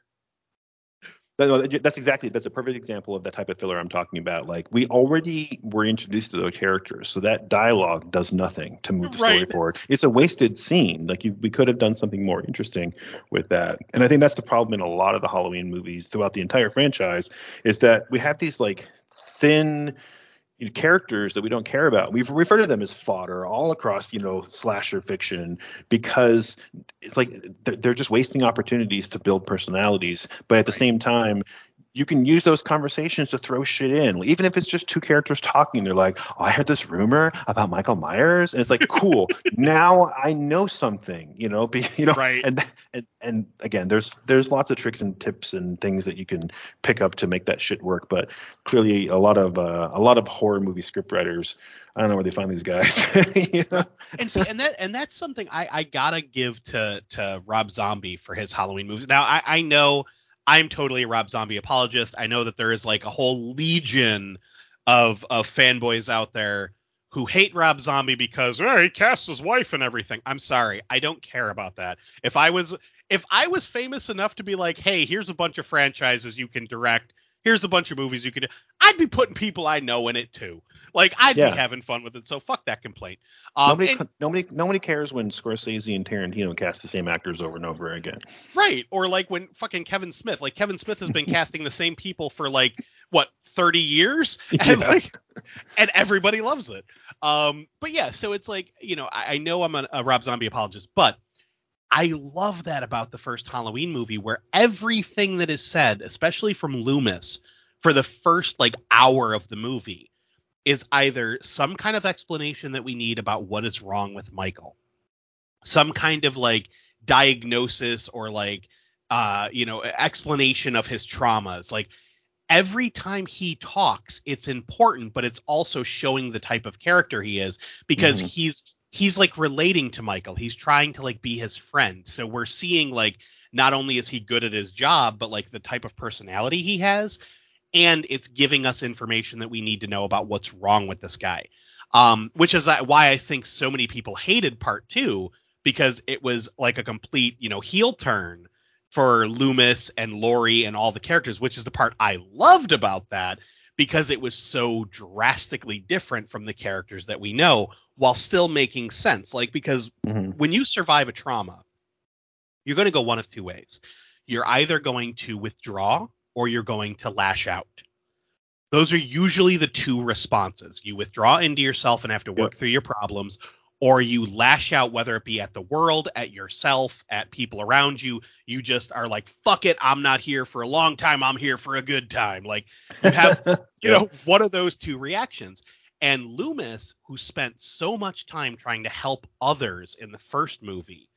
That- that's exactly that's a perfect example of the type of filler I'm talking about. Like we already were introduced to those characters, so that dialogue does nothing to move the story forward. It's a wasted scene. Like you, we could have done something more interesting with that. And I think that's the problem in a lot of the Halloween movies throughout the entire franchise is that we have these like thin you know, characters that we don't care about. We've referred to them as fodder all across, you know, slasher fiction because it's like they're they're just wasting opportunities to build personalities. But at the same time, you can use those conversations to throw shit in, even if it's just two characters talking. They're like, "Oh, I heard this rumor about Michael Myers," and it's like, "Cool, now I know something," you know. Be, you know, Right. and, and and again, there's there's lots of tricks and tips and things that you can pick up to make that shit work. But clearly, a lot of uh, a lot of horror movie scriptwriters, I don't know where they find these guys. you know? and see, and that and that's something I, I gotta give to to Rob Zombie for his Halloween movies. Now I, I know I'm totally a Rob Zombie apologist. I know that there is like a whole legion of of fanboys out there who hate Rob Zombie because oh, he cast his wife and everything. I'm sorry, I don't care about that. If I was if I was famous enough to be like, hey, here's a bunch of franchises you can direct. Here's a bunch of movies you could do. I'd be putting people I know in it too. Like I'd Yeah. be having fun with it. So fuck that complaint. Um, nobody, and- nobody, nobody cares when Scorsese and Tarantino cast the same actors over and over again. Right. Or like when fucking Kevin Smith, like Kevin Smith has been casting the same people for like what 30 years and Yeah. like and everybody loves it. Um but yeah, so it's like, you know, I, I know I'm a, a Rob Zombie apologist, but I love that about the first Halloween movie where everything that is said, especially from Loomis for the first like hour of the movie is either some kind of explanation that we need about what is wrong with Michael. Some kind of like diagnosis or like uh you know explanation of his traumas like every time he talks it's important but it's also showing the type of character he is because Mhm. he's he's like relating to Michael he's trying to like be his friend so we're seeing like not only is he good at his job but like the type of personality he has and it's giving us information that we need to know about what's wrong with this guy um which is uh, why I think so many people hated part 2 because it was like a complete, you know, heel turn for Loomis and Laurie and all the characters, which is the part I loved about that because it was so drastically different from the characters that we know while still making sense. Like because Mhm. when you survive a trauma, you're going to go one of two ways. You're either going to withdraw or you're going to lash out. Those are usually the two responses. You withdraw into yourself and have to work Yep. through your problems, or you lash out, whether it be at the world, at yourself, at people around you. You just are like, fuck it, I'm not here for a long time. I'm here for a good time. Like, you have you know, one of those two reactions. And Loomis, who spent so much time trying to help others in the first movie,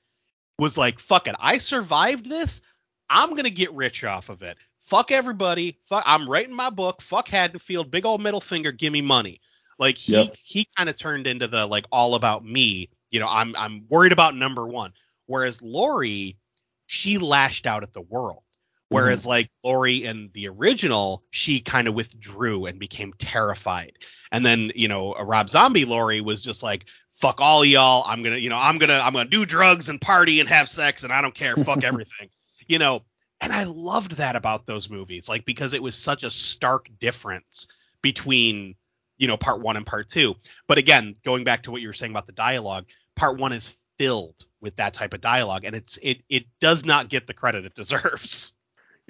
was like, fuck it, I survived this. I'm gonna get rich off of it. Fuck everybody. Fuck I'm writing my book. Fuck Haddonfield. Big old middle finger, give me money. Like he Yep. he kind of turned into the like all about me. You know, I'm I'm worried about number one. Whereas Lori, she lashed out at the world. Whereas mm-hmm. like Lori in the original, she kind of withdrew and became terrified. And then, you know, a Rob Zombie Lori was just like, fuck all y'all. I'm gonna, you know, I'm gonna I'm gonna do drugs and party and have sex and I don't care. Fuck everything. You know, and I loved that about those movies, like because it was such a stark difference between, you know, part one and part two. But again, going back to what you were saying about the dialogue, part one is filled with that type of dialogue, and it's it it does not get the credit it deserves.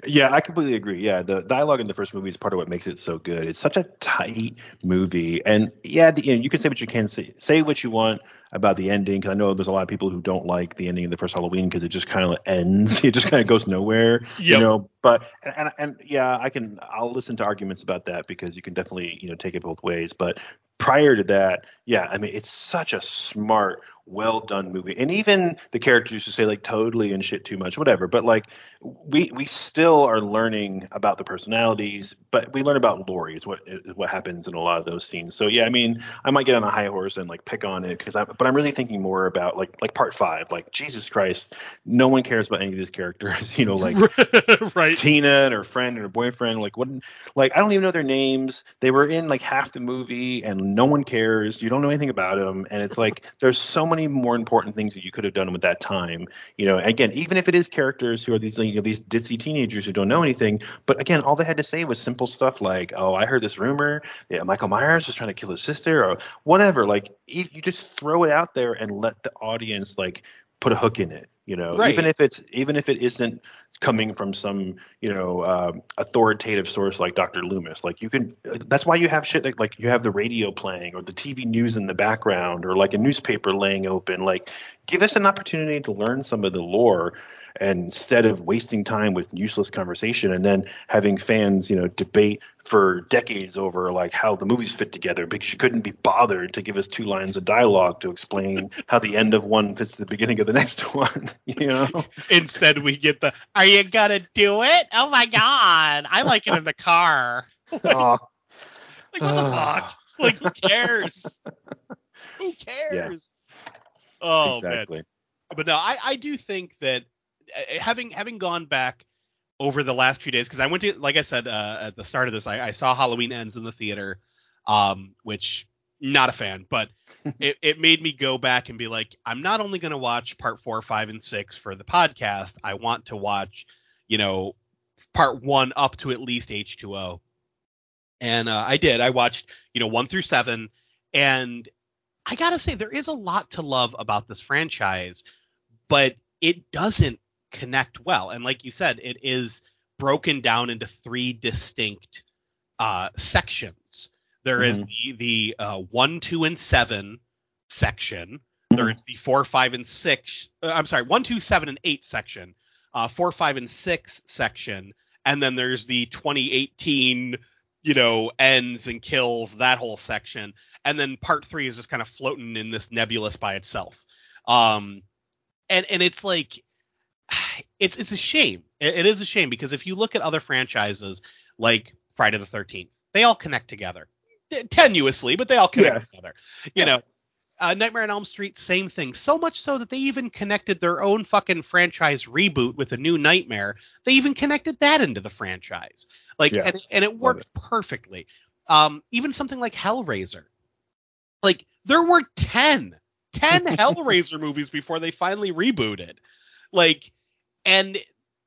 Yeah, I completely agree. Yeah, the dialogue in the first movie is part of what makes it so good. It's such a tight movie, and yeah, the, you, know, you can say what you can say, say what you want about the ending. Because I know there's a lot of people who don't like the ending of the first Halloween because it just kind of ends. It just kind of goes nowhere. You know, but and, and and yeah, I can I'll listen to arguments about that because you can definitely you know take it both ways. But prior to that, yeah, I mean it's such a smart well done movie. And even the characters who say like totally and shit too much, whatever. But like we we still are learning about the personalities, but we learn about Laurie is what is what happens in a lot of those scenes. So yeah, I mean, I might get on a high horse and like pick on it because I but I'm really thinking more about like like part five. Like Jesus Christ, no one cares about any of these characters. You know, like right. Tina and her friend and her boyfriend. Like what? Like I don't even know their names. They were in like half the movie, and no one cares. You don't know anything about them, and it's like there's so many more important things that you could have done with that time. You know, again, even if it is characters who are these you know, these ditzy teenagers who don't know anything, but again, all they had to say was simple stuff like, "Oh, I heard this rumor. Yeah, Michael Myers was trying to kill his sister," or whatever. Like you just throw it out there and let the audience like put a hook in it you know Right. even if it's even if it isn't coming from some you know uh, authoritative source like dr loomis like you can that's why you have shit like, like you have the radio playing or the tv news in the background or like a newspaper laying open like give us an opportunity to learn some of the lore instead of wasting time with useless conversation and then having fans you know debate for decades over like how the movies fit together because you couldn't be bothered to give us two lines of dialogue to explain how the end of one fits the beginning of the next one you know Instead, we get the "Are you gonna do it? Oh my god, I like it in the car." Aw. Like what the fuck? Like who cares? who cares? Oh man. exactly but no, I, I do think that having having gone back over the last few days because I went to like I said uh, at the start of this I, I saw Halloween Ends in the theater, um, which not a fan, but it, it made me go back and be like, I'm not only going to watch part four, five, and six for the podcast. I want to watch, you know, part one up to at least H2O. And uh, I did. I watched, you know, one through seven, and I gotta say there is a lot to love about this franchise, but it doesn't connect well. And like you said, it is broken down into three distinct uh, sections. There is the the uh, one, two, and seven section. There is the four, five, and six. Uh, I'm sorry, one, two, seven, and eight section. Uh, four, five, and six section, and then there's the 2018, you know, ends and kills that whole section, and then part three is just kind of floating in this nebulous by itself. Um, and and it's like, it's it's a shame. It, it is a shame because if you look at other franchises like Friday the 13th, they all connect together tenuously, but they all connect Yeah. together. You Yeah. know, uh, Nightmare on Elm Street, same thing. So much so that they even connected their own fucking franchise reboot with a new Nightmare. They even connected that into the franchise. Like, Yeah. and, and it worked perfectly. Um, even something like Hellraiser. Like, there were 10, 10 Hellraiser movies before they finally rebooted. Like, and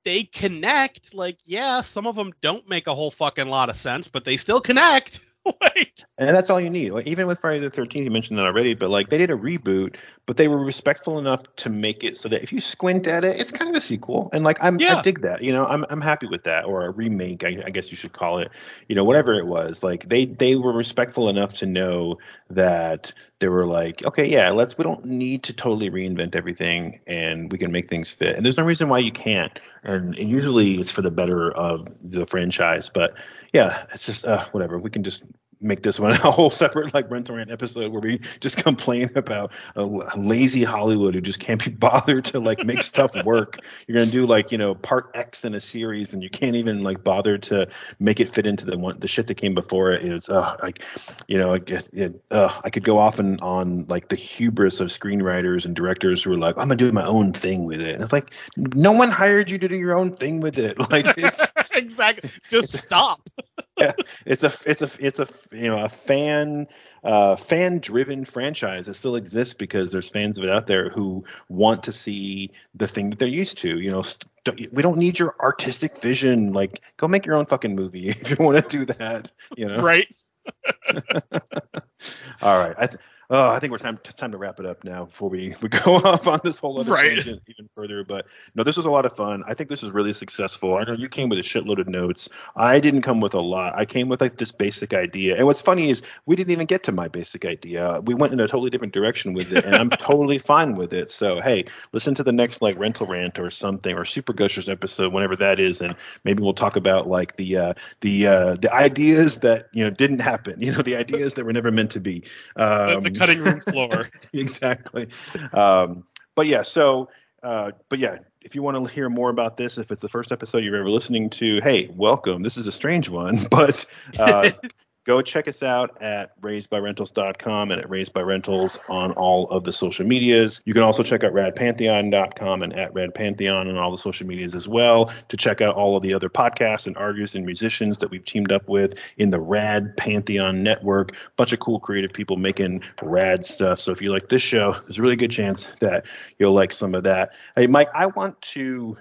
they connect. Like, yeah, some of them don't make a whole fucking lot of sense, but they still connect. like, And that's all you need. Like even with Friday the Thirteenth, you mentioned that already, but like they did a reboot, but they were respectful enough to make it so that if you squint at it, it's kind of a sequel. And like I'm, Yeah. I dig that. You know, I'm, I'm happy with that, or a remake, I, I guess you should call it. You know, whatever it was. Like they, they were respectful enough to know that they were like, okay, yeah, let's. We don't need to totally reinvent everything, and we can make things fit. And there's no reason why you can't. And, usually it's for the better of the franchise. But yeah, it's just uh, whatever. We can just make this one a whole separate like rent rant episode where we just complain about a lazy Hollywood who just can't be bothered to like make stuff work. You're gonna do like you know part X in a series and you can't even like bother to make it fit into the one the shit that came before it. It's uh like you know it, it, uh, I could go off and on like the hubris of screenwriters and directors who are like I'm gonna do my own thing with it. And it's like no one hired you to do your own thing with it. Like it's, exactly. Just stop. yeah, it's a it's a it's a you know a fan uh fan driven franchise that still exists because there's fans of it out there who want to see the thing that they're used to you know st- we don't need your artistic vision like go make your own fucking movie if you want to do that you know Right. all right i th- oh i think we're time time to wrap it up now before we we go off on this whole other Right. tangent even further. But no, this was a lot of fun. I think this was really successful. I know you came with a shitload of notes. I didn't come with a lot. I came with like this basic idea. And what's funny is we didn't even get to my basic idea. We went in a totally different direction with it, and I'm totally fine with it. So hey, listen to the next like rental rant or something or Super Gushers episode, whenever that is, and maybe we'll talk about like the uh, the uh, the ideas that you know didn't happen. You know, the ideas that were never meant to be. Um, cutting room floor. exactly. Um, but yeah, so uh, but yeah, if you want to hear more about this, if it's the first episode you're ever listening to, hey, welcome. This is a strange one, but uh, go check us out at raisedbyrentals.com and at raisedbyrentals on all of the social medias. You can also check out radpantheon.com and at radpantheon on all the social medias as well to check out all of the other podcasts and artists and musicians that we've teamed up with in the Rad Pantheon network. Bunch of cool creative people making rad stuff. So if you like this show, there's a really good chance that you'll like some of that. Hey, Mike, I want to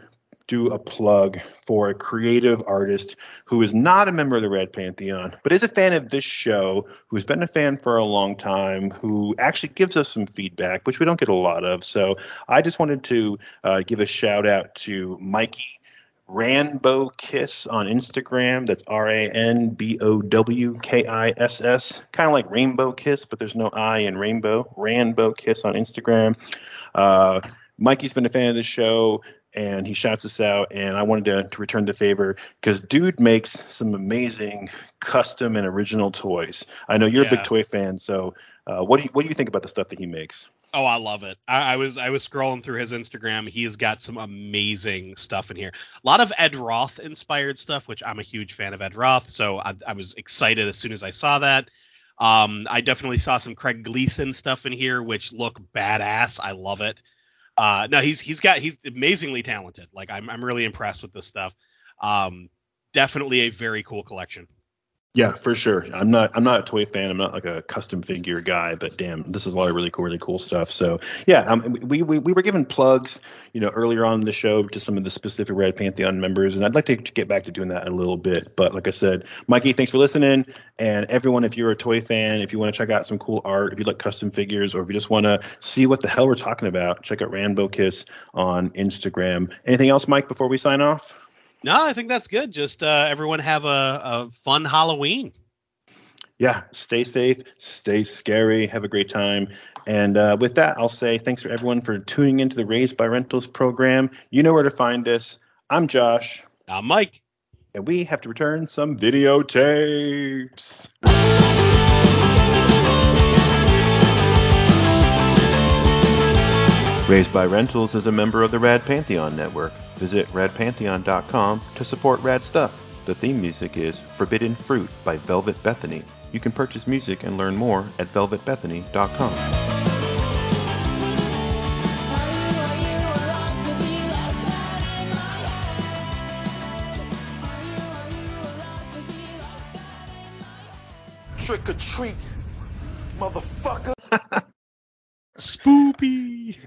do a plug for a creative artist who is not a member of the Rad Pantheon, but is a fan of this show, who's been a fan for a long time, who actually gives us some feedback, which we don't get a lot of. So I just wanted to uh, give a shout out to Mikey Ranbow Kiss on Instagram. That's R A N B O W K I S S. Kind of like Rainbow Kiss, but there's no I in Rainbow. Ranbow Kiss on Instagram. Uh, Mikey's been a fan of the show and he shouts us out and i wanted to, to return the favor because dude makes some amazing custom and original toys. I know you're yeah. a big toy fan so uh, what do you what do you think about the stuff that he makes? Oh i love it. I, I, was i was scrolling through his instagram. He's got some amazing stuff in here. A lot of ed roth inspired stuff which i'm a huge fan of ed roth so i, I was excited as soon as i saw that. Um, i definitely saw some craig gleason stuff in here which look badass. I love it uh, no, he's he's got he's amazingly talented. Like I'm I'm really impressed with this stuff. Um, definitely a very cool collection. Yeah, for sure. I'm not I'm not a toy fan. I'm not like a custom figure guy, but damn, this is a lot of really cool, really cool stuff. So yeah, um, we, we we were given plugs, you know, earlier on in the show to some of the specific Rad Pantheon members, and I'd like to get back to doing that a little bit. But like I said, Mikey, thanks for listening, and everyone, if you're a toy fan, if you want to check out some cool art, if you like custom figures, or if you just want to see what the hell we're talking about, check out Ranbow Kiss on Instagram. Anything else, Mike, before we sign off? No, I think that's good. Just uh, everyone have a, a fun Halloween. Yeah, stay safe, stay scary, have a great time. And uh, with that, I'll say thanks for everyone for tuning into the Raised by Rentals program. You know where to find us. I'm Josh. I'm Mike. And we have to return some videotapes. Raised by Rentals is a member of the Rad Pantheon Network. Visit radpantheon.com to support rad stuff. The theme music is Forbidden Fruit by Velvet Bethany. You can purchase music and learn more at velvetbethany.com. Trick or treat, motherfucker.